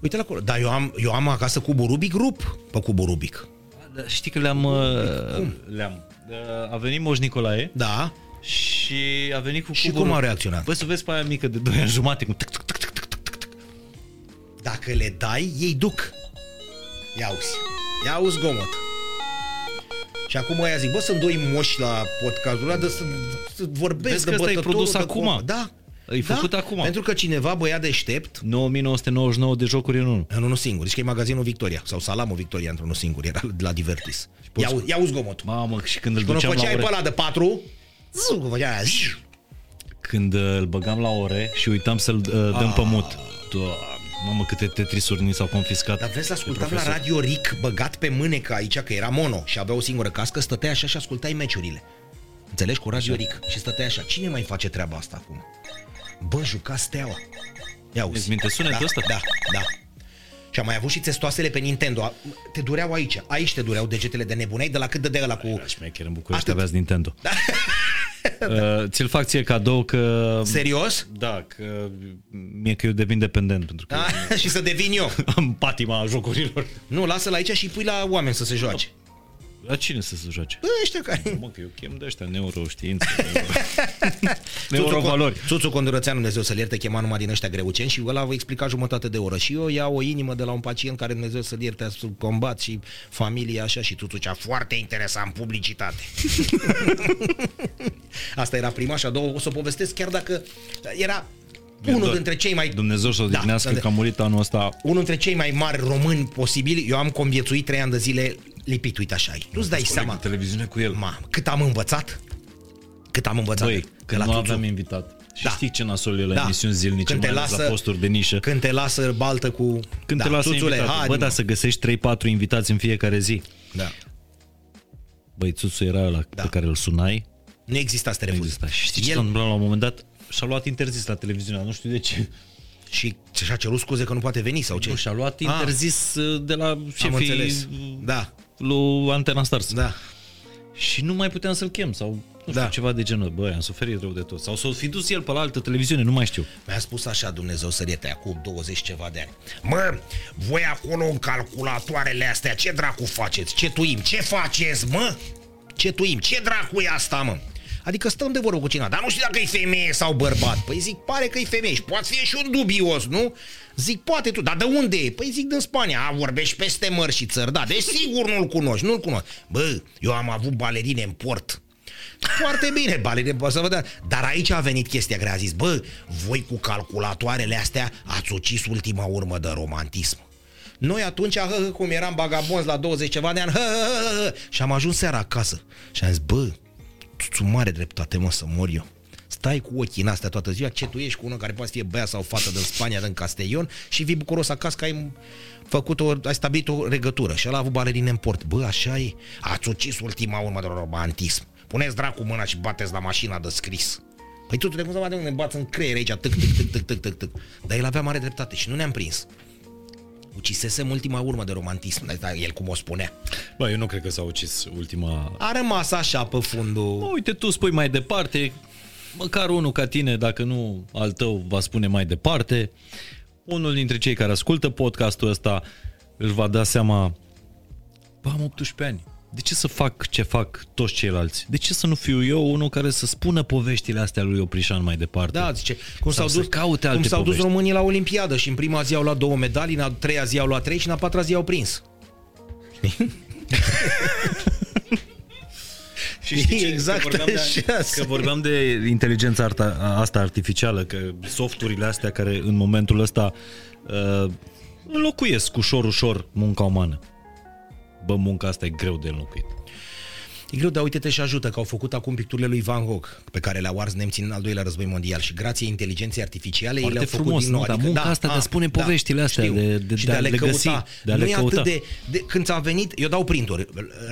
A: Uite la acolo. Dar eu am, eu am acasă cubul Rubic rup pe cubul Rubic.
B: Da, știi că le-am... uh, Le-am. Uh, A venit Moș Nicolae
A: Da?
B: și a venit cu
A: Și
B: cubul
A: cum a
B: Rubik.
A: reacționat?
B: Băi, să vezi pe aia mică de 2 ani jumate cu tic, tic, tic, tic, tic, tic, tic.
A: Dacă le dai, ei duc. Ia uzi. Ia uzi zgomot. Și acum ăia zic, bă, sunt doi moși la podcastul ăla, de să, să vorbesc
B: Vezi
A: de
B: că ăsta e
A: bătătorul
B: produs
A: de
B: acum.
A: comă. Da.
B: E făcut acum.
A: Pentru că cineva, băiat deștept,
B: 9999 de jocuri în unul.
A: în unul singur. Deci că e magazinul Victoria sau Salamul Victoria într-unul singur, era de la Divertis.
B: poți-
A: Ia, ia uzi zgomotul.
B: Mamă, și când îl
A: Când o
B: duceam la
A: făceai pe
B: ore,
A: ăla de patru, zu, făcea aia, zi.
B: când uh, îl băgam la ore și uitam să-l uh, dăm pe mut. Doamne, Mamă, câte tetrisuri ni s-au confiscat.
A: Dar vezi,
B: de
A: ascultam la
B: profesor.
A: Radio Ric, băgat pe mânecă aici, că era mono și avea o singură cască, stăteai așa și ascultai meciurile. Înțelegi? Cu Radio Ric. Și stăteai așa. Cine mai face treaba asta acum? Bă, juca steaua. Ia uzi.
B: Îți minte sunetul
A: da,
B: ăsta?
A: Da, da. Și am mai avut și testoasele pe Nintendo. Te dureau aici. Aici te dureau degetele de nebuneai, de la cât de de la cu...
B: La șmecher în București
A: Atât.
B: aveați Nintendo. Da. uh, ți-l fac ție cadou că...
A: Serios?
B: Da, că mie că eu devin dependent pentru că
A: Da? și să devin eu.
B: am patima jocurilor.
A: Nu, lasă-l aici și pui la oameni să se joace.
B: La cine să se joace?
A: Bă, ăștia care...
B: Mă, că eu chem de ăștia neuroștiințe. Neurovalori.
A: Țuțu Condurățean, Dumnezeu să-l ierte, chema numai din ăștia greuceni și ăla vă explica jumătate de oră. Și eu iau o inimă de la un pacient care Dumnezeu să-l ierte sub combat și familia așa și Țuțu cea foarte interesant, publicitate. Asta era prima și a doua o să o povestesc chiar dacă era unul
B: dor.
A: dintre cei mai
B: Dumnezeu să-l
A: Da,
B: dignească
A: da,
B: că a murit anul ăsta.
A: unul dintre cei mai mari români posibili. Eu am conviețuit trei ani de zile lipit, uite așa. Nu-ți dai seama.
B: televiziune cu el.
A: Mamă, cât am învățat? Cât am învățat?
B: Băi,
A: de
B: când
A: la
B: nu
A: Tuțu.
B: aveam invitat. Și
A: Da.
B: știi ce nasol e la
A: Da.
B: emisiuni zilnice,
A: Când te
B: mai ales
A: lasă-
B: la posturi de nișă.
A: Când te lasă baltă cu...
B: Când
A: da,
B: te lasă
A: Tuțule,
B: invitat.
A: hai,
B: Bă,
A: mă.
B: dar să găsești 3-4 invitați în fiecare zi.
A: Da.
B: Băi, Țuțu era ăla
A: Da.
B: pe care îl sunai.
A: Nu exista să te
B: Nu
A: refuzi.
B: exista. Și știi ce
A: El-
B: s-a întâmplat la un moment dat? Și-a luat interzis la televiziune, nu știu de ce.
A: Și și-a cerut scuze că nu poate veni sau ce?
B: Nu, și-a luat
A: Ah,
B: interzis uh, de la
A: Am
B: șefii
A: înțeles. Da,
B: lui Antena Stars.
A: da.
B: Și nu mai puteam să-l chem sau nu știu,
A: Da.
B: ceva de genul. Băi, am suferit rău de tot. Sau s-o fi dus el pe la altă televiziune, nu mai știu.
A: Mi-a spus așa Dumnezeu să riete acum 20 ceva de ani. Mă, voi acolo în calculatoarele astea, ce dracu faceți? Ce tuim? Ce faceți, mă? Ce tuim? Ce dracu e asta, mă? Adică stăm de vorbă cu cineva, dar nu știu dacă e femeie sau bărbat. Păi zic, pare că e femeie și poate fi și un dubios, nu? Zic, poate tu, dar de unde e? Păi zic, din Spania. A, vorbești peste mări și țări, da, deci sigur nu-l cunoști, nu-l cunoști. Bă, eu am avut balerine în port. Foarte bine, balerine, poate să vă dea. Dar aici a venit chestia grea, a zis, bă, voi cu calculatoarele astea ați ucis ultima urmă de romantism. Noi atunci, hă, hă, cum eram bagabonzi la 20 ceva de ani, hă, hă, hă, hă, și am ajuns seara acasă. Și am zis, bă, tu mare dreptate, mă, să mor eu. Stai cu ochii în astea toată ziua, ce tu ești cu unul care poate să fie băiat sau fată din Spania, din Castellon și vii bucuros acasă că ai făcut o, ai stabilit o regătură și el a avut balerine în port. Bă, așa e, ați ucis ultima urmă de romantism. Puneți dracu mâna și bateți la mașina de scris. Păi tu, trebuie să ne bați în creier aici, tâc, tâc, tâc, tâc, tâc, tâc, tâc. Dar el avea mare dreptate și nu ne-am prins. Ucisesem ultima urmă de romantism, dar el cum o spunea.
B: Bă, eu nu cred că s-a ucis ultima...
A: A rămas așa pe fundul...
B: Bă, uite, tu spui mai departe, măcar unul ca tine, dacă nu al tău, va spune mai departe. Unul dintre cei care ascultă podcastul ăsta își va da seama, bă, am 18 ani, de ce să fac ce fac toți ceilalți? De ce să nu fiu eu unul care să spună poveștile astea lui Oprișan mai departe?
A: Da, zice, cum
B: Sau
A: s-au
B: să
A: dus,
B: caute
A: cum
B: alte
A: s-au dus
B: povești.
A: românii la Olimpiadă și în prima zi au luat două medalii, în a treia zi au luat trei și în a patra zi au prins.
B: Și știi ce?
A: Exact
B: că vorbeam, de,
A: așa.
B: că vorbeam de inteligența arta, asta artificială, că softurile astea care în momentul ăsta uh, înlocuiesc ușor, ușor munca umană. Bă, munca asta e greu de înlocuit.
A: E greu, dar uite-te și ajută că au făcut acum picturile lui Van Gogh, pe care le-au ars nemții în al doilea război mondial și grație inteligenței artificiale ei
B: Foarte
A: le-au făcut
B: frumos,
A: din nou.
B: nu? Dar munca asta de a spune poveștile astea,
A: știu.
B: de- de-
A: și
B: de
A: de,
B: a
A: a le
B: le
A: căuta.
B: găsi, de a le
A: nu e
B: căuta.
A: atât de, de, când ți-a venit, eu dau printuri.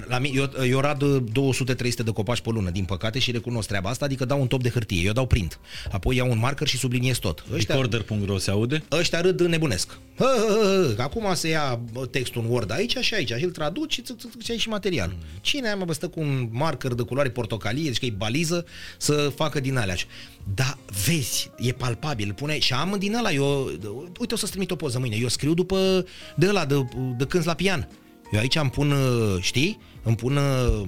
A: La mine, eu, eu rad 200-300 de copaci pe lună, din păcate, și recunosc treaba asta, adică dau un top de hârtie, eu dau print. Apoi iau un marker și subliniez tot. Ăștia,
B: Recorder.ro se aude?
A: ăștia râd nebunesc. Hă, hă, hă, hă. Acum se ia bă, textul în Word aici și aici și îl traduci și ți- ți- ți ai și material. Cine mai stă cu un marker de culoare portocalie, deci că e baliză, să facă din alea. Da, vezi, e palpabil, pune și am din ăla, eu, uite o să-ți trimit o poză mâine, eu scriu după de ăla, de, de când la pian. Eu aici îmi pun, uh, știi, îmi pun uh,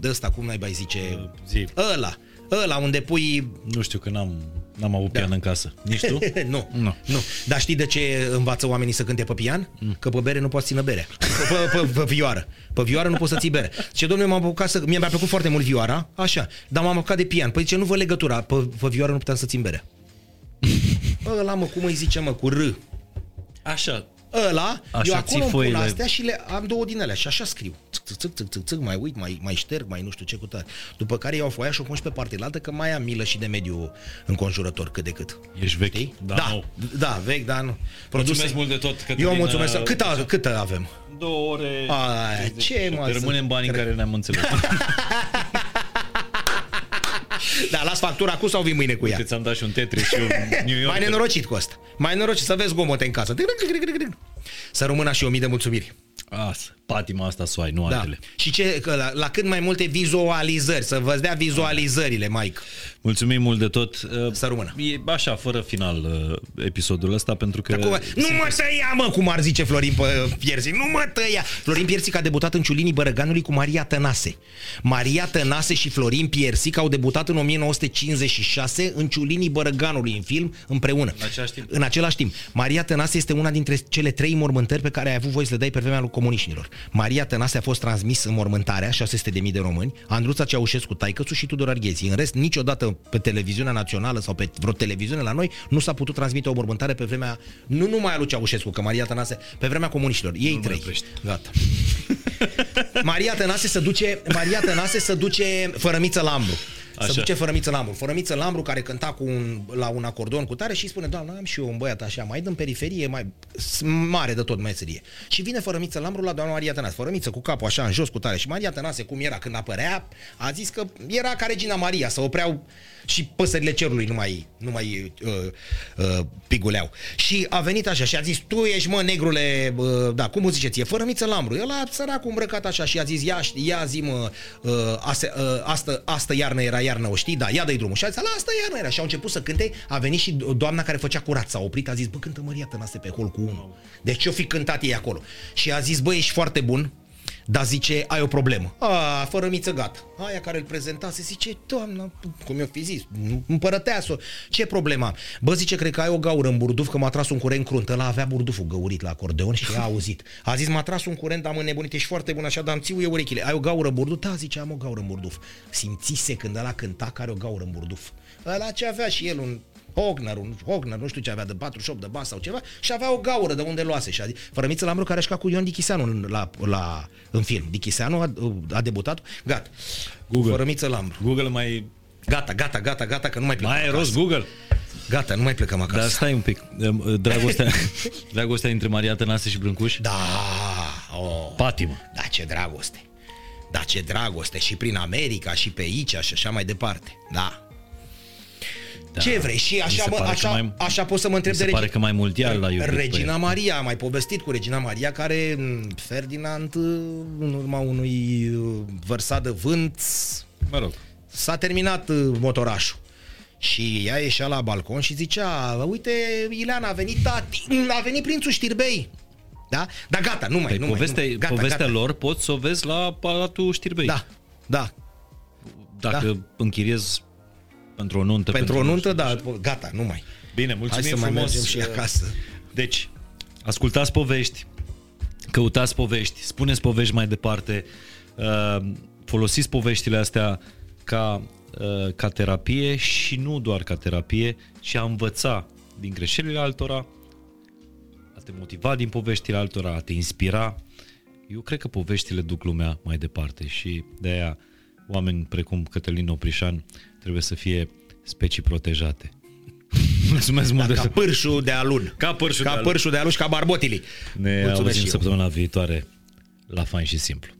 A: de ăsta, cum n-ai bai zice,
B: Zi.
A: ăla, ăla unde pui
B: Nu știu că n-am, N-am avut pian în casă. Nici tu?
A: nu,
B: Nu.
A: nu. Dar știi de ce învață oamenii să cânte pe pian? Că pe bere nu poți ține bere. Pe, pe, pe, pe vioară. Pe vioară nu poți să ții bere. Ce domnule, m-am apucat să... Mie mi-a plăcut foarte mult vioara, așa, dar m-am apucat de pian. Păi ce nu vă legătura, pe, pe vioară nu puteam să țin bere. Ăla, mă, cum îi zice, mă, cu R.
B: Așa.
A: Ăla,
B: Așa
A: eu acolo
B: ții
A: îmi pun
B: foile.
A: astea și le am două din alea și așa scriu. Țâc, țâc, țâc, țâc, țâc, țâc, mai uit, mai, mai șterg, mai nu știu ce cu tare. După care iau foaia și o pun și pe partea altă că mai am milă și de mediu înconjurător cât de cât.
B: Ești vechi.
A: Știi?
B: Da,
A: da,
B: nou.
A: da, vechi, dar nu.
B: Mulțumesc mult de tot, Cătălina.
A: Eu mulțumesc. Cât, a, cât avem?
B: Două ore.
A: Aia, ce, mă,
B: Te rămânem banii în
A: cred-
B: care ne-am înțeles.
A: Da, las factura cu sau vii mâine cu ea?
B: Uite, ți-am dat și un Tetris și un New York.
A: Mai nenorocit cu asta. Mai nenorocit să vezi gomote în casă. Să rămână și o mii de mulțumiri.
B: Asta, patima asta soai, nu
A: Da.
B: altele.
A: Și ce, că la, la cât mai multe vizualizări, să vă dea vizualizările, Mike.
B: Mulțumim mult de tot. Uh,
A: Să rămână.
B: E așa, fără final uh, episodul ăsta, pentru că...
A: Acum, nu mă tăia, mă, cum ar zice Florin Pă- Piersic, nu mă tăia. Florin Piersic a debutat în Ciulinii Bărăganului cu Maria Tănase. Maria Tănase și Florin Piersic au debutat în 1956 în Ciulinii Bărăganului, în film, împreună.
B: În același timp.
A: În același timp. Maria Tănase este una dintre cele trei mormântări pe care ai avut voie să le dai pe vremea lui comuniștilor. Maria Tănase a fost transmis în mormântarea, 600.000 de români, Andruța Ceaușescu, Taicățu și Tudor Arghezi. În rest, niciodată pe televiziunea națională sau pe vreo televiziune la noi nu s-a putut transmite o mormântare pe vremea, nu numai a lui Ceaușescu, că Maria Tănase, pe vremea comuniștilor. Ei
B: mai
A: trei.
B: oprești.
A: Gata. Maria Tănase se duce, Maria Tănase se duce fărămiță Lambru. Se
B: Așa.
A: duce Fărămiță Lambru. Fărămiță Lambru care cânta cu un, la un acordon cu tare și îi spune, doamna, am și eu un băiat așa, mai în periferie, mai s- mare de tot meserie. Și vine Fărămiță Lambru la doamna Maria Tănase. Fărămiță cu capul așa în jos cu tare. Și Maria Tănase, cum era când apărea, a zis că era ca Regina Maria, să opreau și păsările cerului nu mai, nu mai uh, uh, piguleau. Și a venit așa și a zis, tu ești mă negrule, uh, da, cum o ziceți, e fără miță lambru. El a săracul îmbrăcat așa și a zis, ia, ia zi mă, uh, ase, uh, asta, asta iarnă era iarnă, o știi? Da, ia dă drumul. Și a zis, la asta iarnă era. Și au început să cânte, a venit și doamna care făcea curat, s-a oprit, a zis, bă, cântă Maria Tănase pe hol cu unul. Deci ce-o fi cântat ei acolo? Și a zis, bă, ești foarte bun, dar zice, ai o problemă. A, fără miță, gata. Aia care îl prezenta se zice, doamna, cum i-o fi zis, împărăteasă, ce problemă am? Bă, zice, cred că ai o gaură în burduf, că m-a tras un curent crunt. Ăla avea burduful găurit la acordeon și a auzit. A zis, m-a tras un curent, am înnebunit, ești foarte bun așa, dar îmi țiuie urechile. Ai o gaură în burduf? Da, zice, am o gaură în burduf. Simțise când ăla cânta că are o gaură în burduf. Ăla ce avea și el un Hogner, un Hogner, nu știu ce avea de 48 de bas sau ceva și avea o gaură de unde luase. Și a zis, Fărămiță Lambru care a jucat cu Ion Dichiseanu în, la, la, în film. Dichiseanu a, a debutat, gata.
B: Google.
A: Fărămiță Lambru.
B: Google mai...
A: Gata, gata, gata, gata, că nu mai plecăm
B: Mai ai
A: acasă.
B: rost Google?
A: Gata, nu mai plecăm acasă.
B: Dar stai un pic. Dragostea, dragostea dintre Maria Tănase și Brâncuș?
A: Da, oh,
B: Patimă.
A: da, ce dragoste. Da, ce dragoste. Și prin America, și pe aici, și așa mai departe. Da.
B: Da.
A: Ce vrei? Și
B: Mi
A: așa,
B: se
A: mă,
B: pare că
A: așa,
B: mai-
A: așa poți să mă întreb
B: mi se
A: de
B: pare că mai mondial l-a iubit pe
A: Regina
B: ea.
A: Maria, am mai povestit cu Regina Maria care m, Ferdinand în urma unui uh, vărsat de vânt
B: Mă rog.
A: s-a terminat uh, motorașul. Și ea ieșea la balcon și zicea, uite, Ileana, a venit tati, a venit prințul Știrbei. Da? Dar gata, nu mai,
B: Păi
A: nu
B: povestea,
A: mai, nu, gata,
B: povestea
A: gata.
B: lor poți să o vezi la Palatul Știrbei.
A: Da, da.
B: Dacă
A: da.
B: închiriezi pentru o nuntă.
A: Pentru o
B: nu
A: nuntă,
B: știu,
A: da,
B: așa.
A: gata, nu mai.
B: Bine, mulțumim
A: Hai să mai
B: frumos.
A: mergem și
B: uh,
A: acasă.
B: Deci, ascultați povești, căutați povești, spuneți povești mai departe, uh, folosiți poveștile astea ca, uh, ca terapie și nu doar ca terapie, ci a învăța din greșelile altora, a te motiva din poveștile altora, a te inspira. Eu cred că poveștile duc lumea mai departe și de aia oameni precum Cătălin Oprișan trebuie să fie specii protejate. Mulțumesc mult
A: Da,
B: de
A: ca pârșul de alun.
B: Ca pârșul
A: ca
B: de alun.
A: pârșul de alun și ca barbotilii.
B: Ne
A: Mulțumesc
B: auzim
A: și eu.
B: săptămâna viitoare la Fain și Simplu.